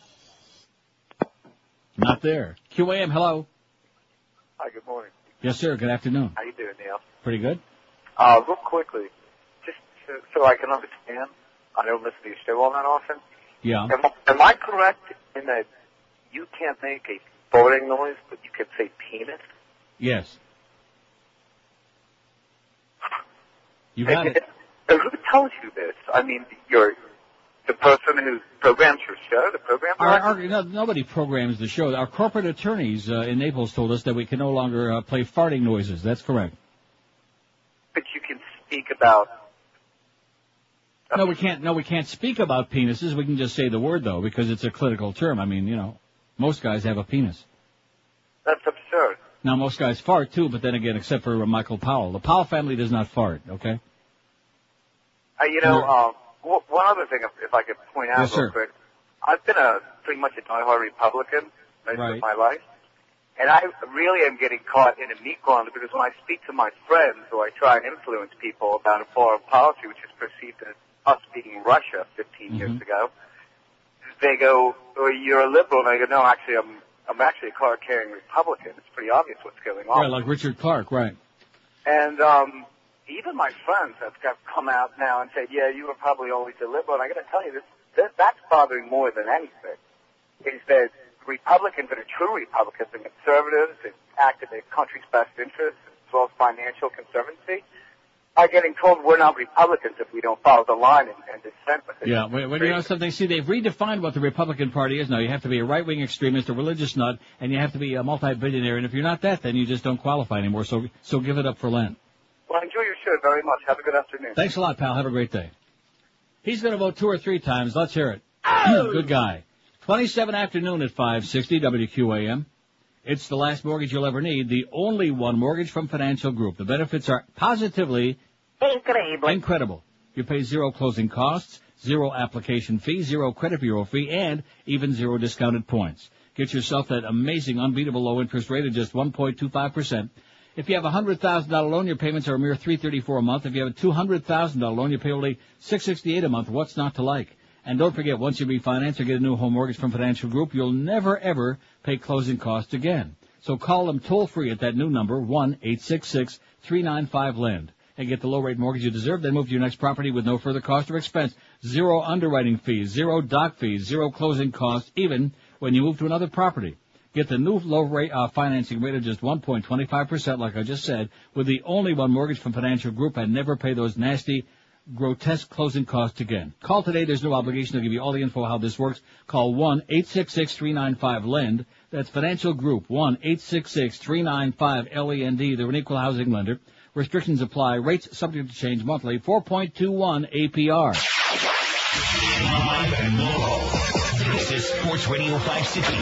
Not there. QAM, hello. Hi, good morning. Yes, sir. Good afternoon. How you doing, Neil? Pretty good. Uh, real quickly, just so, so I can understand, I don't listen to your show all that often. Yeah. Am, am I correct in that you can't make a farting noise, but you can say penis? Yes. You got and, it. who tells you this? I mean, you're the person who programs your show, the program Our, our, no, nobody programs the show. Our corporate attorneys uh, in Naples told us that we can no longer uh, play farting noises. That's correct. But you can speak about. No, we can't. No, we can't speak about penises. We can just say the word though, because it's a clinical term. I mean, you know, most guys have a penis. That's absurd. Now, most guys fart too, but then again, except for Michael Powell, the Powell family does not fart. Okay. Uh, you know, w- one other thing, if, if I could point out Yes, real sir. quick, I've been a pretty much a diehard Republican most Right. of my life, and I really am getting caught in a meat grinder because when I speak to my friends or I try and influence people about a foreign policy, which is perceived as us being Russia 15 years Mm-hmm. ago, they go, "Oh, you're a liberal," and I go, "No, actually, I'm I'm actually a card-carrying Republican. It's pretty obvious what's going on." Right, like Richard Clarke. Right. And um, even my friends have come out now and said, "Yeah, you were probably always liberal." And I got to tell you, this that, that's bothering more than anything. Is that Republicans that are true Republicans and conservatives that act in their country's best interests as well as financial conservancy are getting told we're not Republicans if we don't follow the line and, and dissent with it. Yeah, when, when you know something, see, they've redefined what the Republican Party is now. You have to be a right-wing extremist, a religious nut, and you have to be a multi-billionaire. And if you're not that, then you just don't qualify anymore. So, so give it up for Len. Well, enjoy your show very much. Have a good afternoon. Thanks a lot, pal. Have a great day. He's going to vote two or three times. Let's hear it. Oh! [CLEARS THROAT] Good guy. 27 afternoon at 560 WQAM. It's the last mortgage you'll ever need. The only one mortgage from Financial Group. The benefits are positively Incredible. incredible. You pay zero closing costs, zero application fee, zero credit bureau fee, and even zero discounted points. Get yourself that amazing, unbeatable low interest rate of just 1.25%. If you have a hundred thousand dollar loan, your payments are a mere three thirty four a month. If you have a two hundred thousand dollar loan, you pay only six sixty eight a month. What's not to like? And don't forget, once you refinance or get a new home mortgage from Financial Group, you'll never ever pay closing costs again. So call them toll free at that new number one eight six six three nine five lend and get the low rate mortgage you deserve. Then move to your next property with no further cost or expense. Zero underwriting fees, zero doc fees, zero closing costs, even when you move to another property. Get the new low rate uh, financing rate of just 1.25%, like I just said, with the only one mortgage from Financial Group, and never pay those nasty, grotesque closing costs again. Call today. There's no obligation to give you all the info how this works. Call one eight six six three nine five lend That's Financial Group. one eight six six three nine five lend They're an equal housing lender. Restrictions apply. Rates subject to change monthly. 4.21 APR. Live. This is Sports Radio 560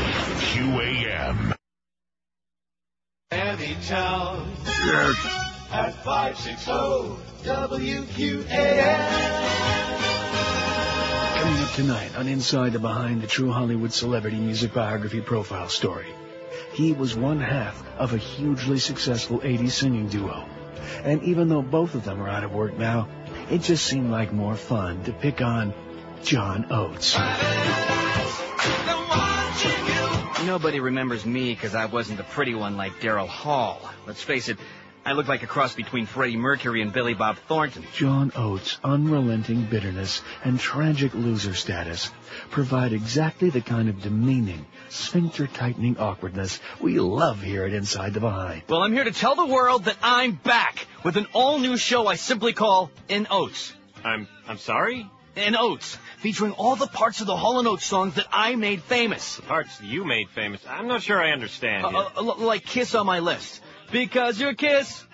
QAM. Anytown. At 560 WQAM. Coming up tonight on Inside the Behind the True Hollywood Celebrity Music Biography Profile Story. He was one half of a hugely successful 80s singing duo. And even though both of them are out of work now, it just seemed like more fun to pick on John Oates. Nobody remembers me because I wasn't the pretty one like Daryl Hall. Let's face it, I look like a cross between Freddie Mercury and Billy Bob Thornton. John Oates' unrelenting bitterness and tragic loser status provide exactly the kind of demeaning, sphincter-tightening awkwardness we love here at Inside the Behind. Well, I'm here to tell the world that I'm back with an all-new show I simply call In Oats. I'm I'm sorry? In Oats, featuring all the parts of the Hall & Oates songs that I made famous. The parts you made famous. I'm not sure I understand Uh, uh, like Kiss on my list. Because your Kiss.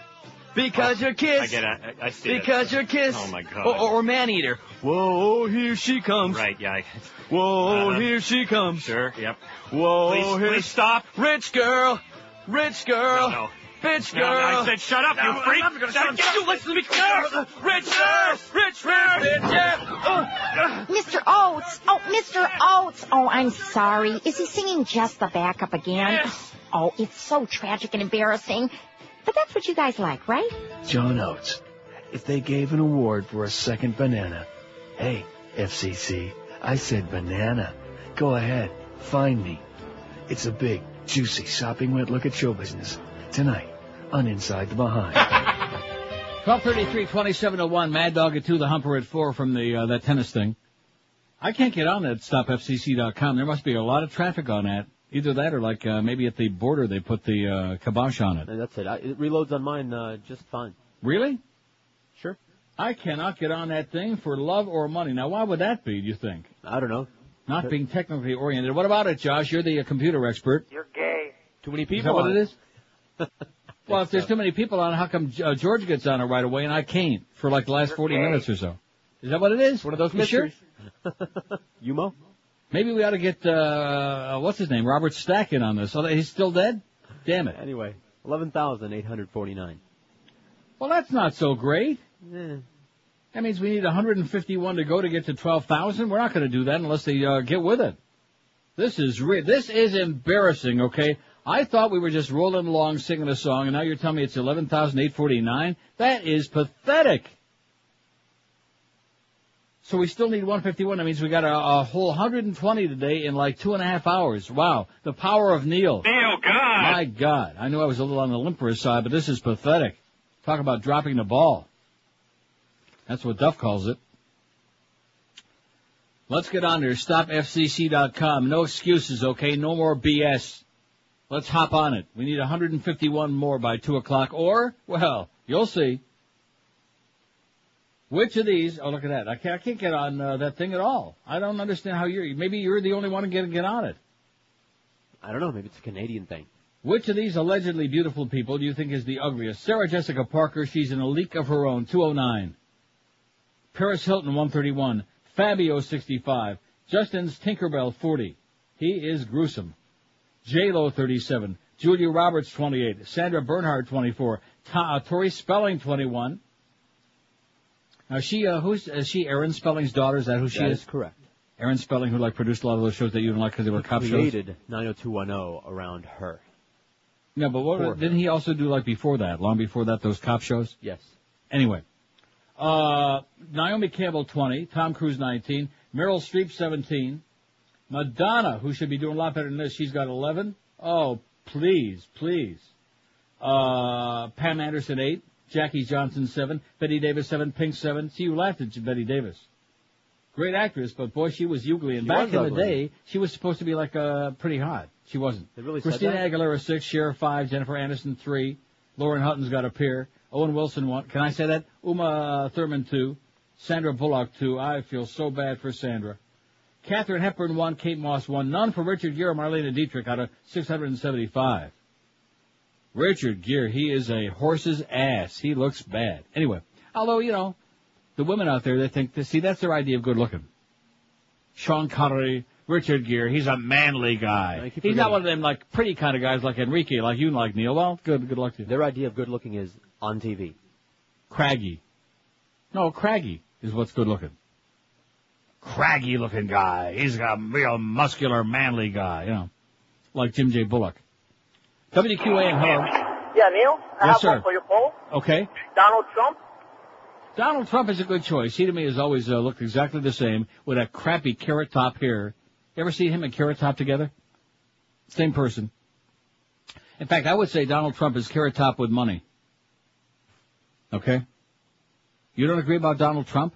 Because your Kiss. I get it. I, I see it. Because your Kiss. Oh my god. Or, or, or Man Eater. Whoa, here she comes. Right, yeah. I, Whoa, Uh-huh. here she comes. Sure, yep. Whoa, Please- here please stop. Rich girl. Rich girl. No, no. Bitch No, girl. no, I said shut up, you freak. I'm gonna Shut shut up. up. You listen to me. Girl. Rich girl. Rich, rich, bitch. Yeah. Uh, Mr. Oates! Oh, Mr. Oates! Oh, I'm sorry. Is he singing just the backup again? Yes. Oh, it's so tragic and embarrassing. But that's what you guys like, right? John Oates. If they gave an award for a second banana, hey, FCC, I said banana. Go ahead, find me. It's a big, juicy, sopping wet look at show business. Tonight, on Inside the Behind. [LAUGHS] 1233, 2701, Mad Dog at 2, the Humper at 4 from the, uh, that tennis thing. I can't get on that stopfcc.com. There must be a lot of traffic on that. Either that or like, uh, maybe at the border they put the, uh, kibosh on it. And that's it. I, it reloads on mine uh, just fine. Really? Sure. I cannot get on that thing for love or money. Now, why would that be, do you think? I don't know. Not being technically oriented. What about it, Josh? You're the uh, computer expert. You're gay. Too many people. Is people. that what it is? [LAUGHS] well, if there's too many people on, it, how come uh, George gets on it right away and I can't for like the last 40 gay. minutes or so? Is that what it is? One of those You sure? mysteries. [LAUGHS] Yumo? Maybe we ought to get, uh, what's his name? Robert Stack in on this. Oh, he's still dead? Damn it. Anyway, 11,849. Well, that's not so great. Eh. That means we need 151 to go to get to 12,000. We're not going to do that unless they uh, get with it. This is re- this is embarrassing. Okay, I thought we were just rolling along singing a song, and now you're telling me it's 11,849. That is pathetic. So we still need 151. That means we got a, a whole 120 today in like two and a half hours. Wow, the power of Neil. Neil, God. My God, I knew I was a little on the limper side, but this is pathetic. Talk about dropping the ball. That's what Duff calls it. Let's get on there. StopFCC.com. No excuses, okay? No more BS. Let's hop on it. We need 151 more by 2 o'clock, or, well, you'll see. Which of these? Oh, look at that! I can't, I can't get on uh, that thing at all. I don't understand how you're. Maybe you're the only one to get get on it. I don't know. Maybe it's a Canadian thing. Which of these allegedly beautiful people do you think is the ugliest? Sarah Jessica Parker, she's in a leak of her own, 209. Paris Hilton, 131. Fabio, 65. Justin's Tinkerbell, 40. He is gruesome. J-Lo, 37. Julia Roberts, 28. Sandra Bernhard, 24. Ta- uh, Tori Spelling, 21. Now she, uh, who's, is she Aaron Spelling's daughter? Is that who she That is? is correct. Aaron Spelling, who like produced a lot of those shows that you didn't like because they were cop shows. Created 90210 around her. No, but what, For didn't he also do like before that, long before that, those cop shows? Yes. Anyway, uh, Naomi Campbell 20, Tom Cruise 19, Meryl Streep 17, Madonna, who should be doing a lot better than this, she's got 11. Oh, please, please. Uh, Pam Anderson 8, Jackie Johnson 7, Bette Davis 7, Pink 7. See, you laughed at Bette Davis. Great actress, but boy, she was ugly. And She back in the day, she was supposed to be like, uh, pretty hot. She wasn't. They really Christina? Aguilera 6, Cher 5, Jennifer Aniston 3, Lauren Hutton's got a pair, Owen Wilson 1. Can I say that? Uma Thurman 2, Sandra Bullock 2. I feel so bad for Sandra. Katharine Hepburn 1, Kate Moss 1. None for Richard Gere, Marlene Dietrich out of 675. Richard Gere, he is a horse's ass. He looks bad. Anyway, although, you know, the women out there, they think, see, that's their idea of good looking. Sean Connery, Richard Gere, he's a manly guy. He's not one of them like pretty kind of guys like Enrique, like you and like Neil. Well, good, good luck to you. Their idea of good looking is on TV. Craggy. No, craggy is what's good looking. Craggy looking guy. He's a real muscular, manly guy, you know. Like Jim J. Bullock. WQAM, hello. Yeah, Neil, I Yes, have sir. one for your poll. Okay. Donald Trump. Donald Trump is a good choice. He to me has always uh, looked exactly the same with that crappy carrot top hair. You ever see him and carrot top together? Same person. In fact, I would say Donald Trump is carrot top with money. Okay? You don't agree about Donald Trump?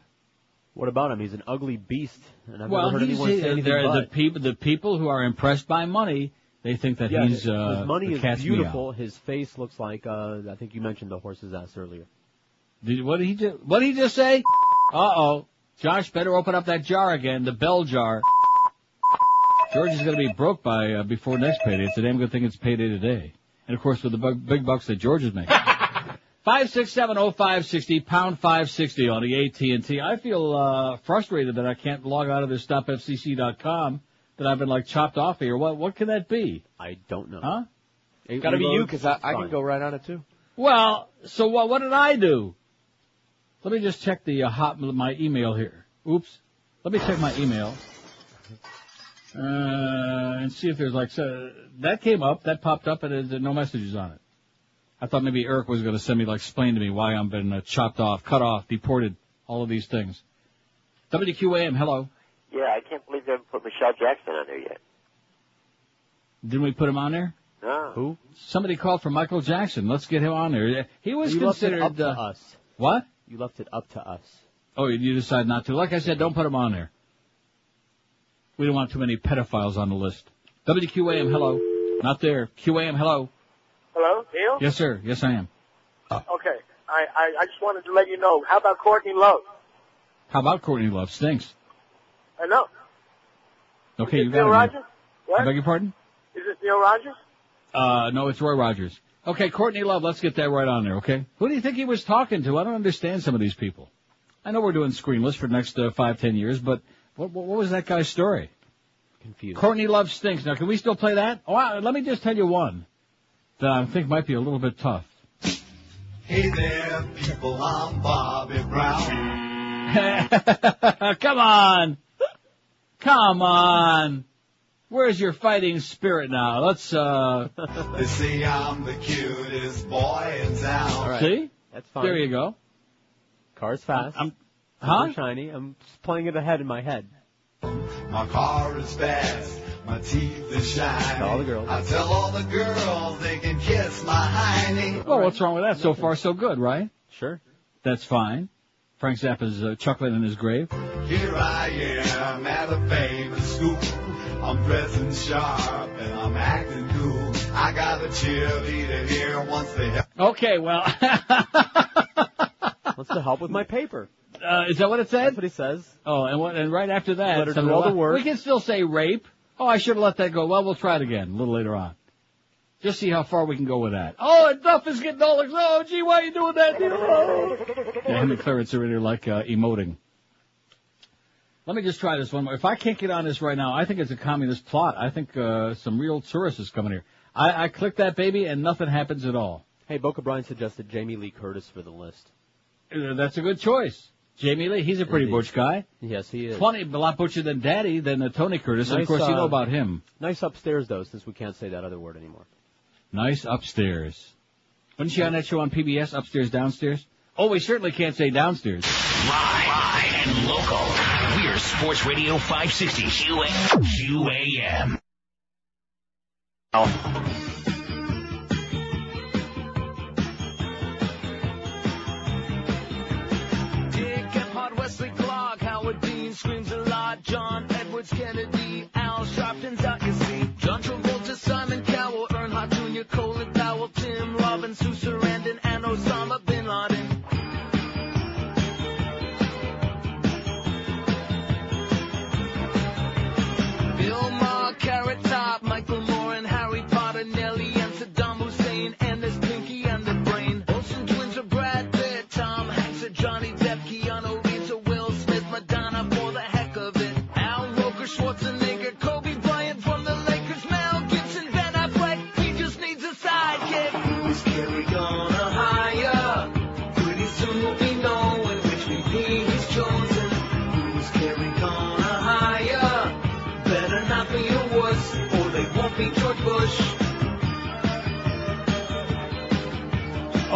What about him? He's an ugly beast, and I've well, never heard anyone say anything the people, the people who are impressed by money, they think that yeah, he's uh, his money is beautiful. His face looks like uh, I think you mentioned the horse's ass earlier. Did, what did he just, what did he just say? Uh oh. Josh better open up that jar again, the bell jar. George is going to be broke by, uh, before next payday. It's a damn good thing it's payday today. And of course with the big bucks that George is making. Five six seven oh five sixty pound five sixty on the AT and T. I feel uh, frustrated that I can't log out of this stopfcc.com. That I've been like chopped off here. What what can that be? I don't know. Huh? It's gotta be you, because I, I can go right on it too. Well, so what? What did I do? Let me just check the uh, hot my email here. Oops. Let me check my email uh, and see if there's like so, that came up, that popped up, and there's no messages on it. I thought maybe Eric was going to send me like explain to me why I'm been uh, chopped off, cut off, deported, all of these things. WQAM, hello. Yeah, I can't believe they haven't put Michael Jackson on there yet. Didn't we put him on there? No. Who? Somebody called for Michael Jackson. Let's get him on there. He was you left it considered up to uh, us. what? You left it up to us. Oh, you decide not to. Like I said, don't put them on there. We don't want too many pedophiles on the list. WQAM, hello. Not there. QAM, hello. Hello, Neil. Yes, sir. Yes, I am. Okay, I, I I just wanted to let you know. How about Courtney Love? How about Courtney Love? Stinks. I know. Okay, Is you it Neil got it. Rogers? What? I beg your pardon? Is this Neil Rogers? Uh, no, it's Roy Rogers. Okay, Courtney Love, let's get that right on there, okay? Who do you think he was talking to? I don't understand some of these people. I know we're doing screenless for the next uh, five, ten years, but what, what, what was that guy's story? Confused. Courtney Love stinks. Now, can we still play that? Oh, I- let me just tell you one that I think might be a little bit tough. Hey there, people, I'm Bobby Brown. [LAUGHS] Come on. Come on. Where's your fighting spirit now? Let's, uh, They say I'm the cutest boy in town. see? That's fine. There you go. Car's fast. I'm, Huh? huh? shiny. I'm just playing it ahead in my head. My car is fast, my teeth are shiny. All the girls. I tell all the girls they can kiss my hiney. Well, what's wrong with that? So far, so good, right? Sure. That's fine. Frank Zappa's uh, chuckling in his grave. Here I am at a famous school. I'm dressing sharp and I'm acting cool. I got a cheerleader here once they help. Okay, well, [LAUGHS] What's to help with my paper? Uh, is that what it said? That's what he says. Oh, and what? And right after that, Let her do all the work. We can still say rape. Oh, I should have let that go. Well, we'll try it again a little later on. Just see how far we can go with that. Oh, and Duff is getting all like, oh, gee, why are you doing that? dear? Oh. Yeah, him and Clarence are really like uh, emoting. Let me just try this one more. If I can't get on this right now, I think it's a communist plot. I think uh, some real tourists is coming here. I, I click that baby and nothing happens at all. Hey, Boca Brian suggested Jamie Lee Curtis for the list. Uh, That's a good choice. Jamie Lee, he's a pretty Indeed. butch guy. Yes, he is. Funny, a lot butcher than Daddy, than uh, Tony Curtis. and of Nice, course, you uh, know about him. Nice upstairs though, since we can't say that other word anymore. Nice upstairs. Wasn't she on that show on PBS, Upstairs, Downstairs? Oh, we certainly can't say downstairs. Live and local. We're Sports Radio 560 QAM. Dick screams a lot. John Edwards, Kennedy,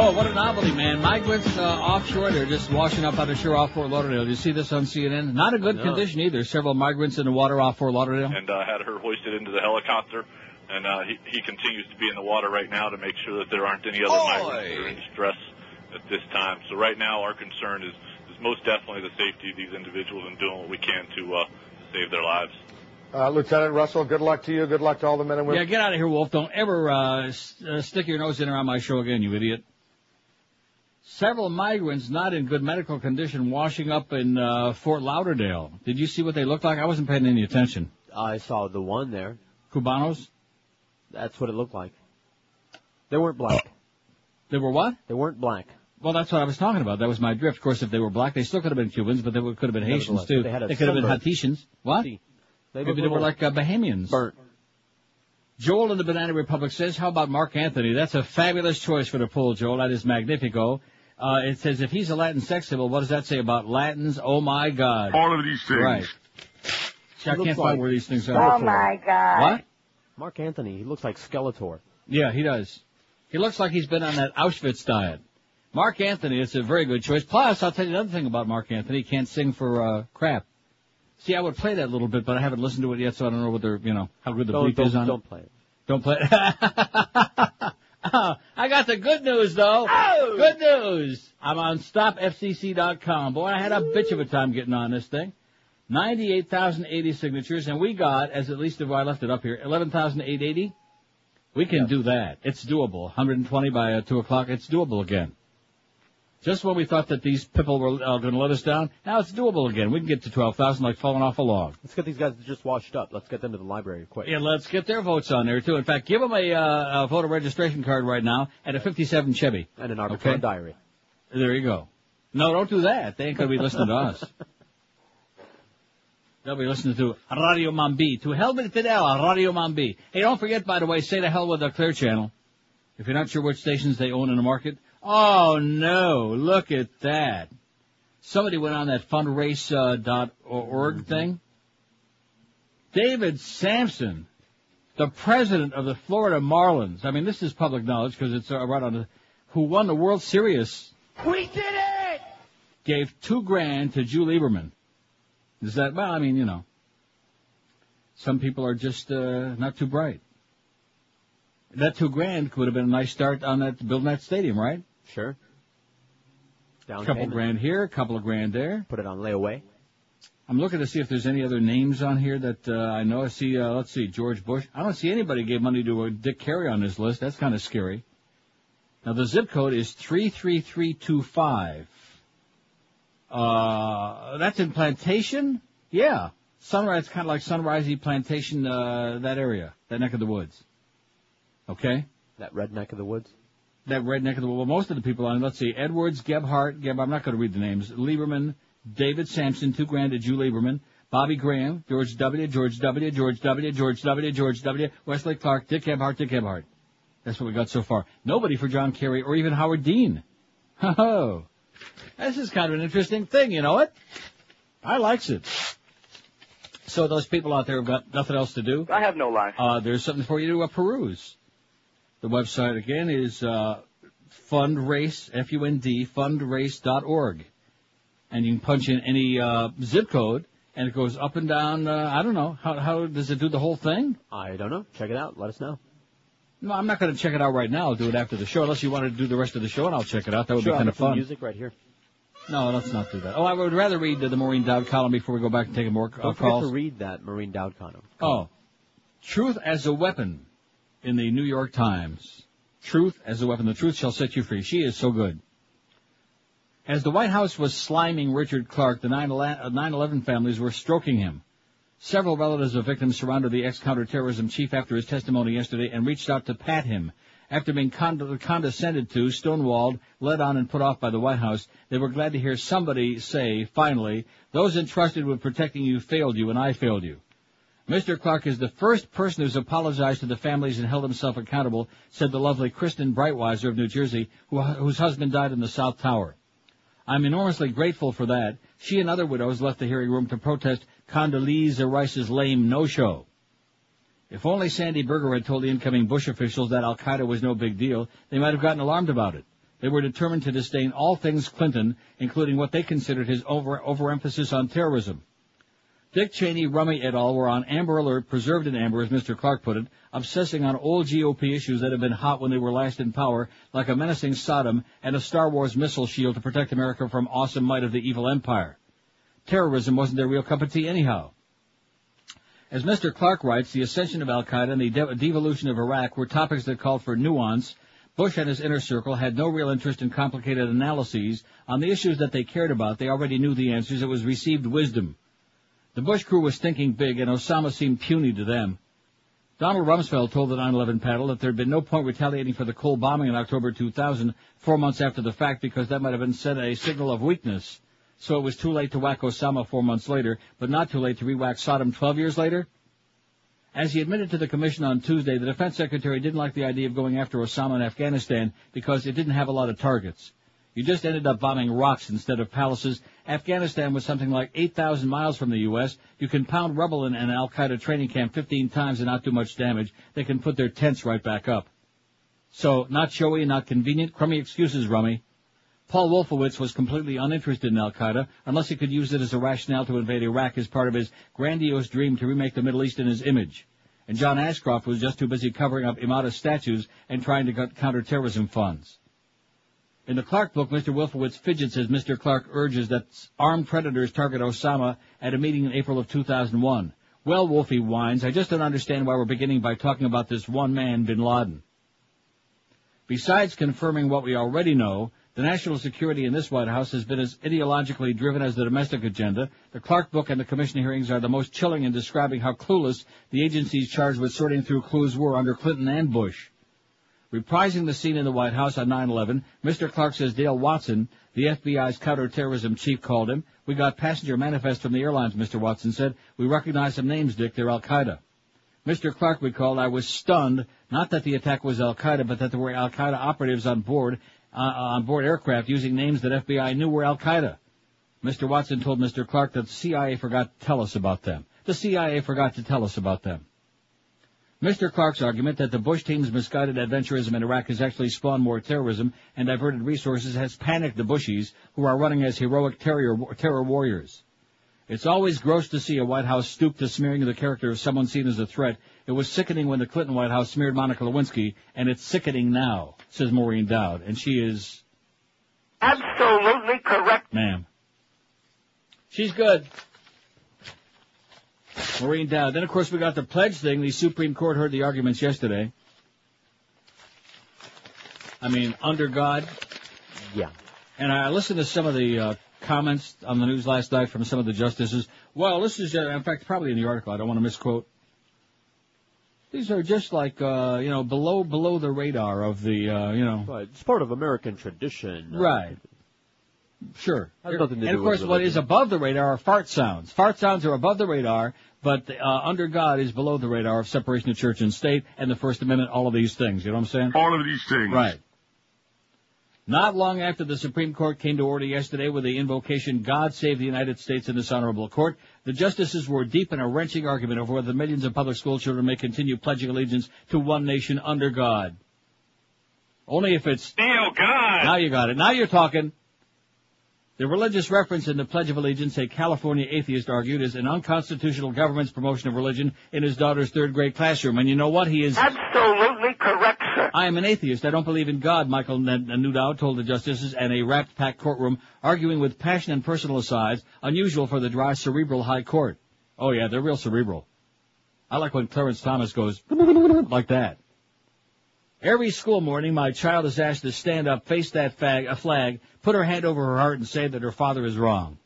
Oh, what a novelty, man. Migrants uh, offshore, they're just washing up on the shore off Fort Lauderdale. Did you see this on CNN? Not a good No. condition either. Several migrants in the water off Fort Lauderdale. and uh, had her hoisted into the helicopter. And uh, he, he continues to be in the water right now to make sure that there aren't any other migrants that are in distress at this time. So right now, our concern is, is most definitely the safety of these individuals and doing what we can to uh, save their lives. Uh, Lieutenant Russell, good luck to you. Good luck to all the men and women. Yeah, get out of here, Wolf. Don't ever uh, s- uh, stick your nose in around my show again, you idiot. Several migrants not in good medical condition washing up in uh, Fort Lauderdale. Did you see what they looked like? I wasn't paying any attention. I saw the one there. Cubanos? That's what it looked like. They weren't black. They were what? They weren't black. Well, that's what I was talking about. That was my drift. Of course, if they were black, they still could have been Cubans, but they could have been Haitians too. they a could have been. Haitians. What? See, Maybe they were like uh, Bahamians. Burnt. Joel in the Banana Republic says, how about Marc Anthony? That's a fabulous choice for the poll, Joel. That is magnifico. Uh, it says, if he's a Latin sex symbol, what does that say about Latins? Oh my God. All of these things. Right. See, I can't like find where these things are. Oh my God. What? Marc Anthony, he looks like Skeletor. Yeah, he does. He looks like he's been on that Auschwitz diet. Marc Anthony, it's a very good choice. Plus, I'll tell you another thing about Marc Anthony. He can't sing for, uh, crap. See, I would play that a little bit, but I haven't listened to it yet, so I don't know whether, you know, how good the Don't, bleep don't, is on don't it. play it. Don't play. It. [LAUGHS] Oh, I got the good news though. Oh! Good news. I'm on stopfcc.com. Boy, I had a bitch of a time getting on this thing. 98,080 signatures, and we got, as at least if I left it up here, 11,880. We can do that. It's doable. 120 by uh, 2 o'clock. It's doable again. Just when we thought that these people were uh, going to let us down, now it's doable again. We can get to 12,000 like falling off a log. Let's get these guys just washed up. Let's get them to the library quick. Yeah, let's get their votes on there too. In fact, give them a, uh, a voter registration card right now and a 57 Chevy. And an Arbitron Okay. diary. There you go. No, don't do that. They ain't gonna be listening to us. [LAUGHS] They'll be listening to Radio Mambi. To hell with Fidel, Radio Mambi. Hey, don't forget, by the way, say to hell with the Clear Channel. If you're not sure which stations they own in the market. Oh no, look at that. Somebody went on that fundrace, uh, dot org thing. David Sampson, the president of the Florida Marlins. I mean, this is public knowledge because it's uh, right on the, who won the World Series We did it! gave two grand to Jew Lieberman. Is that well? I mean, you know, some people are just uh, not too bright. That two grand could have been a nice start on that building that stadium, right? Sure. Down A couple payment. grand here, a couple of grand there. Put it on layaway. I'm looking to see if there's any other names on here that uh, I know. I see. Uh, let's see, George Bush. I don't see anybody gave money to uh, Dick Carey on this list. That's kind of scary. Now the zip code is three three three two five. Uh, that's in Plantation? Yeah. Sunrise, kind of like Sunrisey Plantation, uh, that area, that neck of the woods. Okay? That red neck of the woods? That red neck of the. Well, most of the people on, it. let's see, Edwards, Gephardt, Geb, I'm not going to read the names, Lieberman, David Sampson, two grand to Jew Lieberman, Bobby Graham, George W., George W., George W., George W., George W., Wesley Clark, Dick Gephardt, Dick Gephardt. That's what we got so far. Nobody for John Kerry or even Howard Dean. [LAUGHS] Ho ho. This is kind of an interesting thing, you know it? I likes it. So those people out there have got nothing else to do. I have no life. Uh, there's something for you to uh, peruse. The website again is uh, fundrace, F-U-N-D, fundrace.org. And you can punch in any uh, zip code, and it goes up and down. Uh, I don't know. How, how does it do the whole thing? I don't know. Check it out. Let us know. No, I'm not going to check it out right now. I'll do it after the show, unless you want to do the rest of the show, and I'll check it out. That would Sure, be kind of fun. music right here. No, let's not do that. Oh, I would rather read the, the Maureen Dowd column before we go back and take a more uh, Don't to read that Maureen Dowd column. Oh, truth as a weapon in the New York Times. Truth as a weapon. The truth shall set you free. She is so good. As the White House was sliming Richard Clarke, the 9/11 uh, families were stroking him. Several relatives of victims surrounded the ex-counterterrorism chief after his testimony yesterday and reached out to pat him. After being cond- condescended to, stonewalled, led on, and put off by the White House, they were glad to hear somebody say, finally, those entrusted with protecting you failed you and I failed you. Mr. Clarke is the first person who's apologized to the families and held himself accountable, said the lovely Kristen Breitweiser of New Jersey, who, whose husband died in the South Tower. I'm enormously grateful for that. She and other widows left the hearing room to protest Condoleezza Rice's lame no-show. If only Sandy Berger had told the incoming Bush officials that Al-Qaeda was no big deal, they might have gotten alarmed about it. They were determined to disdain all things Clinton, including what they considered his over, overemphasis on terrorism. Dick Cheney, Rummy et al. were on Amber Alert, preserved in amber, as Mr. Clarke put it, obsessing on old GOP issues that had been hot when they were last in power, like a menacing Saddam and a Star Wars missile shield to protect America from awesome might of the evil empire. Terrorism wasn't their real cup of tea anyhow. As Mr. Clarke writes, the ascension of Al-Qaeda and the de- devolution of Iraq were topics that called for nuance. Bush and his inner circle had no real interest in complicated analyses. On the issues that they cared about, they already knew the answers. It was received wisdom. The Bush crew was thinking big, and Osama seemed puny to them. Donald Rumsfeld told the 9/11 panel that there had been no point retaliating for the Cole bombing in October 2000, four months after the fact, because that might have been sent a signal of weakness. So it was too late to whack Osama four months later, but not too late to re-whack Saddam 12 years later? As he admitted to the commission on Tuesday, the defense secretary didn't like the idea of going after Osama in Afghanistan because it didn't have a lot of targets. You just ended up bombing rocks instead of palaces. Afghanistan was something like 8,000 miles from the U.S. You can pound rubble in an Al-Qaeda training camp 15 times and not do much damage. They can put their tents right back up. So, not showy, not convenient, crummy excuses, Rummy. Paul Wolfowitz was completely uninterested in Al-Qaeda unless he could use it as a rationale to invade Iraq as part of his grandiose dream to remake the Middle East in his image. And John Ashcroft was just too busy covering up immodest statues and trying to cut counterterrorism funds. In the Clarke book, Mr. Wolfowitz fidgets as Mr. Clarke urges that armed predators target Osama at a meeting in April of 2001. Well, Wolfie whines, I just don't understand why we're beginning by talking about this one man, Bin Laden. Besides confirming what we already know, the national security in this White House has been as ideologically driven as the domestic agenda. The Clarke book and the commission hearings are the most chilling in describing how clueless the agencies charged with sorting through clues were under Clinton and Bush. Reprising the scene in the White House on 9-11, Mr. Clarke says Dale Watson, the FBI's counterterrorism chief, called him. We got passenger manifest from the airlines, Mr. Watson said. We recognize some names, Dick. They're Al-Qaeda. Mr. Clarke recalled, I was stunned, not that the attack was Al-Qaeda, but that there were Al-Qaeda operatives on board, uh, on board aircraft using names that FBI knew were Al-Qaeda. Mr. Watson told Mr. Clarke that the CIA forgot to tell us about them. The CIA forgot to tell us about them. Mr. Clarke's argument that the Bush team's misguided adventurism in Iraq has actually spawned more terrorism and diverted resources has panicked the Bushies, who are running as heroic terror, terror warriors. It's always gross to see a White House stoop to smearing the character of someone seen as a threat. It was sickening when the Clinton White House smeared Monica Lewinsky, and it's sickening now, says Maureen Dowd, and she is, Absolutely correct. ma'am. She's good. Maureen Dowd. Then, of course, we got the pledge thing. The Supreme Court heard the arguments yesterday. I mean, under God. Yeah. And I listened to some of the uh, comments on the news last night from some of the justices. Well, this is, uh, in fact, probably in the article. I don't want to misquote. These are just like, uh, you know, below below the radar of the, uh, you know. Right. It's part of American tradition. Right. Sure. Has nothing to and do of course, with what religion. is above the radar are fart sounds. Fart sounds are above the radar, but uh, under God is below the radar of separation of church and state and the First Amendment. All of these things. You know what I'm saying? All of these things. Right. Not long after the Supreme Court came to order yesterday with the invocation, God save the United States in this honorable court, the justices were deep in a wrenching argument over whether millions of public school children may continue pledging allegiance to one nation under God. Only if it's... Oh, God! Now you got it. Now you're talking. The religious reference in the Pledge of Allegiance, a California atheist argued, is an unconstitutional government's promotion of religion in his daughter's third grade classroom. And you know what? He is... Absolutely correct, sir. I am an atheist. I don't believe in God, Michael N- Newdow told the justices in a wrapped packed courtroom, arguing with passion and personal asides, unusual for the dry, cerebral high court. Oh yeah, they're real cerebral. I like when Clarence Thomas goes [LAUGHS] like that. Every school morning, my child is asked to stand up, face that fag, flag, put her hand over her heart, and say that her father is wrong.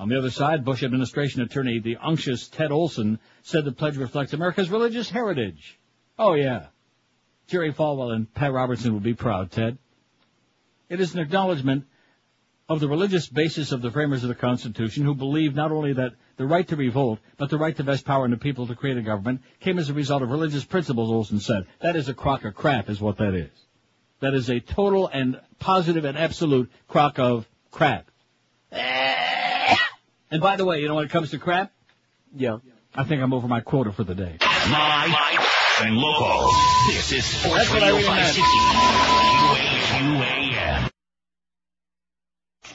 On the other side, Bush administration attorney, the unctuous Ted Olson, said the pledge reflects America's religious heritage. Oh yeah. Jerry Falwell and Pat Robertson would be proud, Ted. It is an acknowledgement of the religious basis of the framers of the Constitution who believed not only that the right to revolt, but the right to vest power in the people to create a government came as a result of religious principles, Olson said. That is a crock of crap is what that is. That is a total and positive and absolute crock of crap. And by the way, you know when it comes to crap? Yeah. I think I'm over my quota for the day. Live and local. This is Sports That's what I Radio 560.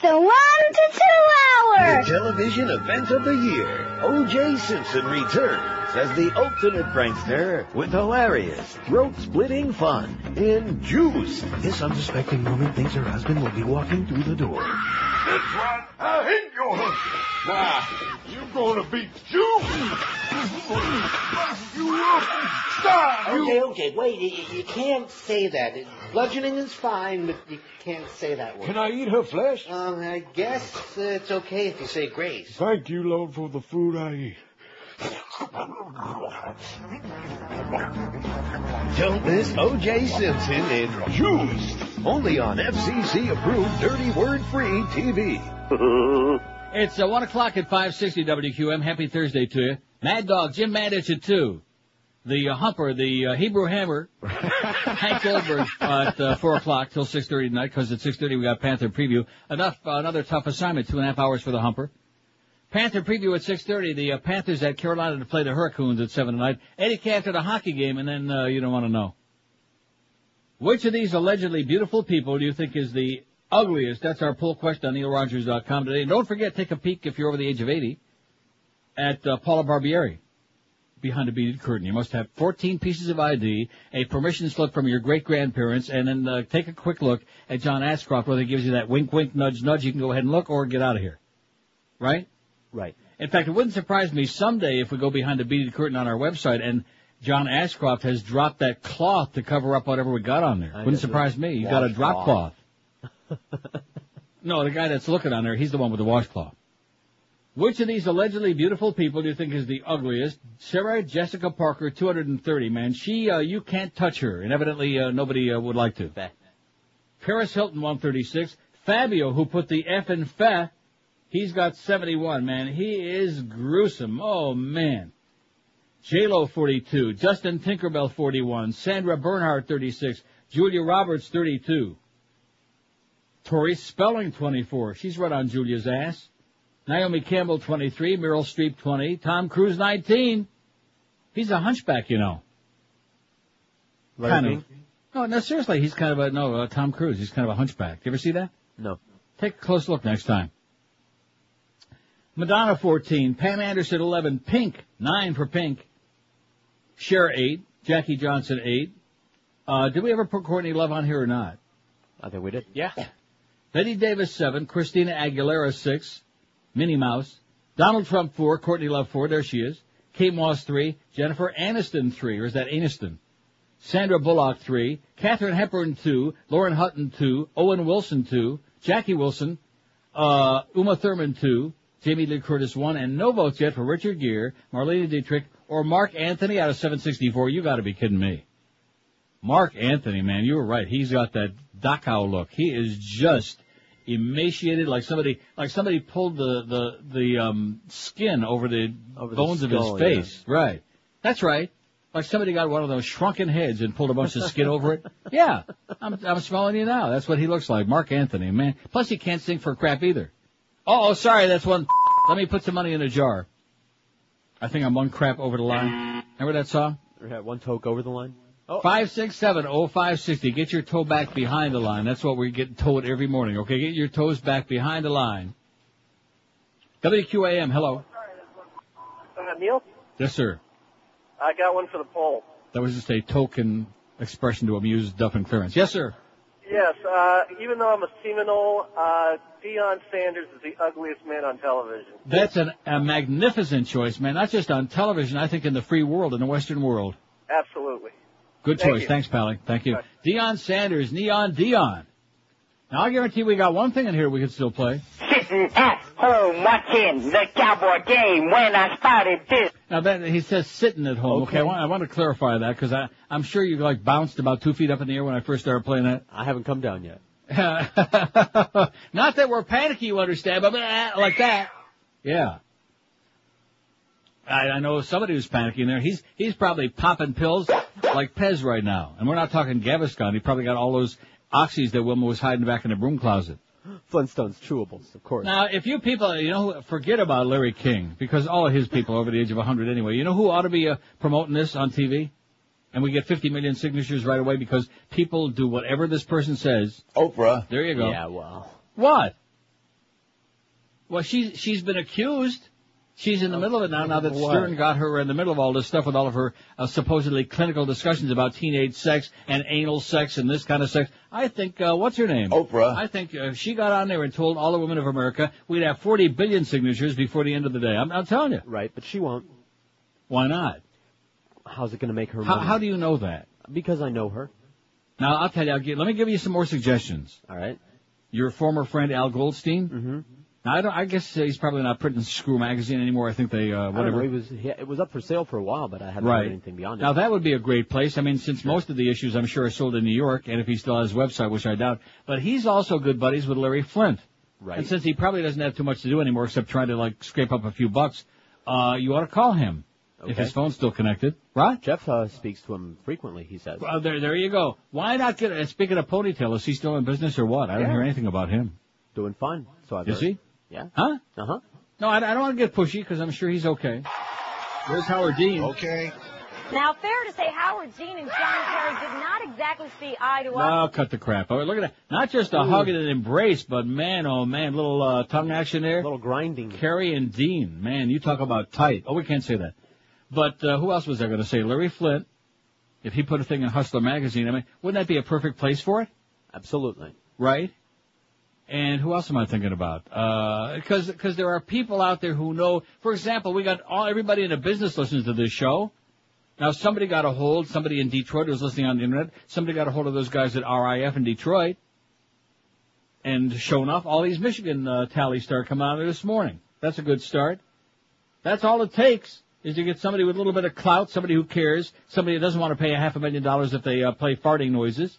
The one to two hours. The television event of the year. O.J. Simpson returns as the ultimate prankster with hilarious, throat-splitting fun in Juice. This unsuspecting woman thinks her husband will be walking through the door. This one, I hate your husband. Why? You're gonna be Jew. You up. Stop. Okay, okay, wait, you, you can't say that. Bludgeoning is fine, but you can't say that word. Can I eat her flesh? Um, I guess uh, it's okay if you say grace. Thank you, Lord, for the food I eat. Don't miss O.J. Simpson in Juiced. Only on FCC-approved Dirty Word Free TV. [LAUGHS] It's uh, 1 o'clock at 560 WQM. Happy Thursday to you. Mad Dog, Jim Mandich at 2. The uh, Humper, the uh, Hebrew Hammer, [LAUGHS] Hank Goldberg at uh, 4 o'clock till 6.30 tonight, because at 6.30 we got Panther Preview. Enough, uh, another tough assignment, two and a half hours for the Humper. Panther Preview at 6.30. The uh, Panthers at Carolina to play the Hurricanes at 7 tonight. Eddie K after the hockey game, and then uh, you don't want to know. Which of these allegedly beautiful people do you think is the ugliest? That's our poll question on neilrogers.com today. And don't forget, take a peek if you're over the age of 80 at uh, Paula Barbieri behind a beaded curtain. You must have 14 pieces of ID, a permission slip from your great grandparents, and then uh, take a quick look at John Ashcroft, whether he gives you that wink, wink, nudge, nudge. You can go ahead and look or get out of here. Right? Right. In fact, it wouldn't surprise me someday if we go behind the beaded curtain on our website and John Ashcroft has dropped that cloth to cover up whatever we got on there. I Wouldn't surprise me. You got a drop cloth. [LAUGHS] No, the guy that's looking on there, he's the one with the washcloth. Which of these allegedly beautiful people do you think is the ugliest? Sarah Jessica Parker, 230, man. She, uh, you can't touch her, and evidently uh, nobody uh, would like to. Paris Hilton, 136. Fabio, who put the F in fa, he's got 71, man. He is gruesome. Oh, man. J-Lo, 42. Justin Tinkerbell, 41. Sandra Bernhard, 36. Julia Roberts, 32. Tori Spelling, 24. She's right on Julia's ass. Naomi Campbell, 23. Meryl Streep, 20. Tom Cruise, 19. He's a hunchback, you know. Larry kind King? of. No, no, seriously, he's kind of a, no, uh, Tom Cruise. He's kind of a hunchback. You ever see that? No. Take a close look next time. Madonna 14, Pam Anderson 11, Pink 9 for Pink, Cher 8, Jackie Johnson 8. Uh, did we ever put Courtney Love on here or not? I think we did. Yeah. Bette Davis 7, Christina Aguilera 6, Minnie Mouse, Donald Trump 4, Courtney Love 4, there she is, Kate Moss 3, Jennifer Aniston 3, or is that Aniston? Sandra Bullock 3, Katharine Hepburn 2, Lauren Hutton 2, Owen Wilson 2, Jackie Wilson, Uh, Uma Thurman two, Jamie Lee Curtis one, and no votes yet for Richard Gere, Marlene Dietrich, or Marc Anthony out of 764. You got to be kidding me. Marc Anthony, man, you were right. He's got that Dachau look. He is just emaciated, like somebody, like somebody pulled the the the um skin over the Over the bones of his face. Right. That's right. Like somebody got one of those shrunken heads and pulled a bunch of skin over it. Yeah, I'm I'm smelling you now. That's what he looks like, Marc Anthony, man. Plus he can't sing for crap either. Oh, oh, sorry, that's one. Let me put some money in a jar. I think I'm one crap over the line. Remember that song? Or had one toke over the line. Five six seven oh five sixty. Get your toe back behind the line. That's what we get told every morning. Okay, get your toes back behind the line. WQAM. Hello. Uh, Neil, Yes, sir. I got one for the poll. That was just a token expression to amuse Duff and Clarence. Yes, sir. Yes, uh, even though I'm a Seminole, uh, Deion Sanders is the ugliest man on television. That's an, a magnificent choice, man. Not just on television. I think in the free world, in the Western world. Absolutely. Good Thank choice. you. Thanks, Pally. Thank you. Deion Sanders, Neon Dion. Now I guarantee we got one thing in here we can still play. Sitting at home watching the Cowboy game when I spotted this. Now that he says sitting at home. Okay, I, want, I want to clarify that because I I'm sure you like bounced about two feet up in the air when I first started playing that. I haven't come down yet. [LAUGHS] Not that we're panicky, you understand, but uh, like that. Yeah. I, I know somebody who's panicking there. He's he's probably popping pills like Pez right now, and we're not talking Gaviscon. He probably got all those oxys that Wilma was hiding back in the broom closet. Flintstones chewables, of course. Now, if you people, you know, forget about Larry King because all of his people are over the age of 100 anyway. You know who ought to be uh, promoting this on TV? And we get 50 million signatures right away because people do whatever this person says. Oprah. There you go. Yeah, well. What? Well, she's she's been accused. She's in the middle of it now. Now that What? Stern got her in the middle of all this stuff with all of her uh, supposedly clinical discussions about teenage sex and anal sex and this kind of sex, I think uh, what's her name? Oprah. I think uh, if she got on there and told all the women of America, we'd have 40 billion signatures before the end of the day. I'm, I'm telling you. Right, but she won't. Why not? How's it going to make her How, money? how do you know that? Because I know her. Now I'll tell you. I'll give, let me give you some more suggestions. All right. Your former friend Al Goldstein. Mm-hmm. Now I don't. I guess uh, he's probably not printing Screw magazine anymore. I think they uh, whatever. know, he was, he, it was up for sale for a while, but I haven't Right. heard anything beyond it. Now that would be a great place. I mean, since most of the issues I'm sure are sold in New York, and if he still has a website, which I doubt, but he's also good buddies with Larry Flynt. Right. And since he probably doesn't have too much to do anymore except trying to like scrape up a few bucks, uh, you ought to call him if his phone's still connected, right? Jeff uh, speaks to him frequently, he says. Well, there, there you go. Why not get? And speaking of ponytail, is he still in business or what? I don't Yeah. hear anything about him. Doing fine. So I've Is heard. he? Yeah. Huh? Uh-huh. No, I, I don't want to get pushy because I'm sure he's okay. There's Howard Dean. Okay. Now, fair to say, Howard Dean and John Kerry did not exactly see eye to eye. No, cut the crap. Oh, look at that. Not just a hug and an embrace, but man, oh man, little uh, tongue action there. little grinding. Kerry and Dean, man, you talk about tight. Oh, we can't say that. But uh, who else was I going to say? Larry Flynt. If he put a thing in Hustler magazine, I mean, wouldn't that be a perfect place for it? Absolutely. Right? And who else am I thinking about? Because because there are people out there who know. For example, we got all everybody in the business listens to this show. Now somebody got a hold. Somebody in Detroit was listening on the internet. Somebody got a hold of those guys at RIF in Detroit. And shown off, all these Michigan uh, tallies start coming out of this morning. That's a good start. That's all it takes is to get somebody with a little bit of clout, somebody who cares, somebody that doesn't want to pay a half a million dollars if they uh, play farting noises.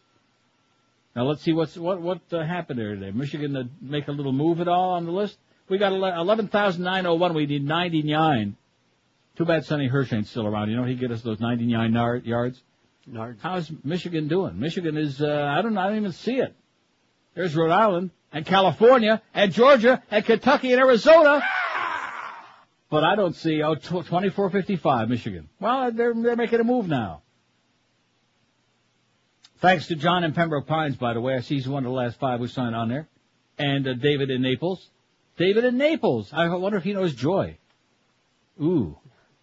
Now let's see what's what what uh, happened there today. Michigan uh, make a little move at all on the list. We got eleven thousand nine hundred one. We need ninety nine. Too bad Sonny Hirsch ain't still around. You know he'd get us those ninety nine yard, yards. How's Michigan doing? Michigan is uh, I don't know. I don't even see it. There's Rhode Island and California and Georgia and Kentucky and Arizona. But I don't see oh 2455 Michigan. Well, they're they're making a move now. Thanks to John in Pembroke Pines, by the way. I see he's one of the last five who signed on there. And uh, David in Naples. David in Naples. I wonder if he knows Joy. Ooh.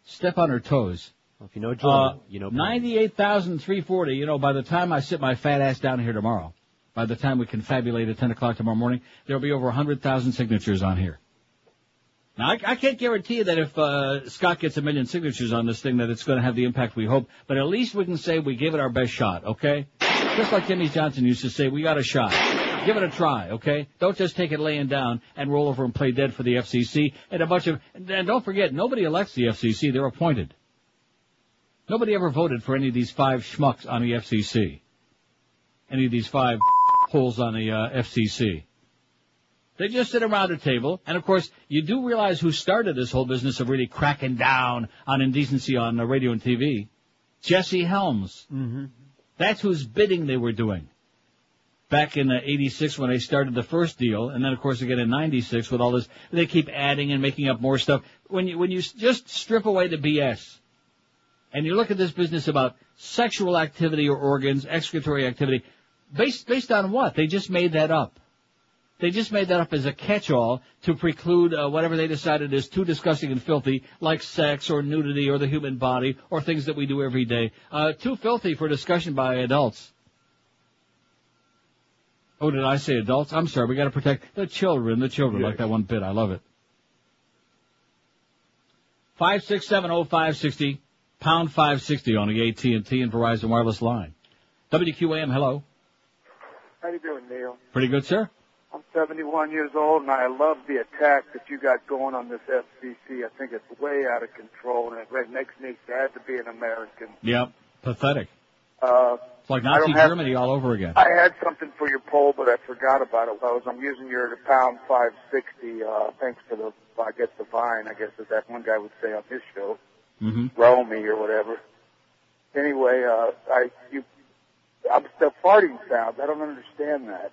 Step on her toes. Well, if you know Joy, Uh, you know. 98,340. You know, by the time I sit my fat ass down here tomorrow, by the time we confabulate at 10 o'clock tomorrow morning, there'll be over 100,000 signatures on here. Now, I, I can't guarantee you that if uh, Scott gets a million signatures on this thing that it's going to have the impact we hope, but at least we can say we gave it our best shot, okay? Just like Jimmy Johnson used to say, we got a shot. Give it a try, okay? Don't just take it laying down and roll over and play dead for the FCC and a bunch of, and don't forget, nobody elects the FCC, they're appointed. Nobody ever voted for any of these five schmucks on the FCC. Any of these five [LAUGHS] holes on the uh, FCC. They just sit around a table, and of course, you do realize who started this whole business of really cracking down on indecency on uh, radio and TV. Jesse Helms. Mm-hmm. That's whose bidding they were doing. Back in uh, 86 when they started the first deal, and then of course again in 96 with all this, they keep adding and making up more stuff. When you, when you just strip away the BS, and you look at this business about sexual activity or organs, excretory activity, based, based on what? They just made that up. They just made that up as a catch-all to preclude uh, whatever they decided is too disgusting and filthy, like sex or nudity or the human body or things that we do every day. Uh, too filthy for discussion by adults. Oh, did I say adults? I'm sorry. We got to protect the children. The children like that one bit. I love it. Five six seven oh five sixty pound five sixty on the AT and T and Verizon wireless line. WQAM. Hello. How you doing, Neil? Pretty good, sir. I'm 71 years old, and I love the attack that you got going on this FCC. I think it's way out of control, and it makes me sad to be an American. Yep. Pathetic. Uh, It's like Nazi don't have- Germany all over again. I had something for your poll, but I forgot about it. I was, I'm using your pound 560. Uh, thanks for the, I guess the vine. I guess as that one guy would say on his show, Mm-hmm. roll me or whatever. Anyway, uh, I you, I'm the farting sounds. I don't understand that.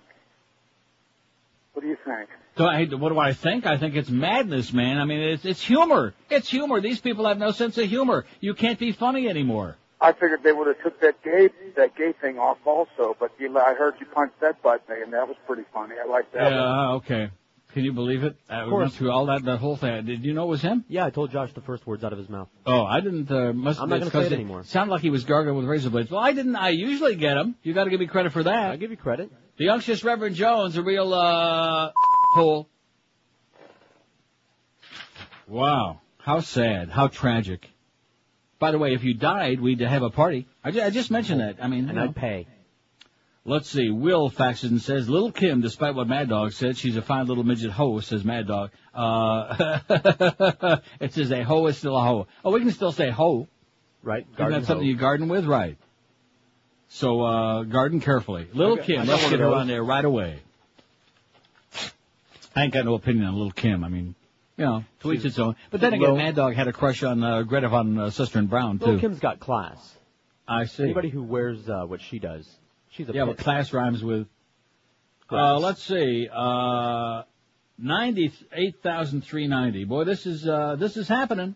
What do you think? So I, what do I think? I think it's madness, man. I mean, it's, it's humor. It's humor. These people have no sense of humor. You can't be funny anymore. I figured they would have took that gay that gay thing off also, but you, I heard you punch that button, and that was pretty funny. I like that. one. Yeah, okay. Can you believe it? Uh, we course. went through all that, that whole thing. Did you know it was him? Yeah, I told Josh the first words out of his mouth. Oh, I didn't, uh, must I'm not gonna say 'cause it anymore. Sounded like he was gargling with razor blades. Well, I didn't, I usually get him. You gotta give me credit for that. I give you credit. The unctuous Reverend Jones, a real, uh, hole. Wow. How sad. How tragic. By the way, if you died, we'd have a party. I, ju- I just mentioned that. I mean, And know. I'd pay. Let's see. Will faxes and says, Little Kim, despite what Mad Dog said, she's a fine little midget hoe, says Mad Dog. Uh, [LAUGHS] it says a hoe is still a hoe. Oh, we can still say hoe. Right. Isn't Garden that something hoe. you garden with? Right. So, uh, garden carefully. Little Okay, Kim, let's get her on there right away. I ain't got no opinion on Little Kim. I mean, you know, to each its own. But then again, Lil- Mad Dog had a crush on uh, Greta von uh, Sister and Brown, Lil too. Kim's got class. I see. Anybody who wears uh, what she does, she's a Yeah, pit. but class rhymes with. Uh, let's see. Uh, ninety-eight thousand three ninety. Boy, this is uh, this is happening.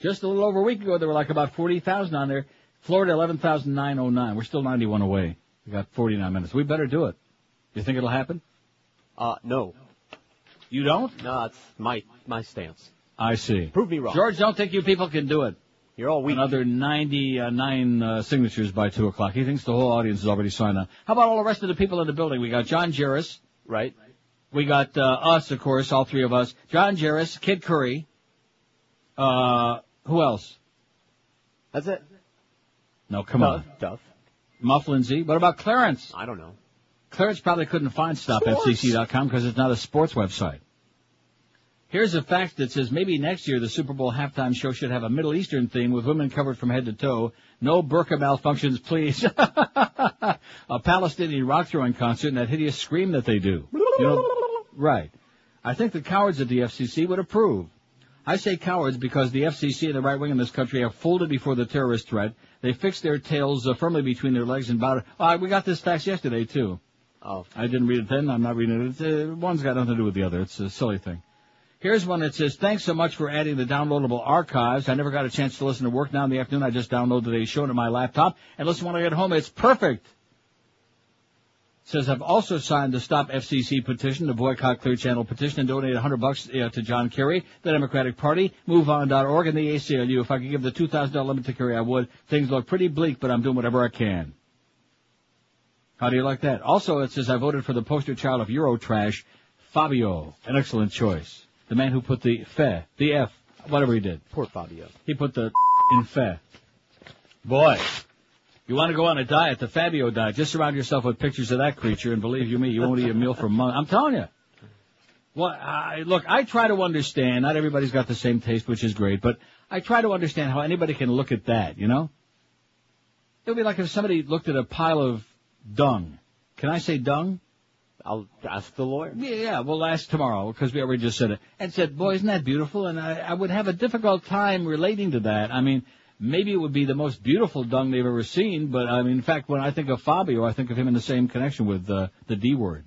Just a little over a week ago, there were like about forty thousand on there. Florida, eleven thousand nine oh nine. We're still ninety-one away. We got forty-nine minutes. We better do it. You think it'll happen? Uh, no. You don't? No, that's my my stance. I see. Prove me wrong. George, don't think you people can do it. You're all weak. Another 99 uh, signatures by 2 o'clock. He thinks the whole audience is already signed up. How about all the rest of the people in the building? We got John Jarris. Right. We got uh, us, of course, all three of us. John Jarris, Kid Curry. Uh, who else? That's it. No, come Duff, on. Duff. Muff Lindsay. What about Clarence? I don't know. Clarence probably couldn't find stopfcc.com because it's not a sports website. Here's a fact that says maybe next year the Super Bowl halftime show should have a Middle Eastern theme with women covered from head to toe. No burqa malfunctions, please. [LAUGHS] a Palestinian rock throwing concert and that hideous scream that they do. You know, right. I think the cowards at the FCC would approve. I say cowards because the FCC and the right wing in this country have folded before the terrorist threat. They fixed their tails uh, firmly between their legs and bowed. Oh, we got this fax yesterday too. Oh. I didn't read it then. I'm not reading it. Uh, one's got nothing to do with the other. It's a silly thing. Here's one that says, thanks so much for adding the downloadable archives. I never got a chance to listen to work now in the afternoon. I just downloaded today's show to my laptop and listen when I get home. It's perfect. It Says, I've also signed the Stop FCC petition, the Boycott Clear Channel petition, and donated 100 bucks uh, to John Kerry, the Democratic Party, MoveOn.org, and the ACLU. If I could give the $2,000 limit to Kerry, I would. Things look pretty bleak, but I'm doing whatever I can. How do you like that? Also, it says I voted for the poster child of Eurotrash, Fabio. An excellent choice. The man who put the fe, the F, whatever he did. Poor Fabio. He put the [LAUGHS] in fe. Boy. You want to go on a diet, the Fabio diet. Just surround yourself with pictures of that creature, and believe you me, you won't eat a meal for months. I'm telling you. Well, I, look, I try to understand. Not everybody's got the same taste, which is great, but I try to understand how anybody can look at that. You know, it would be like if somebody looked at a pile of dung. Can I say dung? I'll ask the lawyer. Yeah, yeah, we'll ask tomorrow because we already just said it. And said, boy, isn't that beautiful? And I, I would have a difficult time relating to that. I mean, maybe it would be the most beautiful dung they've ever seen, but I mean, in fact, when I think of Fabio, I think of him in the same connection with uh, the D word.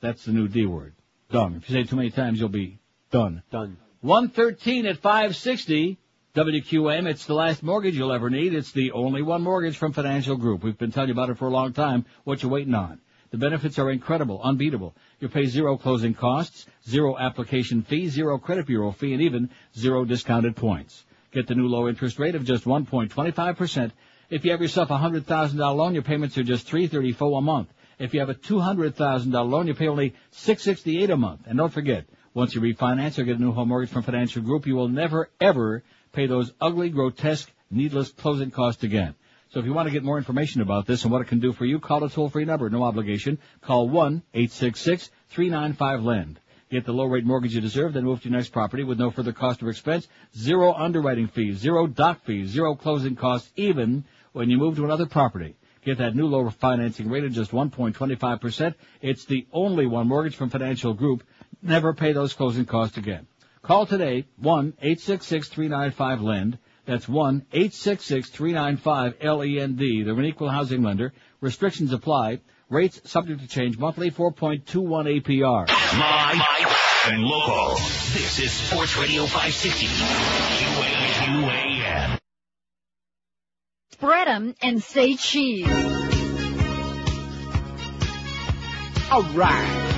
That's the new D word. Dung. If you say it too many times, you'll be done. Done. 113 at 560. WQM, it's the last mortgage you'll ever need. It's the only one mortgage from Financial Group. We've been telling you about it for a long time. What you waiting on? The benefits are incredible, unbeatable. You pay zero closing costs, zero application fee, zero credit bureau fee, and even zero discounted points. Get the new low interest rate of just 1.25%. If you have yourself a $100,000 loan, your payments are just 334 a month. If you have a $200,000 loan, you pay only 668 a month. And don't forget, once you refinance or get a new home mortgage from Financial Group, you will never, ever pay those ugly, grotesque, needless closing costs again. So if you want to get more information about this and what it can do for you, call a toll-free number, no obligation. Call 1-866-395-LEND. Get the low rate mortgage you deserve, then move to your next property with no further cost or expense, zero underwriting fees, zero doc fees, zero closing costs, even when you move to another property. Get that new lower financing rate of just 1.25%. It's the only one mortgage from Financial Group. Never pay those closing costs again. Call today, 1-866-395-LEND. That's 1-866-395-LEND. They're an equal housing lender. Restrictions apply. Rates subject to change monthly, 4.21 APR. Live and local. This is Sports Radio 560. QAM. Spread 'em and say cheese. All right.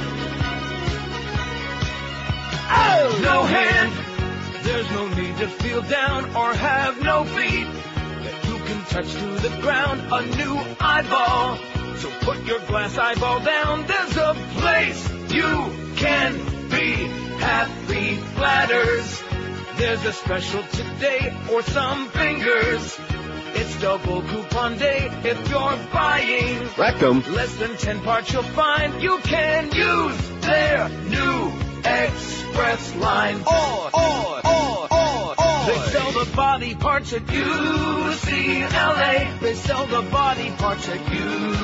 Oh! No hand. There's no need to feel down or have no feet. That you can touch to the ground a new eyeball. So put your glass eyeball down. There's a place you can be happy. Platters. There's a special today or some fingers. It's double coupon day if you're buying. Rectum. Less than 10 parts you'll find you can use their new express line. Or, or, or, or, or. They sell the body parts at UCLA. They sell the body parts at UCLA.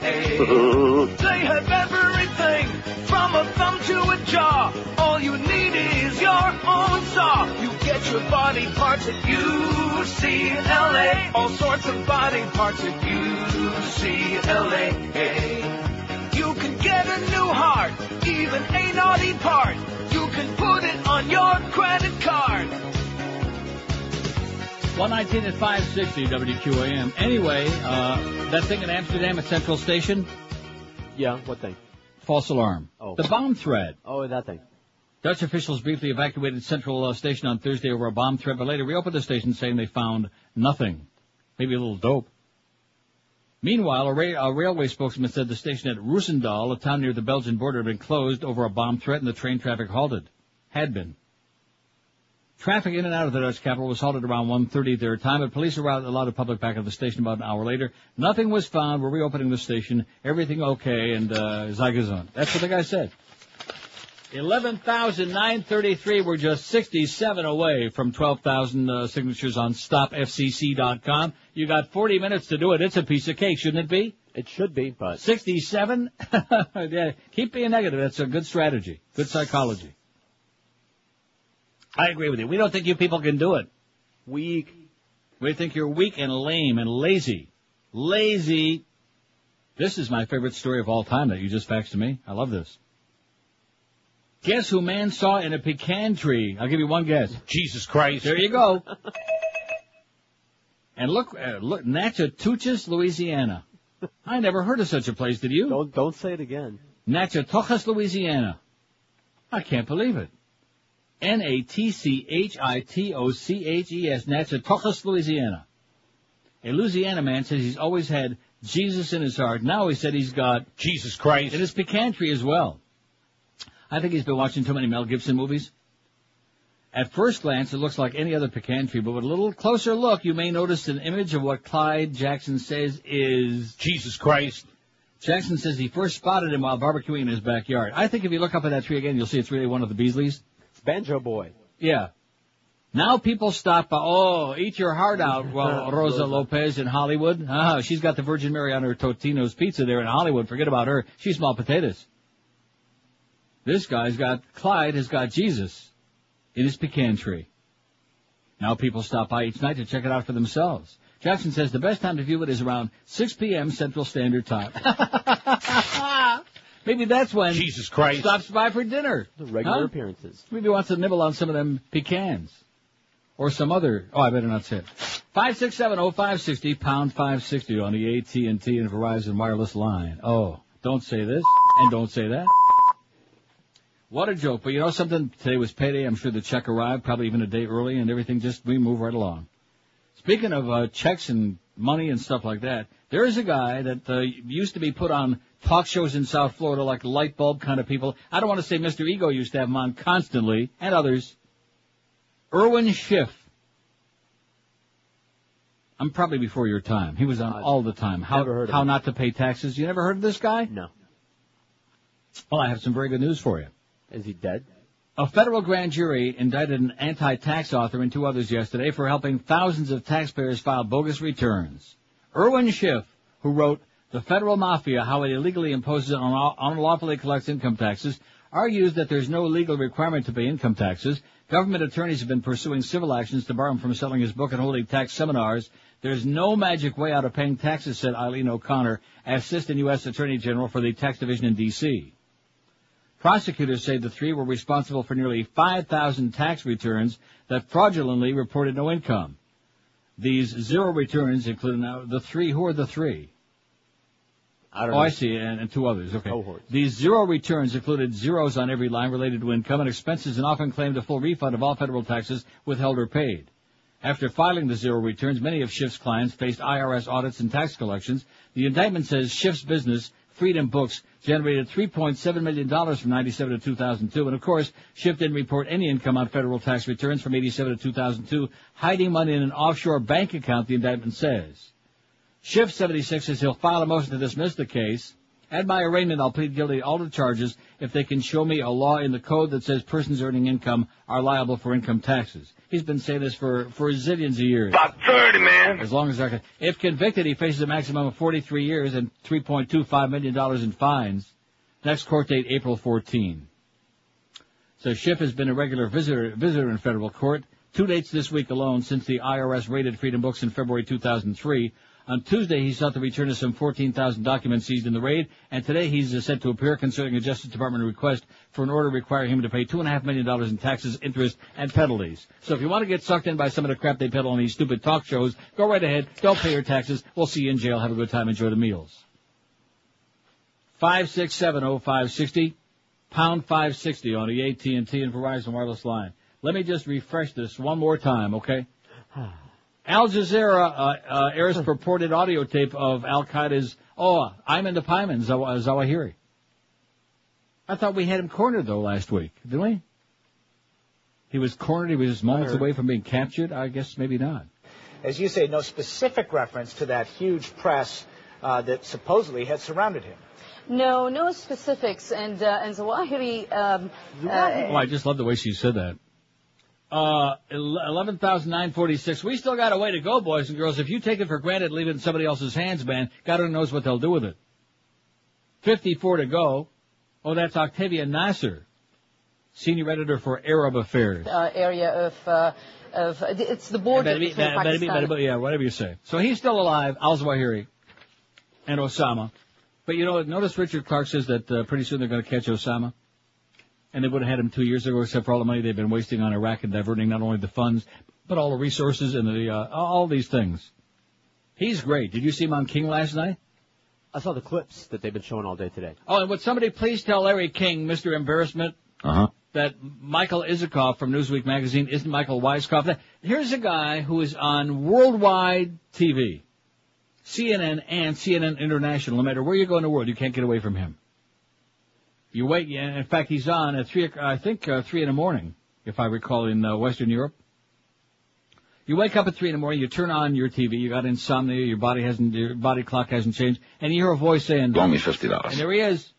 [LAUGHS] they have everything from a thumb to a jaw. All you need is your own saw. You get your body parts at UCLA. All sorts of body parts at UCLA. You can get a new heart, even a naughty part. You can put it on your credit card. 119 at 560 WQAM. Anyway, uh, that thing in Amsterdam at Central Station, Yeah, what thing? false alarm. Oh. The bomb threat. Oh, that thing. Dutch officials briefly evacuated Central uh, Station on Thursday over a bomb threat, but later reopened the station saying they found nothing. Maybe a little dope. Meanwhile, a, ra- a railway spokesman said the station at Roosendaal, a town near the Belgian border, had been closed over a bomb threat and the train traffic halted. Had been. Traffic in and out of the Dutch capital was halted around 1.30 their time, but police allowed allowed the public back at the station about an hour later. Nothing was found. We're reopening the station. Everything okay, and uh, Zagazon. That's what the guy said. 11,933. We're just 67 away from 12,000 uh, signatures on stopfcc.com. You got 40 minutes to do it. It's a piece of cake, shouldn't it be? It should be, but 67? [LAUGHS] yeah, keep being negative. That's a good strategy. Good psychology. I agree with you. We don't think you people can do it. Weak. We think you're weak and lame and lazy. Lazy. This is my favorite story of all time that you just faxed to me. I love this. Guess who man saw in a pecan tree? I'll give you one guess. Jesus Christ. There you go. and look, uh, look, Natchitoches, Louisiana. I never heard of such a place, did you? Don't don't say it again. Natchitoches, Louisiana. I can't believe it. N-A-T-C-H-I-T-O-C-H-E-S, Natchitoches, Louisiana. A Louisiana man says he's always had Jesus in his heart. Now he said he's got Jesus Christ. in his pecan tree as well. I think he's been watching too many Mel Gibson movies. At first glance, it looks like any other pecan tree, but with a little closer look, you may notice an image of what Clyde Jackson says is Jesus Christ. Jackson says he first spotted him while barbecuing in his backyard. I think if you look up at that tree again, you'll see it's really one of the Beasleys. It's Banjo Boy. Yeah. Now people stop by, oh, eat your heart out, well, [LAUGHS] Rosa Lopez in Hollywood. Ah, she's got the Virgin Mary on her Totino's pizza there in Hollywood. Forget about her. She's small potatoes. This guy's got, Clyde has got Jesus in his pecan tree. Now people stop by each night to check it out for themselves. Jackson says the best time to view it is around 6 p.m. Central Standard Time. [LAUGHS] Maybe that's when Jesus Christ stops by for dinner. The regular Huh? appearances. Maybe he wants to nibble on some of them pecans. Or some other, oh, I better not say it. 5670560, pound 560 on the AT&T and Verizon wireless line. Oh, don't say this and don't say that. What a joke. But you know something? Today was payday. I'm sure the check arrived, probably even a day early, and everything just, we move right along. Speaking of uh, checks and money and stuff like that, there is a guy that uh, used to be put on talk shows in South Florida like light bulb kind of people. I don't want to say Mr. Ego used to have him on constantly, and others. Irwin Schiff. I'm probably before your time. He was on all the time. How, Never heard of how not to pay taxes. You never heard of this guy? No. Well, I have some very good news for you. Is he dead? A federal grand jury indicted an anti-tax author and two others yesterday for helping thousands of taxpayers file bogus returns. Irwin Schiff, who wrote The Federal Mafia, How It Illegally Imposes and Unlawfully Collects Income Taxes, argues that there's no legal requirement to pay income taxes. Government attorneys have been pursuing civil actions to bar him from selling his book and holding tax seminars. There's no magic way out of paying taxes, said Eileen O'Connor, Assistant U.S. Attorney General for the Tax Division in D.C. Prosecutors say the three were responsible for nearly 5,000 tax returns that fraudulently reported no income. These zero returns include now the three. Who are the three? I don't oh, know. I see, and, and two others. Okay. Cohorts. These zero returns included zeros on every line related to income and expenses, and often claimed a full refund of all federal taxes withheld or paid. After filing the zero returns, many of Schiff's clients faced IRS audits and tax collections. The indictment says Schiff's business, Freedom Books, generated $3.7 million from 97 to 2002. And of course, Schiff didn't report any income on federal tax returns from 87 to 2002, hiding money in an offshore bank account, the indictment says. Schiff 76 says he'll file a motion to dismiss the case. At my arraignment, I'll plead guilty to all the charges if they can show me a law in the code that says persons earning income are liable for income taxes. He's been saying this for, for zillions of years. About 30, man. As long as they're, if convicted, he faces a maximum of 43 years and 3.25 million dollars in fines. Next court date, April 14. So Schiff has been a regular visitor, visitor in federal court. Two dates this week alone since the IRS raided Freedom Books in February 2003. On Tuesday, he sought the return of some 14,000 documents seized in the raid, and today he's uh, set to appear concerning a Justice Department request for an order requiring him to pay $2.5 million in taxes, interest, and penalties. So if you want to get sucked in by some of the crap they peddle on these stupid talk shows, go right ahead. Don't pay your taxes. We'll see you in jail. Have a good time. Enjoy the meals. 5670560, pound 560 on the AT&T and Verizon wireless line. Let me just refresh this one more time, okay? [SIGHS] Al Jazeera uh, uh, airs purported audio tape of Al Qaeda's "Oh, I'm in the Pieman Zawahiri." I thought we had him cornered though last week, didn't we? He was cornered. He was just moments away from being captured. I guess maybe not. As you say, no specific reference to that huge press uh, that supposedly had surrounded him. No, no specifics. And uh, and Zawahiri. Um, uh, Oh, I just love the way she said that. Uh, eleven thousand nine forty-six. We still got a way to go, boys and girls. If you take it for granted, leave it in somebody else's hands, man. God only knows what they'll do with it. Fifty-four to go. Oh, that's Octavia Nasr, senior editor for Arab Affairs. uh, area of uh, of it's the border be- between be- Pakistan. better be- yeah, whatever you say. So he's still alive, al-Zawahiri, and Osama. But you know, notice Richard Clarke says that uh, pretty soon they're going to catch Osama. And they would have had him two years ago, except for all the money they've been wasting on Iraq and diverting not only the funds, but all the resources and the uh, all these things. He's great. Did you see him on King last night? I saw the clips that they've been showing all day today. Oh, and would somebody please tell Larry King, Mr. Embarrassment, Uh-huh. that Michael Isikoff from Newsweek magazine isn't Michael Weisskopf. Here's a guy who is on worldwide TV, CNN and CNN International. No matter where you go in the world, you can't get away from him. You wait. yeah, In fact, he's on at three. o'c- I think uh, three in the morning if I recall, in uh, Western Europe. You wake up at three in the morning, you turn on your TV, you got insomnia, your body hasn't, your body clock hasn't changed, and you hear a voice saying, Loan me fifty dollars. and there he is.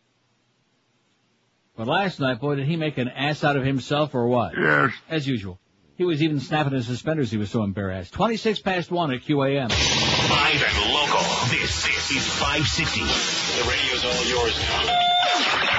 But last night, boy, did he make an ass out of himself or what? Yes. As usual. He was even snapping his suspenders, he was so embarrassed. 26 past 1 at QAM. Live and local. This, this is 560. The radio's all yours now.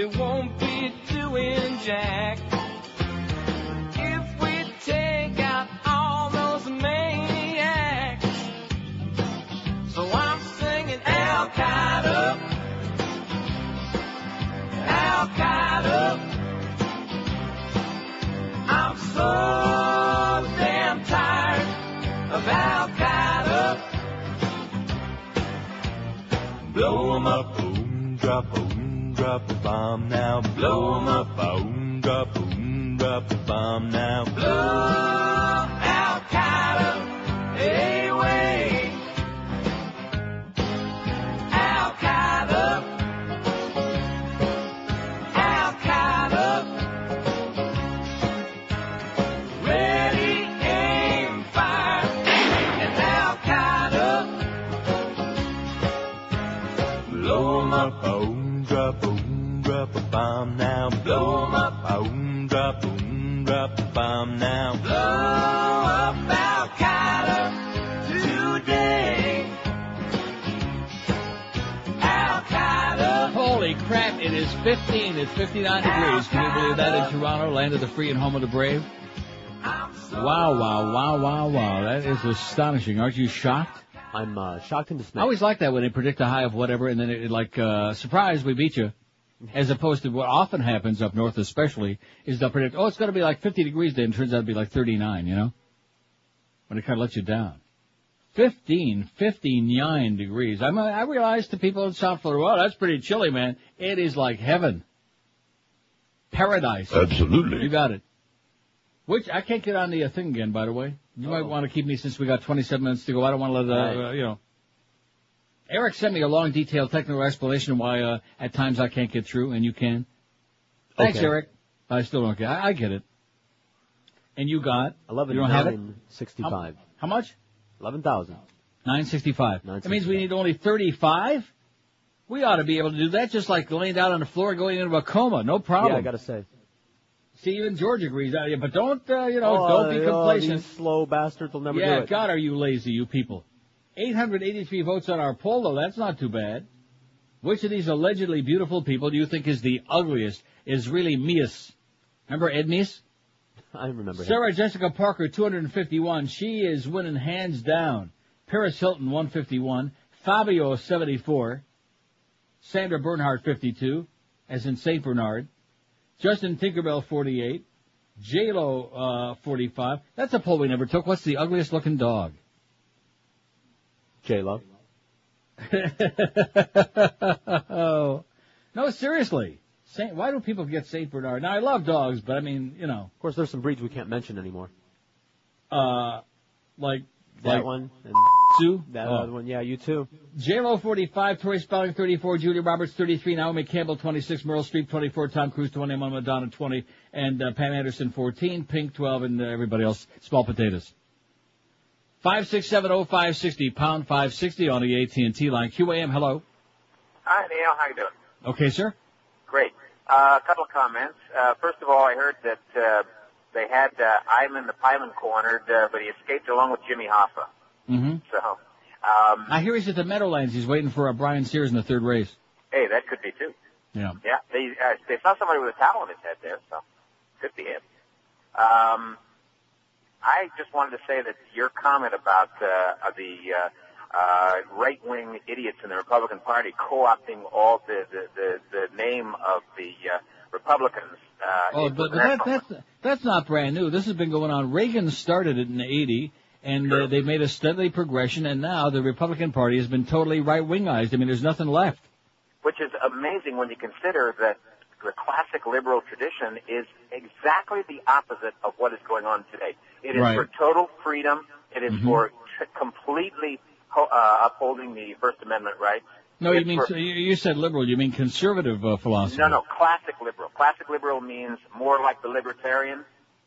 they won't be doing jack if we take out all those maniacs. So I'm singing Al Qaeda, Al Qaeda. I'm so damn tired of Al Qaeda. Blow 'em up, boom, drop, boom, drop a bomb now. Blow 'em up, boom, drop, boom, drop a bomb now. Blow Al Qaeda away. Al Qaeda. Al Qaeda. Ready, aim, fire. And Al Qaeda. Blow 'em up, boom, drop, boom, drop a bomb now. Blow 'em up, boom, drop, boom, drop a bomb now. Blow up Al Qaeda today. Al Qaeda. Holy crap, it is 15, it's 59 degrees. Can you believe that in Toronto, land of the free and home of the brave? Wow, wow, wow, wow, wow. That is astonishing. Aren't you shocked? I'm uh, shocked and dismayed. I always like that when they predict a high of whatever and then it, like, uh, surprise, we beat you. As opposed to what often happens up north especially, is they'll predict, oh, it's gonna be like 50 degrees today and it turns out to be like 39, you know? When it kind of lets you down. 15, 59 degrees. I'm, I realize to people in South Florida, well, that's pretty chilly, man. It is like heaven. Paradise. Absolutely. You got it. Which, I can't get on the uh, thing again, by the way. You might want to keep me since we got 27 minutes to go. I don't want to let, uh, Right. uh, you know. Eric sent me a long, detailed technical explanation why, uh, at times I can't get through and you can. Thanks, Okay. Eric. I still don't get I, I get it. And you got? 11, You don't have it? 65. How much? 11,000. 965. That means we need only 35? We ought to be able to do that just like laying down on the floor going into a coma. No problem. Yeah, I gotta say. See, even George agrees. Yeah, but don't, uh, you know, Oh, don't be oh, complacent. these slow bastards will never yeah, do it. God, are you lazy, you people. 883 votes on our poll, though. That's not too bad. Which of these allegedly beautiful people do you think is the ugliest? Is really Mias? Remember Ed Mias? I remember him. Sarah Jessica Parker, 251. She is winning hands down. Paris Hilton, 151. Fabio, 74. Sandra Bernhard, 52. As in St. Bernard. Justin Tinkerbell, 48. J-Lo, uh, 45. That's a poll we never took. What's the ugliest looking dog? J-Lo. oh. [LAUGHS] No, seriously. Saint, why do people get St. Bernard? Now, I love dogs, but I mean, you know, Of course, there's some breeds we can't mention anymore. uh, like, That like one and Sue? that Oh. other one. Yeah, you too. J-Lo 45, Tori Spelling 34, Julia Roberts 33, Naomi Campbell 26, Meryl Streep 24, Tom Cruise 20, Madonna 20, and uh, Pam Anderson 14, Pink 12, and uh, everybody else, small potatoes. 5670560, pound 560 on the AT&T line. QAM, hello. Hi, Neil. How you doing? Okay, sir. Great. Uh, a couple of comments. Uh, first of all, I heard that uh, they had uh, Ivan the Pilot cornered, uh, but he escaped along with Jimmy Hoffa. Mm-hmm. So, um, I hear he's at the Meadowlands. He's waiting for uh, Brian Sears in the third race. hey, that could be too. Yeah. Yeah, they uh, they saw somebody with a towel on his head there, so could be him. Um, I just wanted to say that your comment about uh, the uh, uh, right-wing idiots in the Republican Party co-opting all the the, the, the name of the uh, Republicans. Uh, Oh, but that, that's that's not brand new. This has been going on. Reagan started it in '80, and uh, they've made a steady progression. And now the Republican Party has been totally right-wingized. I mean, there's nothing left. which is amazing when you consider that the classic liberal tradition is exactly the opposite of what is going on today. It is Right. for total freedom. It is Mhm. for t- completely ho- uh, upholding the First Amendment rights. No, you mean for- you you said liberal. You mean conservative uh, philosophy? no, no, classic liberal. Classic liberal means more like the libertarian.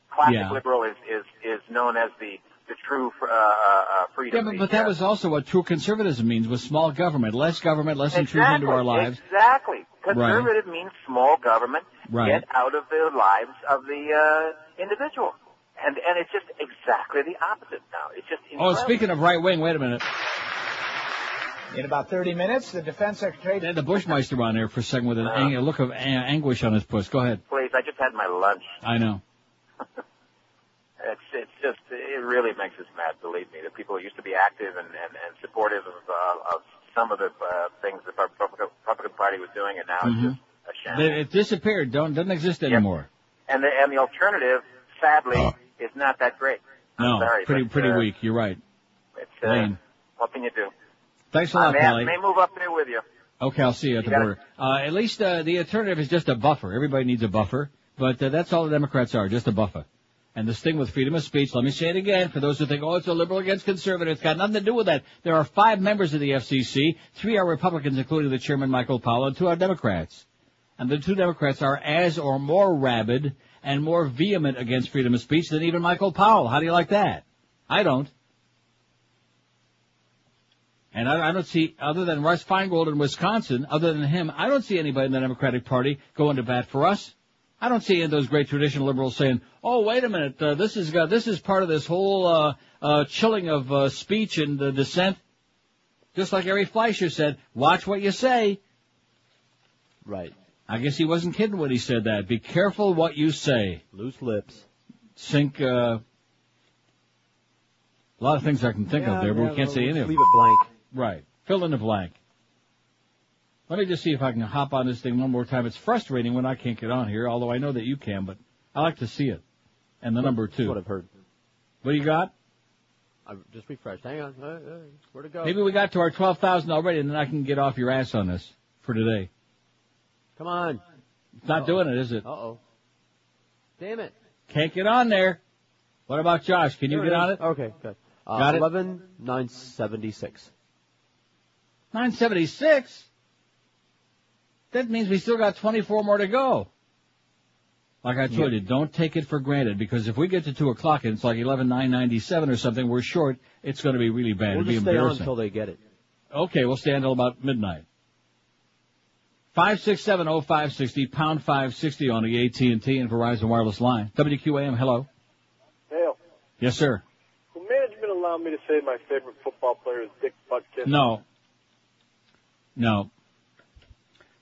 Classic Yeah. liberal is, is, is known as the, the true fr- uh, uh, freedom. Yeah, but, but that uh, was also what true conservatism means: with small government, less government, less intrusion into our lives. Exactly. Conservative means small government. Right. Get out of the lives of the uh, individual. And and it's just exactly the opposite now. It's just Oh, speaking of right wing, wait a minute. In about 30 minutes, the defense secretary. They had the Bushmeister on there for a second with an ang- a look of a- anguish on his puss. Go ahead. Please, I just had my lunch. I know. [LAUGHS] It's it's just it really makes us mad. Believe me, the people who used to be active and and, and supportive of uh, of some of the uh, things the Republican, Republican Party was doing, and now Mhm. it's just a sham. They- It disappeared. Don't doesn't exist anymore. And the and the alternative, sadly, is not that great. No, sorry, pretty but, pretty uh, weak. You're right. It's uh, Lame. what can you do? Thanks a lot, may, Pally. may move up there with you. Okay, I'll see you at the You border. Uh, at least uh, the alternative is just a buffer. Everybody needs a buffer, but uh, that's all the Democrats are, just a buffer. And this thing with freedom of speech, let me say it again for those who think, oh, it's a liberal against conservative. It's got nothing to do with that. There are five members of the FCC. Three are Republicans, including the chairman, Michael Powell, and two are Democrats. And the two Democrats are as or more rabid and more vehement against freedom of speech than even Michael Powell. How do you like that? I don't. And I, I don't see, other than Russ Feingold in Wisconsin, other than him, I don't see anybody in the Democratic Party going to bat for us. I don't see any of those great traditional liberals saying, "Oh, wait a minute, uh, this is uh, this is part of this whole uh, uh, chilling of uh, speech and uh, dissent." Just like Ari Fleischer said, "Watch what you say." Right. I guess he wasn't kidding when he said that. Be careful what you say. Loose lips. Sink. Uh, a lot of things I can think Yeah, of there, but yeah, we can't say any of them. leave it blank. Right. Fill in the blank. Let me just see if I can hop on this thing one more time. It's frustrating when I can't get on here, although I know that you can, but I like to see it. And the number two. what I've heard. What do you got? I just refreshed. Hang on. Where to go? Maybe we got to our 12,000 already, and then I can get off your ass on this for today. Come on. It's not doing it, is it? Uh oh. Damn it. Can't get on there. What about Josh? Can you get on it? Okay, good. Uh, Got it? Eleven nine seventy six. 976? That means we still got 24 more to go. Like I told Yeah. you, don't take it for granted because if we get to 2 o'clock and it's like 11,997 or something, we're short, it's going to be really bad. We'll It'll be just stay on until they get it. Okay, we'll stay until about midnight. Five six seven oh five sixty pound five sixty on the AT and T and Verizon wireless line. WQAM, hello. Dale, Yes, sir. will management allow me to say my favorite football player is Dick Butkus? No. No.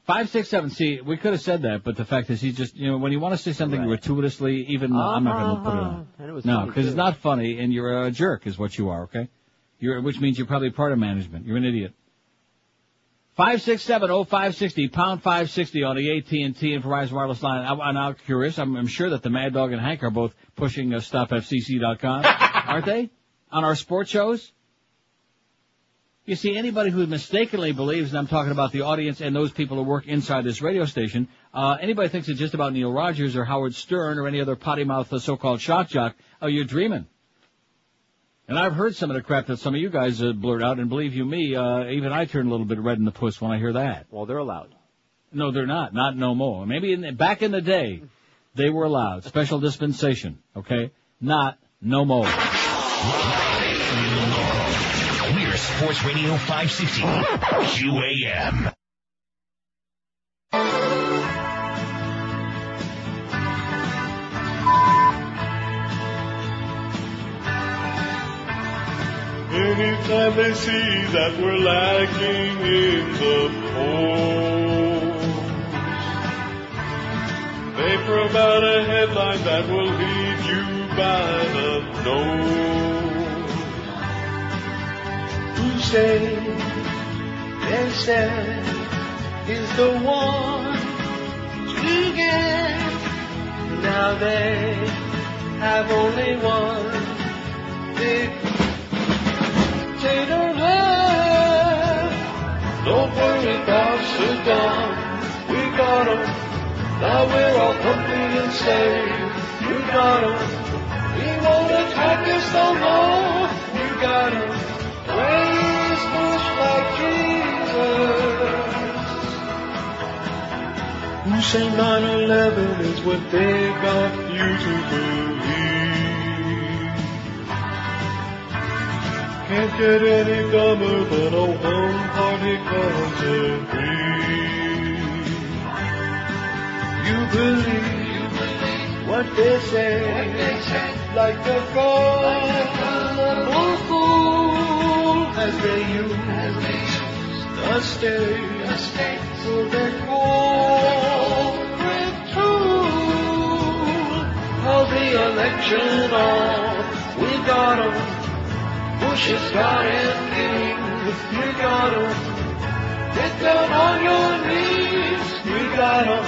Five six seven. See, we could have said that, but the fact is, he just you know when you want to say something gratuitously, even I'm not going to put it on. It No, because it's not funny, and you're a jerk, is what you are. Okay, you're which means you're probably part of management. You're an idiot. Five six seven oh five sixty pound five sixty on the AT and T and Verizon wireless line. I, I'm now curious. I'm, I'm sure that the Mad Dog and Hank are both pushing uh, stopfcc.com, aren't they? On our sports shows. You see, anybody who mistakenly believes, and I'm talking about the audience and those people who work inside this radio station, uh, anybody thinks it's just about Neil Rogers or Howard Stern or any other potty mouth so-called shock jock, oh, you're dreaming. And I've heard some of the crap that some of you guys uh, blurt out, and believe you me, uh, even I turn a little bit red in the puss when I hear that. Well, they're allowed. No, they're not. Not no more. Maybe in the, back in the day, they were allowed. Special dispensation. Okay? Not no more. [LAUGHS] Sports Radio 560 QAM. Anytime they see that we're lagging in the polls, they provide a headline that will leave you by the nose. They say, is the one to get. Now they have only one big potato left. Don't worry about Saddam, we got him. Now we're all comfy and safe. We got him. He won't attack us no more. We got him. Like say 9-11 is what they got you to believe? Can't get any dumber than a one-party country. You believe what they say, like a gullible fool, as they use the state a state for their corporate tool. Of the election on, we got 'em. Bush has got him king, we got got 'em. Get down on your knees, we got got 'em.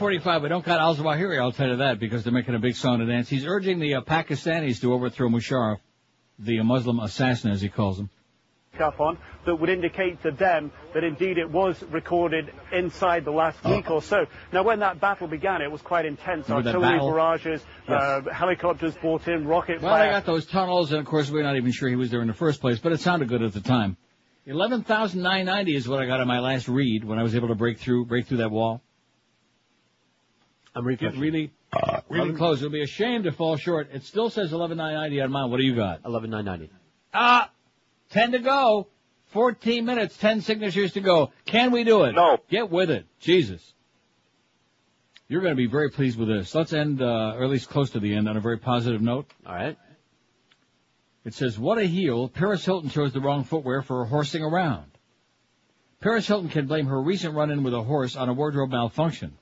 145, we don't got Al Zawahiri, I'll tell you that, because they're making a big song to dance. He's urging the uh, Pakistanis to overthrow Musharraf, the uh, Muslim assassin, as he calls him. up on that would indicate to them that indeed it was recorded inside the last week or so. Now, when that battle began, it was quite intense. Remember Artillery barrages, uh, helicopters brought in, rocket fire. Well, they got those tunnels, and of course, we're not even sure he was there in the first place, but it sounded good at the time. 11,990 is what I got on my last read when I was able to break through, break through that wall. I'm Get really, really close. It'll be a shame to fall short. It still says 11,990 on mine. What do you got? 11,990. Ah, 10 to go. 14 minutes, 10 signatures to go. Can we do it? No. Get with it. Jesus. You're going to be very pleased with this. Let's end, uh, or at least close to the end on a very positive note. All right. It says, what a heel. Paris Hilton chose the wrong footwear for horsing around. Paris Hilton can blame her recent run-in with a horse on a wardrobe malfunction.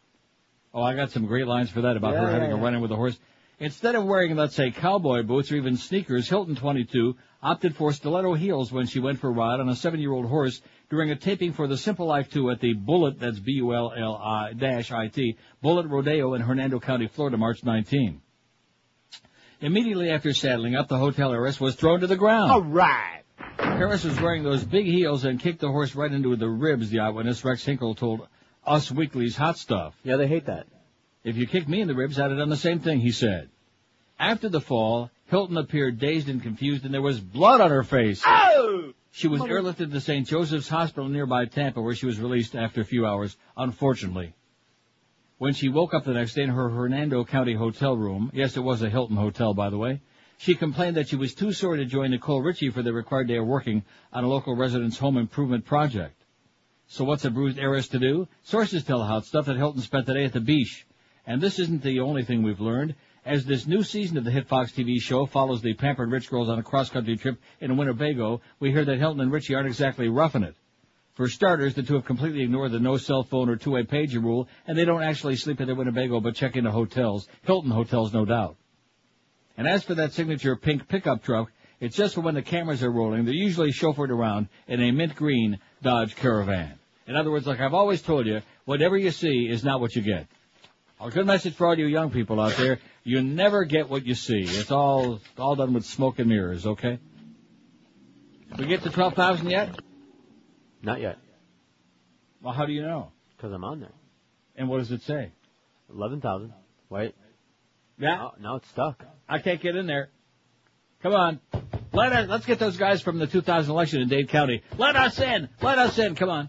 Oh, I got some great lines for that about her having yeah, a run-in with a horse. Instead of wearing, let's say, cowboy boots or even sneakers, Hilton 22 opted for stiletto heels when she went for a ride on a seven-year-old horse during a taping for The Simple Life 2 at the Bullet, that's B-U-L-L-I dash I-T, Bullet Rodeo in Hernando County, Florida, March 19. Immediately after saddling up, the hotel heiress was thrown to the ground. All right. Harris was wearing those big heels and kicked the horse right into the ribs, the eyewitness Rex Hinkle told Us Weekly's Hot Stuff. Yeah, they hate that. If you kicked me in the ribs, I'd have done the same thing, he said. After the fall, Hilton appeared dazed and confused and there was blood on her face. Oh! She was airlifted to St. Joseph's Hospital nearby Tampa where she was released after a few hours, unfortunately. When she woke up the next day in her Hernando County hotel room, yes, it was a Hilton hotel, by the way, she complained that she was too sore to join Nicole Richie for the required day of working on a local resident's home improvement project. So what's a bruised heiress to do? Sources tell Hot Stuff that Hilton spent the day at the beach. And this isn't the only thing we've learned. As this new season of the hit Fox TV show follows the pampered rich girls on a cross-country trip in Winnebago, we hear that Hilton and Richie aren't exactly roughing it. For starters, the two have completely ignored the no cell phone or two-way pager rule, and they don't actually sleep at the Winnebago but check into hotels. Hilton hotels, no doubt. And as for that signature pink pickup truck, it's just for when the cameras are rolling. They're usually chauffeured around in a mint green Dodge Caravan. In other words, like I've always told you, whatever you see is not what you get. A good message for all you young people out there. You never get what you see. It's all, all done with smoke and mirrors, okay? We get to 12,000 yet? Not yet. Well, how do you know? Because I'm on there. And what does it say? 11,000. Wait. Yeah. Now, now it's stuck. I can't get in there. Come on. Let us, let's get those guys from the 2000 election in Dade County. Let us in! Let us in! Come on.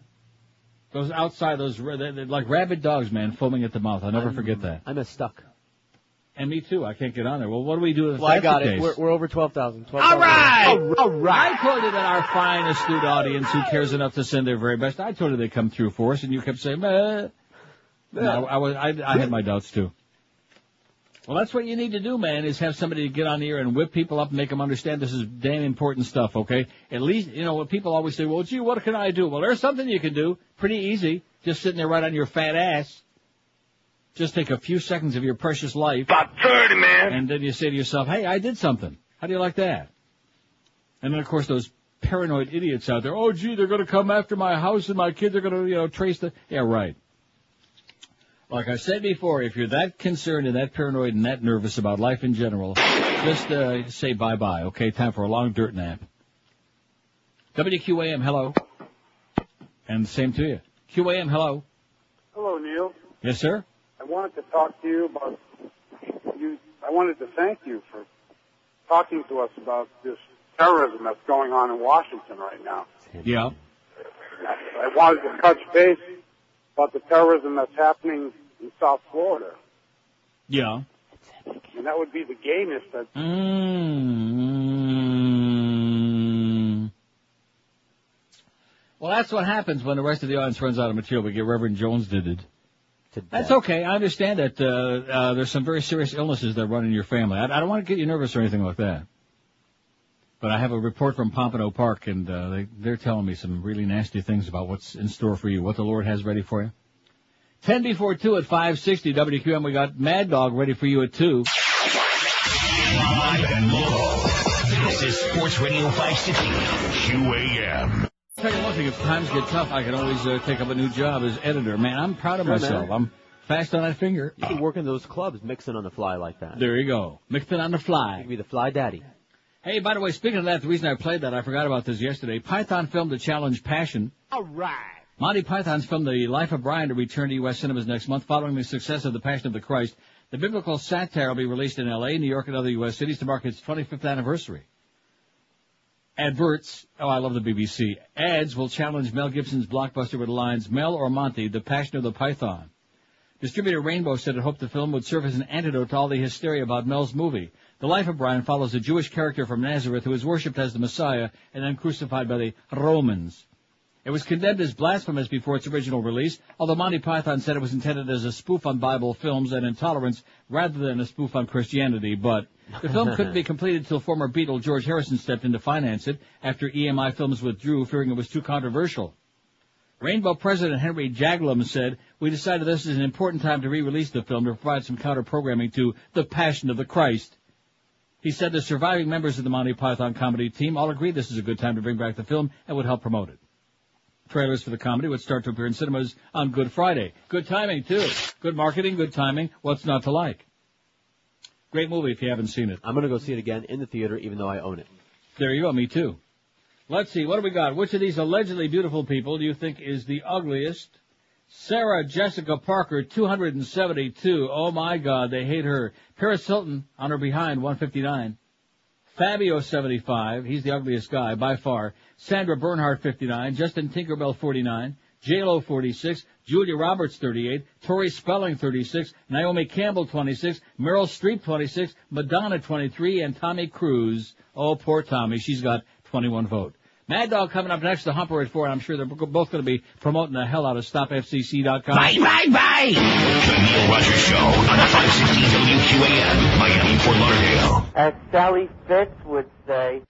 Those outside, those, they're, they're like rabid dogs, man, foaming at the mouth. I'll never I'm- forget that. I'm as stuck. And me too. I can't get on there. Well, what do we do if Well, I got it. We're, we're over 12,000. All right! All right. I told you that our fine, astute audience who cares enough to send their very best, I told you they'd come through for us, and you kept saying, meh. No, I, was, I, I had my doubts too. Well, that's what you need to do, man, is have somebody to get on the air and whip people up and make them understand this is damn important stuff, okay? At least, you know, what people always say, well, gee, what can I do? Well, there's something you can do. Pretty easy. Just sitting there right on your fat ass. Just take a few seconds of your precious life. About 30, man. And then you say to yourself, hey, I did something. How do you like that? And then, of course, those paranoid idiots out there, oh, gee, they're going to come after my house and my kids are going to, you know, trace the... Yeah, right. Like I said before, if you're that concerned and that paranoid and that nervous about life in general, just uh, say bye-bye, okay? Time for a long dirt nap. WQAM, hello. And same to you. QAM, hello. Hello, Neil. Yes, sir? I wanted to talk to you about you. I wanted to thank you for talking to us about this terrorism that's going on in Washington right now. Yeah. I wanted to touch base about the terrorism that's happening in South Florida, Yeah. and that would be the gayness that Mm. Well, that's what happens when the rest of the audience runs out of material. We get Reverend Jones did it. That's okay. I understand that uh, uh, there's some very serious illnesses that run in your family. I, I don't want to get you nervous or anything like that. But I have a report from Pompano Park, and uh, they, they're telling me some really nasty things about what's in store for you, what the Lord has ready for you. 10 before 2 at 560 WQM. We got Mad Dog ready for you at 2. Live and local. This is Sports Radio 560 QAM. Tell you one thing, if times get tough, I can always uh, take up a new job as editor. Man, I'm proud of Sure, myself. man. I'm fast on that finger. You can work in those clubs mixing on the fly like that. There you go. Mixed it on the fly. You can be the fly daddy. Hey, by the way, speaking of that, the reason I played that, I forgot about this yesterday. Python filmed the challenge Passion. All right. Monty Python's film The Life of Brian to return to U.S. cinemas next month following the success of The Passion of the Christ. The biblical satire will be released in L.A., New York, and other U.S. cities to mark its 25th anniversary. Adverts, oh, I love the BBC. Ads will challenge Mel Gibson's blockbuster with the lines, Mel or Monty, The Passion of the Python. Distributor Rainbow said it hoped the film would serve as an antidote to all the hysteria about Mel's movie. The Life of Brian follows a Jewish character from Nazareth who is worshipped as the Messiah and then crucified by the Romans. It was condemned as blasphemous before its original release, although Monty Python said it was intended as a spoof on Bible films and intolerance rather than a spoof on Christianity, but the film [LAUGHS] couldn't be completed until former Beatle George Harrison stepped in to finance it after EMI Films withdrew, fearing it was too controversial. Rainbow President Henry Jaglom said, We decided this is an important time to re-release the film to provide some counter-programming to The Passion of the Christ. He said the surviving members of the Monty Python comedy team all agree this is a good time to bring back the film and would help promote it. Trailers for the comedy would start to appear in cinemas on Good Friday. Good timing, too. Good marketing, good timing. What's not to like? Great movie if you haven't seen it. I'm going to go see it again in the theater, even though I own it. There you go, me too. Let's see, what do we got? Which of these allegedly beautiful people do you think is the ugliest? Sarah Jessica Parker, 272. Oh my god, they hate her. Paris Hilton on her behind, 159. Fabio, 75. He's the ugliest guy by far. Sandra Bernhard, 59. Justin Tinkerbell, 49. J-Lo, 46. Julia Roberts, 38. Tori Spelling, 36. Naomi Campbell, 26. Meryl Streep, 26. Madonna, 23. And Tommy Cruise. Oh, poor Tommy. She's got 21 vote. Mad Dog coming up next to Humper at 4. And I'm sure they're both going to be promoting the hell out of StopFCC.com. Bye, bye, bye. The Neil Rogers Show on 560 WQAM, Miami, Fort Lauderdale. As Sally Fitz would say.